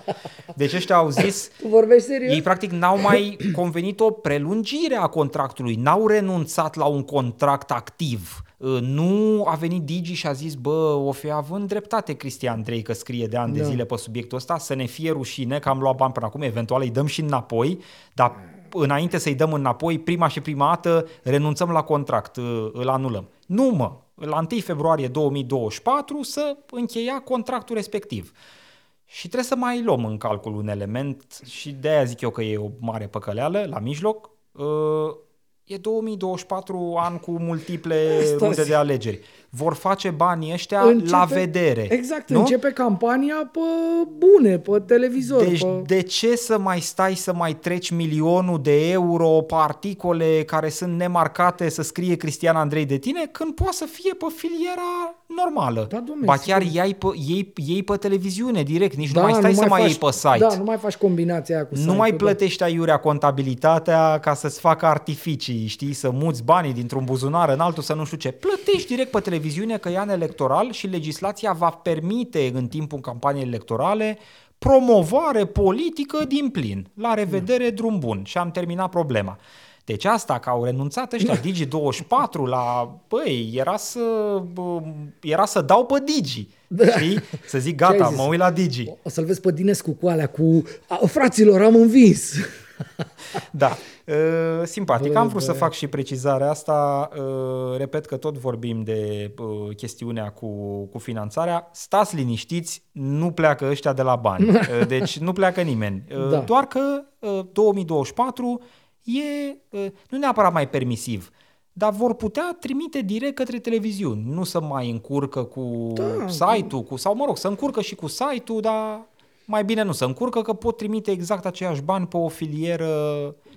Deci ăștia au zis... Tu vorbești serios? Ei practic n-au mai convenit o prelungire a contractului, n-au renunțat la un contract activ. Uh, nu a venit Digi și a zis, bă, o fi având dreptate Cristian Andrei că scrie de ani da. de zile pe subiectul ăsta, să ne fie rușine că am luat bani până acum, eventual îi dăm și înapoi, dar înainte să-i dăm înapoi, prima și prima dată renunțăm la contract, uh, îl anulăm. Nu mă, la 1 februarie 2024 să încheia contractul respectiv. Și trebuie să mai luăm în calcul un element și de aia zic eu că e o mare păcăleală la mijloc. Uh, e 2024 an cu multiple runde de alegeri vor face banii ăștia începe, la vedere. Exact, nu? începe campania pe bune, pe televizor. Deci pe... de ce să mai stai să mai treci milionul de euro pe articole care sunt nemarcate să scrie Cristian Andrei de tine când poate să fie pe filiera normală. Da, domnule, ba chiar iei pe, iei, iei pe televiziune direct, nici da, nu mai stai nu să mai, faci, iei pe site. Da, nu mai faci combinația aia cu Nu mai da. plătești aiurea contabilitatea ca să-ți facă artificii, știi, să muți banii dintr-un buzunar în altul, să nu știu ce. Plătești direct pe televiziune televiziune că e an electoral și legislația va permite în timpul campaniei electorale promovare politică din plin. La revedere, drum bun. Și am terminat problema. Deci asta, că au renunțat ăștia Digi24 la... Băi, era să, era să dau pe Digi. Da. Știi? Să zic, gata, mă uit la Digi. O să-l vezi pe Dinescu cu alea, cu... Fraților, am învins! da. Uh, simpatic. Am vrut să fac și precizarea asta. Uh, repet că tot vorbim de uh, chestiunea cu, cu finanțarea. Stați liniștiți, nu pleacă ăștia de la bani. Uh, deci nu pleacă nimeni. Uh, da. Doar că uh, 2024 e uh, nu neapărat mai permisiv, dar vor putea trimite direct către televiziuni. Nu să mai încurcă cu da. site-ul, cu, sau mă rog, să încurcă și cu site-ul, dar mai bine nu să încurcă că pot trimite exact aceiași bani pe o filieră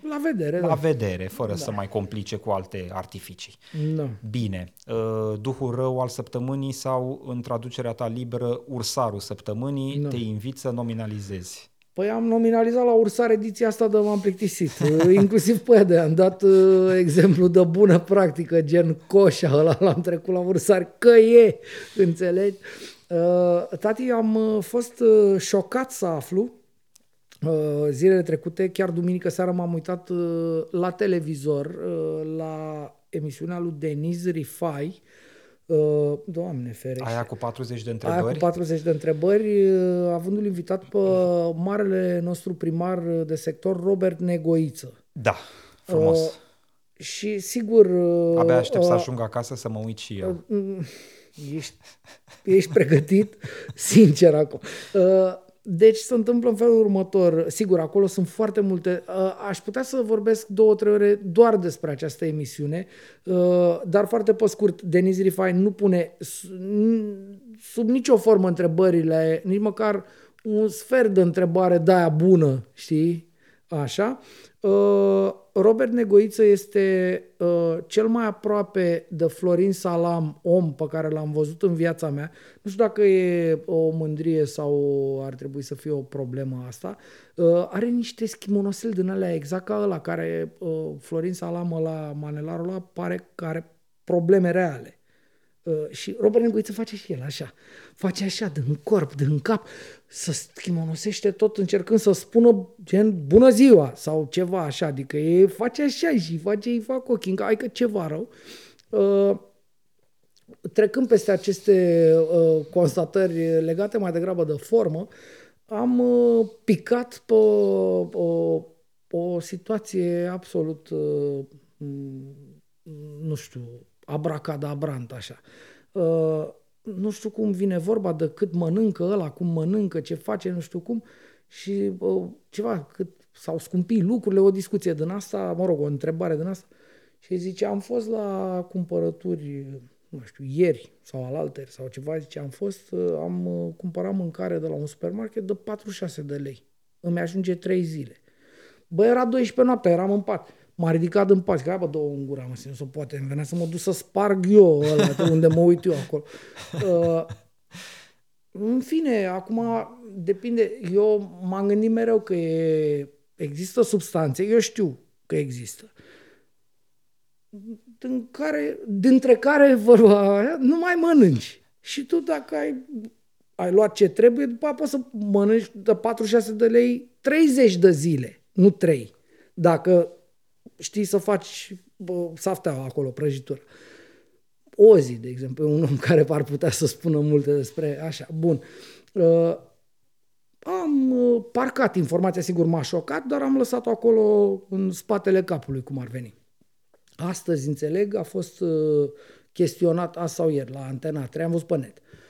la vedere, la da. vedere fără da. să mai complice cu alte artificii. Da. Bine. Uh, Duhul rău al săptămânii sau în traducerea ta liberă Ursarul săptămânii, da. te invit să nominalizezi. Păi am nominalizat la Ursar ediția asta, dar m-am plictisit. Uh, inclusiv pe de am dat uh, exemplu de bună practică, gen coșa ăla l-am trecut la Ursar, că e, înțelegi? Uh, tati, am uh, fost uh, șocat să aflu zilele trecute, chiar duminică seara m-am uitat la televizor la emisiunea lui Denis Rifai, Doamne ferește. Aia cu 40 de întrebări? Aia cu 40 de întrebări, avându-l invitat pe marele nostru primar de sector, Robert Negoiță. Da, frumos. Uh, și sigur... Abia aștept uh, să ajung acasă să mă uit și eu. Uh, Ești, ești pregătit? Sincer acum. Uh, deci se întâmplă în felul următor. Sigur, acolo sunt foarte multe. Uh, aș putea să vorbesc două, trei ore doar despre această emisiune, uh, dar foarte pe scurt, Denis Rifai nu pune sub nicio formă întrebările, nici măcar un sfert de întrebare de aia bună, știi? Așa. Uh, Robert Negoiță este uh, cel mai aproape de Florin Salam, om pe care l-am văzut în viața mea. Nu știu dacă e o mândrie sau ar trebui să fie o problemă asta. Uh, are niște schimonosel din alea exact ca ăla care uh, Florin Salam la manelarul ăla pare că are probleme reale. Uh, și Robert Negoiță face și el așa. Face așa, din corp, din cap, să schimonosește tot încercând să spună gen bună ziua sau ceva așa. Adică e face așa și face, îi fac ochii, hai că ceva rău. Uh, trecând peste aceste uh, constatări legate mai degrabă de formă, am uh, picat pe uh, o situație absolut, uh, nu știu, abracadabrant așa. Uh, nu știu cum vine vorba de cât mănâncă ăla, cum mănâncă, ce face, nu știu cum, și uh, ceva, cât s-au scumpit lucrurile, o discuție din asta, mă rog, o întrebare din asta. Și zice, am fost la cumpărături, nu știu, ieri sau alalteri sau ceva, zice, am fost, uh, am uh, cumpărat mâncare de la un supermarket de 46 de lei. Îmi ajunge 3 zile. Bă, era 12 noapte, eram în pat. M-a ridicat în pas, că bă, două în gura, mă, nu se poate, îmi venea să mă duc să sparg eu ăla, unde mă uit eu acolo. Uh, în fine, acum depinde, eu m-am gândit mereu că e, există substanțe, eu știu că există, în care, dintre care vorba aia, nu mai mănânci. Și tu dacă ai, ai luat ce trebuie, după aceea poți să mănânci de 46 de lei 30 de zile, nu 3. Dacă știi să faci bă, safteaua acolo, prăjitură. Ozi, de exemplu, un om care ar putea să spună multe despre așa. Bun. Uh, am uh, parcat informația, sigur m-a șocat, dar am lăsat-o acolo în spatele capului, cum ar veni. Astăzi, înțeleg, a fost uh, chestionat azi sau ieri la Antena 3, am văzut pe net. Uh,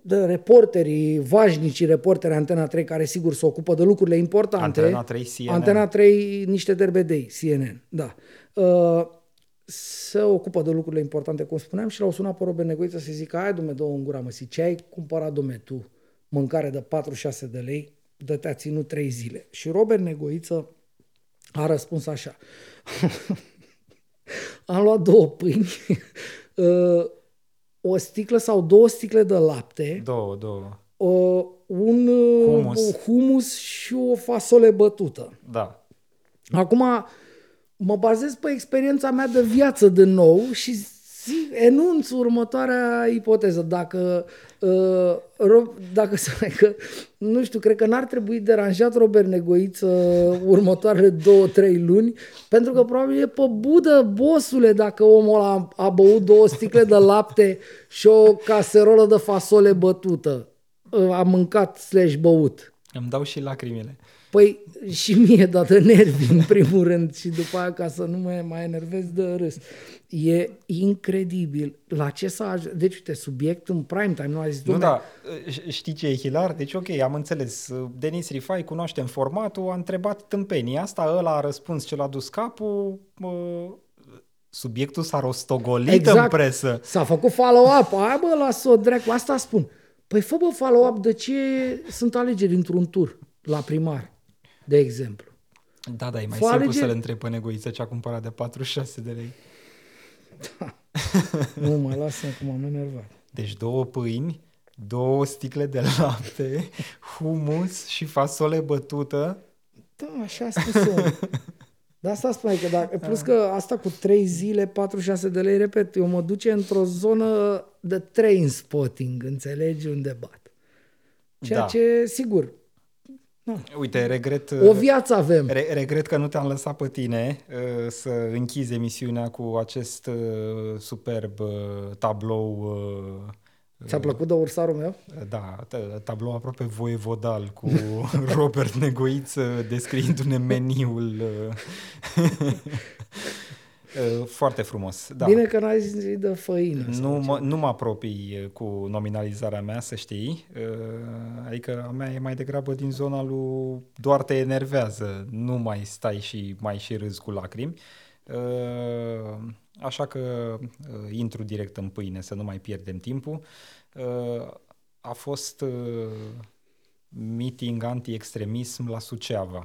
de reporterii, vașnicii reporteri Antena 3, care sigur se ocupă de lucrurile importante. Antena 3, CNN. Antena 3, niște derbedei, CNN, da. Uh, se ocupă de lucrurile importante, cum spuneam, și l-au sunat pe Robert Negoiță să zică, hai, dume, două în gura, mă, ce ai cumpărat, dume, tu, mâncare de 46 de lei, de te-a ținut 3 zile. Și Robert Negoiță a răspuns așa. Am luat două pâini, uh, o sticlă sau două sticle de lapte. Două, două. Uh, un humus. humus și o fasole bătută. Da. Acum mă bazez pe experiența mea de viață de nou și zi, enunț următoarea ipoteză. Dacă, uh, dacă că, nu știu, cred că n-ar trebui deranjat Robert Negoiță următoarele două, trei luni, pentru că probabil e pe budă, bosule, dacă omul ăla a, a băut două sticle de lapte și o caserolă de fasole bătută. Uh, a mâncat slash băut. Îmi dau și lacrimile. Păi și mie dată nervi în primul rând și după aia ca să nu mă mai enervez de râs. E incredibil la ce s-a ajuns. Deci, uite, subiect în prime time, nu a zis, Nu, da, știi ce e hilar? Deci, ok, am înțeles. Denis Rifai, cunoaștem formatul, a întrebat tâmpenii asta, ăla a răspuns ce l-a dus capul, mă, subiectul s-a rostogolit exact. în presă. S-a făcut follow-up, aia bă, lasă-o dracu, asta spun. Păi fă bă follow-up de ce sunt alegeri într-un tur la primar de exemplu. Da, da, e mai Foale simplu să-l întrebi pe negoiță ce a cumpărat de 46 de lei. Da. nu, mă lasă că m-am enervat. Deci două pâini, două sticle de lapte, humus și fasole bătută. Da, așa a spus De asta spune că dacă, plus că asta cu 3 zile, 46 de lei, repet, eu mă duce într-o zonă de train spotting, înțelegi, unde bat. Ceea da. ce, sigur, Uite, regret... O viață avem. Re, regret că nu te-am lăsat pe tine uh, să închizi emisiunea cu acest uh, superb uh, tablou uh, Ți-a plăcut de ursarul meu? Da, tablou aproape voievodal cu Robert Negoiță descriindu-ne meniul. Uh, Uh, foarte frumos. Da. Bine că n-ai zis de făină. Nu mă, nu mă apropii uh, cu nominalizarea mea, să știi. Uh, adică a mea e mai degrabă din zona lui doar te enervează, nu mai stai și mai și râzi cu lacrimi. Așa că intru direct în pâine, să nu mai pierdem timpul. A fost meeting anti-extremism la Suceava.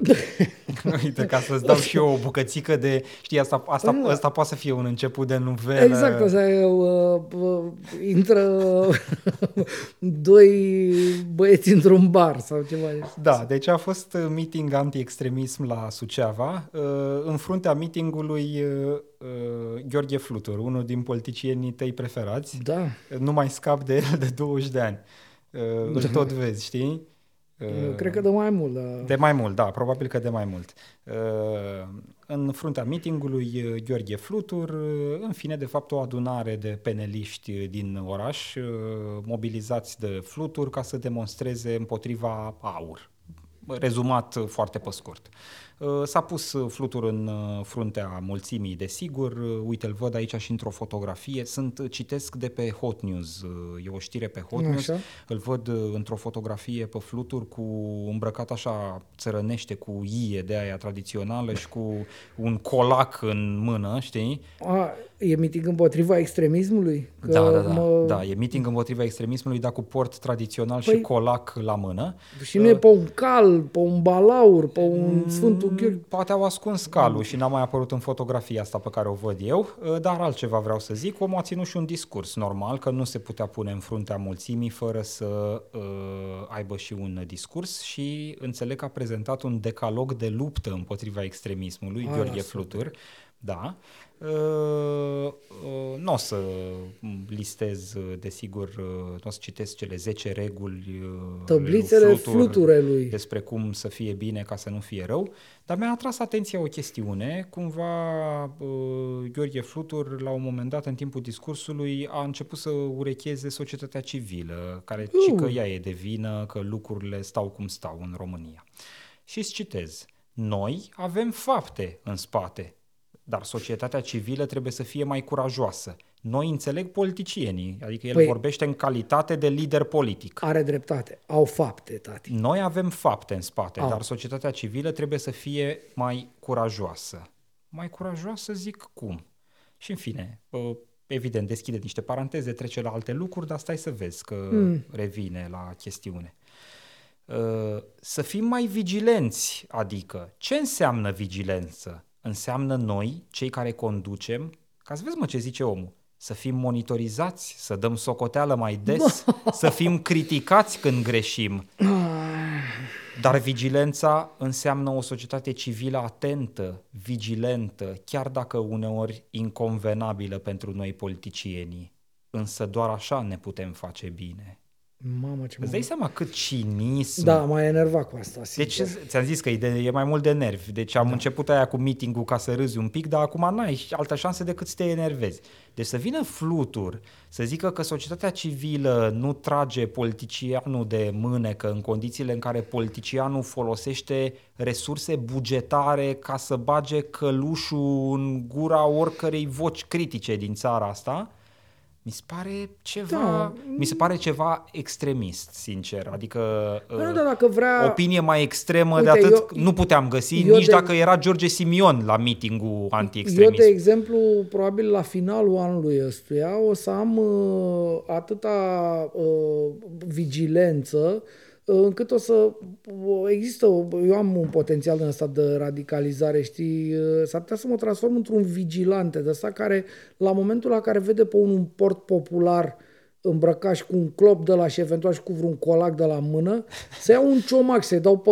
Uite, ca să-ți dau și eu o bucățică de... Știi, asta, asta, Da. asta poate să fie un început de novelă. Exact, asta e, uh, uh, intră doi băieți într-un bar sau ceva. Da, deci a fost uh, meeting anti-extremism la Suceava. Uh, În fruntea meetingului uh, uh, Gheorghe Flutur, unul din politicienii tăi preferați. Da, Nu mai scap de el de 20 de ani. Uh, Îl tot vezi, știi? Uh, cred că de mai mult. Da. De mai mult, da, probabil că de mai mult. Uh, În fruntea meetingului uh, Gheorghe Flutur, uh, în fine, de fapt, o adunare de peneliști din oraș uh, mobilizați de Flutur ca să demonstreze împotriva AUR. Rezumat uh, foarte pe scurt. Uh, S-a pus uh, Flutur în uh, fruntea mulțimii, desigur. Uh, Uite, îl văd aici și într-o fotografie. Sunt, uh, citesc de pe Hot News, uh, e o știre pe Hot News. Așa. Îl văd uh, într-o fotografie pe flutur cu îmbrăcat așa țărănește cu ie de aia tradițională și cu un colac în mână, știi? A, e miting împotriva extremismului? Că da, da, da, mă- da, e meeting împotriva extremismului, dar cu port tradițional și Păi- colac la mână. Și nu e pe un cal, pe un balaur, pe un Sfântul Gheorghe. Poate au ascuns calul și n-a mai apărut în fotografia asta pe care o văd eu, uh, dar altceva vreau să zic, omul a ținut și un discurs normal, că nu se putea pune în fruntea mulțimii fără să uh, aibă și un discurs și înțeleg că a prezentat un decalog de luptă împotriva extremismului, Ah, Gheorghe super. Flutur, da. Uh, uh, nu o să listez, uh, desigur, uh, nu o să citesc cele 10 reguli uh, Tăblițele lui Flutur fluturelui. despre cum să fie bine ca să nu fie rău, dar mi-a atras atenția o chestiune, cumva uh, Gheorghe Flutur la un moment dat în timpul discursului a început să urecheze societatea civilă, care Uh. uh. că ea e de vină, că lucrurile stau cum stau în România. Și îți citez, noi avem fapte în spate, dar societatea civilă trebuie să fie mai curajoasă. Noi înțeleg politicienii, adică el Păi- păi, vorbește în calitate de lider politic. Are dreptate. Au fapte, tati. Noi avem fapte în spate, Au. dar societatea civilă trebuie să fie mai curajoasă. Mai curajoasă zic cum? Și în fine, uh, evident, deschide niște paranteze, trece la alte lucruri, dar stai să vezi că Mm. revine la chestiune. Uh, Să fim mai vigilenți, adică ce înseamnă vigilență? Înseamnă noi, cei care conducem, ca să vezi mă ce zice omul, să fim monitorizați, să dăm socoteală mai des, să fim criticați când greșim, dar vigilența înseamnă o societate civilă atentă, vigilentă, chiar dacă uneori inconvenabilă pentru noi politicienii. Însă doar așa ne putem face bine. Mamă, ce Îți dai mă... seama cât cinism. Da, m-a enervat cu asta, Deci sincer. ți-am zis că e, de, e mai mult de nervi. Deci am da. început aia cu meeting-ul ca să râzi un pic, dar acum n-ai altă șansă decât să te enervezi. Deci să vină flutur, să zică că societatea civilă nu trage politicianul de mânecă în condițiile în care politicianul folosește resurse bugetare ca să bage călușul în gura oricărei voci critice din țara asta, mi se pare ceva, Da. mi se pare ceva extremist, sincer. Adică Păi nu, uh, dar dacă vrea... opinie mai extremă Uite, de atât eu- nu puteam găsi, eu nici de- dacă era George Simion la meeting-ul Eu, anti-extremism. de exemplu, probabil la finalul anului ăstuia o să am uh, atâta uh, vigilență uh, încât o să uh, există, eu am un potențial în ăsta de radicalizare, știi, uh, s-ar putea să mă transform într-un vigilante de ăsta care, la momentul la care vede pe un port popular îmbrăcat și cu un clop de la și eventual și cu vreun colac de la mână, să iau un ciomac, să-i dau pe,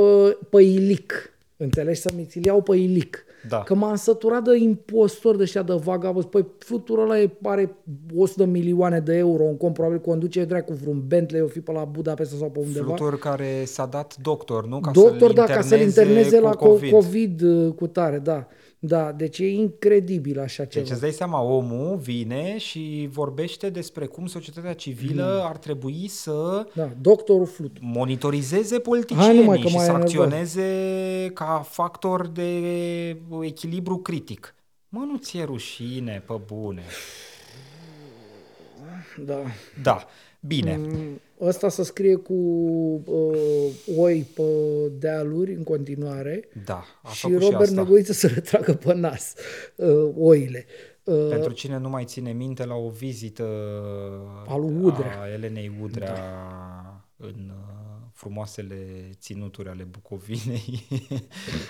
pe ilic. Înțelegi? Să mi ți-l iau pe ilic. Da. Că m-am săturat de impostori de ăștia de vagabos. Păi fluturul ăla e, are 100 de milioane de euro în cont, probabil conduce dracu vreun Bentley, o fi pe la Budapesta sau pe undeva. Flutur care s-a dat doctor, nu? Ca Doctor, să-l da, ca să-l interneze cu la COVID. COVID. COVID cu tare, da. Da, deci e incredibil așa ceva. Deci îți dai seama, omul vine și vorbește despre cum societatea civilă Mm. ar trebui să Da, doctorul Flutur. monitorizeze Hai politicienii numai că și m-ai să enervat. acționeze ca factor de echilibru critic. Mă, nu ți-e rușine, pe bune. Da. Da, bine. Mm, Ăsta să scrie cu uh, oi pe dealuri în continuare Da, a și făcut Robert și asta. Negoiță să le tragă pe nas uh, oile. Uh, Pentru cine nu mai ține minte la o vizită A lui Udrea. a Elenei Udrea în uh, frumoasele ținuturi ale Bucovinei.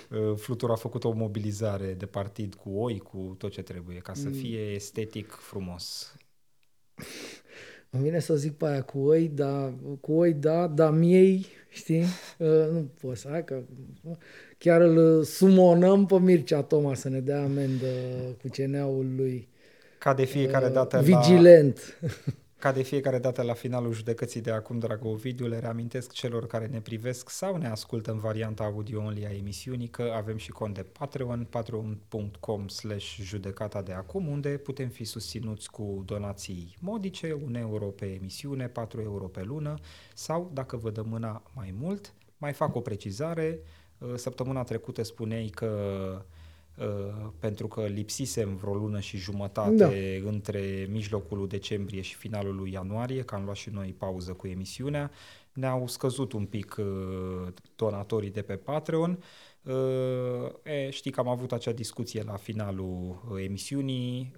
Uh, Flutur a făcut o mobilizare de partid cu oi, cu tot ce trebuie, ca să mm. fie estetic frumos. Îmi vine să zic pe aia cu oi, da, cu oi, da, dar miei, știi? Uh, nu pot să, hai că chiar îl sumonăm pe Mircea Toma să ne dea amendă cu ceneaul lui. Ca de fiecare uh, dată Vigilent. La, ca de fiecare dată la finalul judecății de acum, dragă Ovidiu, le reamintesc celor care ne privesc sau ne ascultă în varianta audio-only a emisiunii că avem și cont de Patreon, patreon.com slash judecata de acum, unde putem fi susținuți cu donații modice, 1 euro pe emisiune, 4 euro pe lună sau, dacă vă dă mâna mai mult, mai fac o precizare, săptămâna trecută spuneai că Uh, pentru că lipsisem vreo lună și jumătate da. între mijlocul lui decembrie și finalul lui ianuarie, că am luat și noi pauză cu emisiunea, ne-au scăzut un pic uh, donatorii de pe Patreon. Uh, e, știi că am avut acea discuție la finalul emisiunii.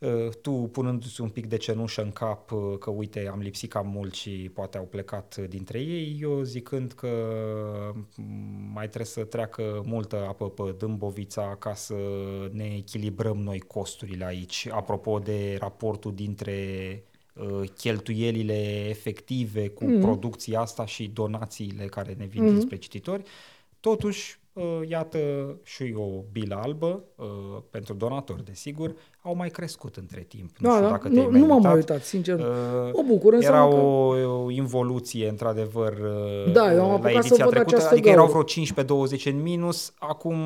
Uh, tu punându-ți un pic de cenușă în cap uh, că uite am lipsit cam mult și poate au plecat dintre ei, eu zicând că mm, mai trebuie să treacă multă apă pe Dâmbovița ca să ne echilibrăm noi costurile aici. Apropo de raportul dintre uh, cheltuielile efective cu mm. producția asta și donațiile care ne vin mm. dinspre cititori, totuși iată și o bilă albă pentru donatori, desigur, au mai crescut între timp. Nu da, știu da. dacă nu, nu m-am mai uitat, sincer. Uh, o bucur Era o, o involuție, într-adevăr, uh, da, eu am la ediția să văd trecută. Adică gaură. erau vreo 15-20 în minus, acum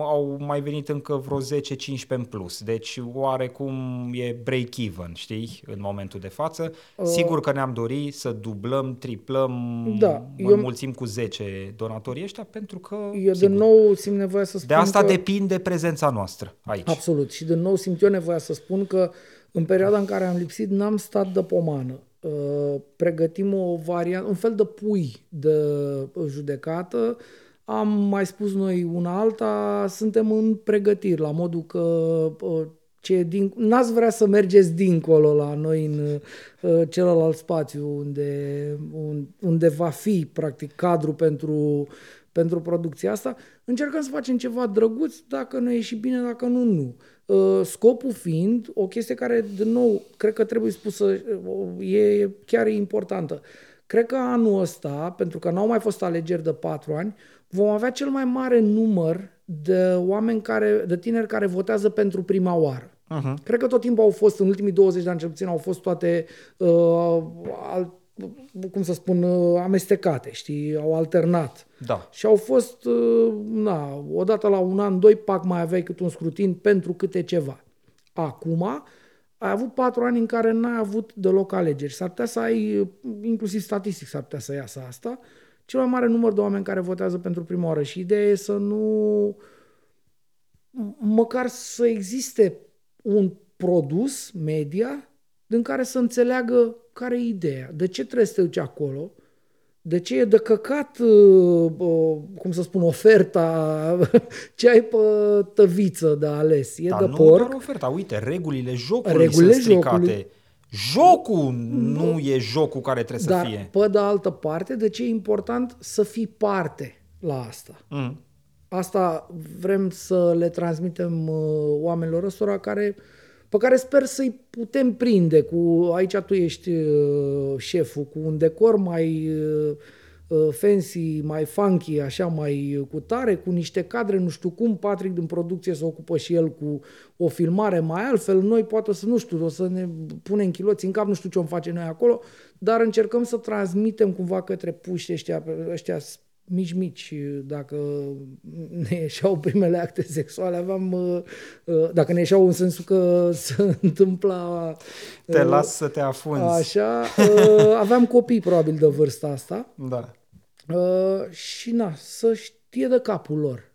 au mai venit încă vreo 10-15 în plus. Deci oarecum e break-even, știi, în momentul de față. Uh, Sigur că ne-am dorit să dublăm, triplăm, da, înmulțim eu, cu 10 donatorii ăștia, pentru că... Eu sigur, de nou simt nevoia să spun De asta că... depinde prezența noastră aici. Absolut. Și de nou simt eu nevoia să spun că în perioada în care am lipsit n-am stat de pomană. Uh, pregătim o variantă, un fel de pui de judecată. Am mai spus noi una alta, suntem în pregătiri, la modul că uh, ce din, n-ați vrea să mergeți dincolo la noi în uh, celălalt spațiu unde, unde va fi practic cadru pentru, pentru producția asta. Încercăm să facem ceva drăguț, dacă nu e și bine, dacă nu, nu. Uh, scopul fiind o chestie care, de nou, cred că trebuie spusă, uh, e chiar importantă. Cred că anul ăsta, pentru că n-au mai fost alegeri de patru ani, vom avea cel mai mare număr de oameni care, de tineri care votează pentru prima oară. Uh-huh. Cred că tot timpul au fost, în ultimii 20 de ani cel puțin, au fost toate uh, alt, cum să spun, uh, amestecate, știi, au alternat. Da. Și au fost, uh, na, odată la un an, doi, pac, mai aveai cât un scrutin pentru câte ceva. Acum, ai avut patru ani în care n-ai avut deloc alegeri. S-ar putea să ai, inclusiv statistic s-ar putea să iasă asta, cel mai mare număr de oameni care votează pentru prima oară. Și ideea e să nu... măcar să existe un produs media din care să înțeleagă care e ideea, de ce trebuie să te duci acolo, de ce e de căcat, uh, uh, cum să spun, oferta, ce ai pe tăviță de ales, e Dar de nu porc. doar oferta, uite, regulile jocului regulile sunt stricate. Jocului. Jocul nu, nu e jocul care trebuie Dar, să fie. pe de altă parte, de ce e important să fii parte la asta? Mm. Asta vrem să le transmitem uh, oamenilor ăstora care uh, pe care sper să-i putem prinde cu, aici tu ești uh, șeful, cu un decor mai uh, uh, fancy, mai funky, așa mai cu tare, cu niște cadre, nu știu cum, Patrick din producție se ocupă și el cu o filmare mai altfel, noi poate să, nu știu, o să ne punem chiloți în cap, nu știu ce om face noi acolo, dar încercăm să transmitem cumva către puși ăștia, ăștia mici-mici, dacă ne ieșeau primele acte sexuale, aveam, uh, uh, dacă ne ieșeau în sensul că se întâmpla... Te uh, las să te afunzi. Așa, aveam copii probabil de vârsta asta. Da. Și na, să știe de capul lor.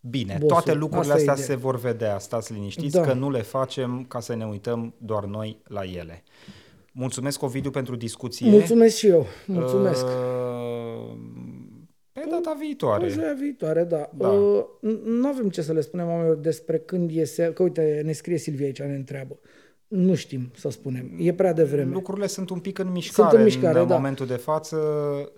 Bine, Bossul. toate lucrurile Asta astea se vor vedea, stați liniștiți, da. că nu le facem ca să ne uităm doar noi la ele. Mulțumesc, Ovidiu, pentru discuție. Mulțumesc și eu. Mulțumesc. Uh, pe data viitoare. Pe data viitoare, da. da. Uh, nu avem ce să le spunem oamenilor despre când iese, că uite, ne scrie Silvia aici, ne întreabă. Nu știm, să spunem. E prea devreme. Lucrurile sunt un pic în mișcare, sunt în, mișcare, în da. momentul de față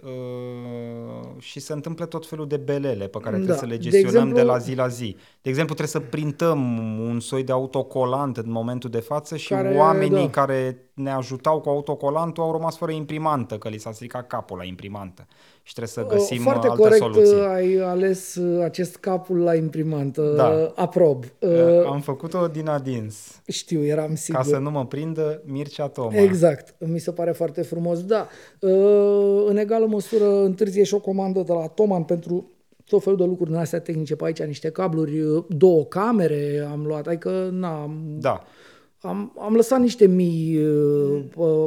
uh, și se întâmplă tot felul de belele pe care trebuie da. să le gestionăm de, exemplu, de la zi la zi. De exemplu, trebuie să printăm un soi de autocolant în momentul de față și care, oamenii da. care ne ajutau cu autocolantul au rămas fără imprimantă, că li s-a stricat capul la imprimantă și trebuie să găsim Foarte alte corect soluții. ai ales acest capul la imprimantă, da. aprob. Am făcut-o din adins. Știu, eram sigur. Ca să nu mă prindă Mircea Toma. Exact, mi se pare foarte frumos. Da, în egală măsură întârzie și o comandă de la Toman pentru tot felul de lucruri din astea tehnice pe aici, niște cabluri, două camere am luat, adică n-am... Da am, am lăsat niște mii, uh,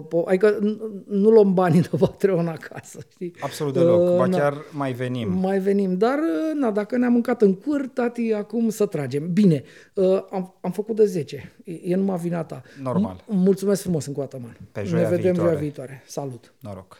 p- adică nu luăm banii de Patreon acasă, știi? Absolut deloc, uh, ba na, chiar mai venim. Mai venim, dar uh, na, dacă ne-am mâncat în cur, tati, acum să tragem. Bine, uh, am, am făcut de 10, e, e numai vina ta. Normal. M- mulțumesc frumos încă o dată, man. Pe joia ne vedem viitoare. joia viitoare. Salut! Noroc!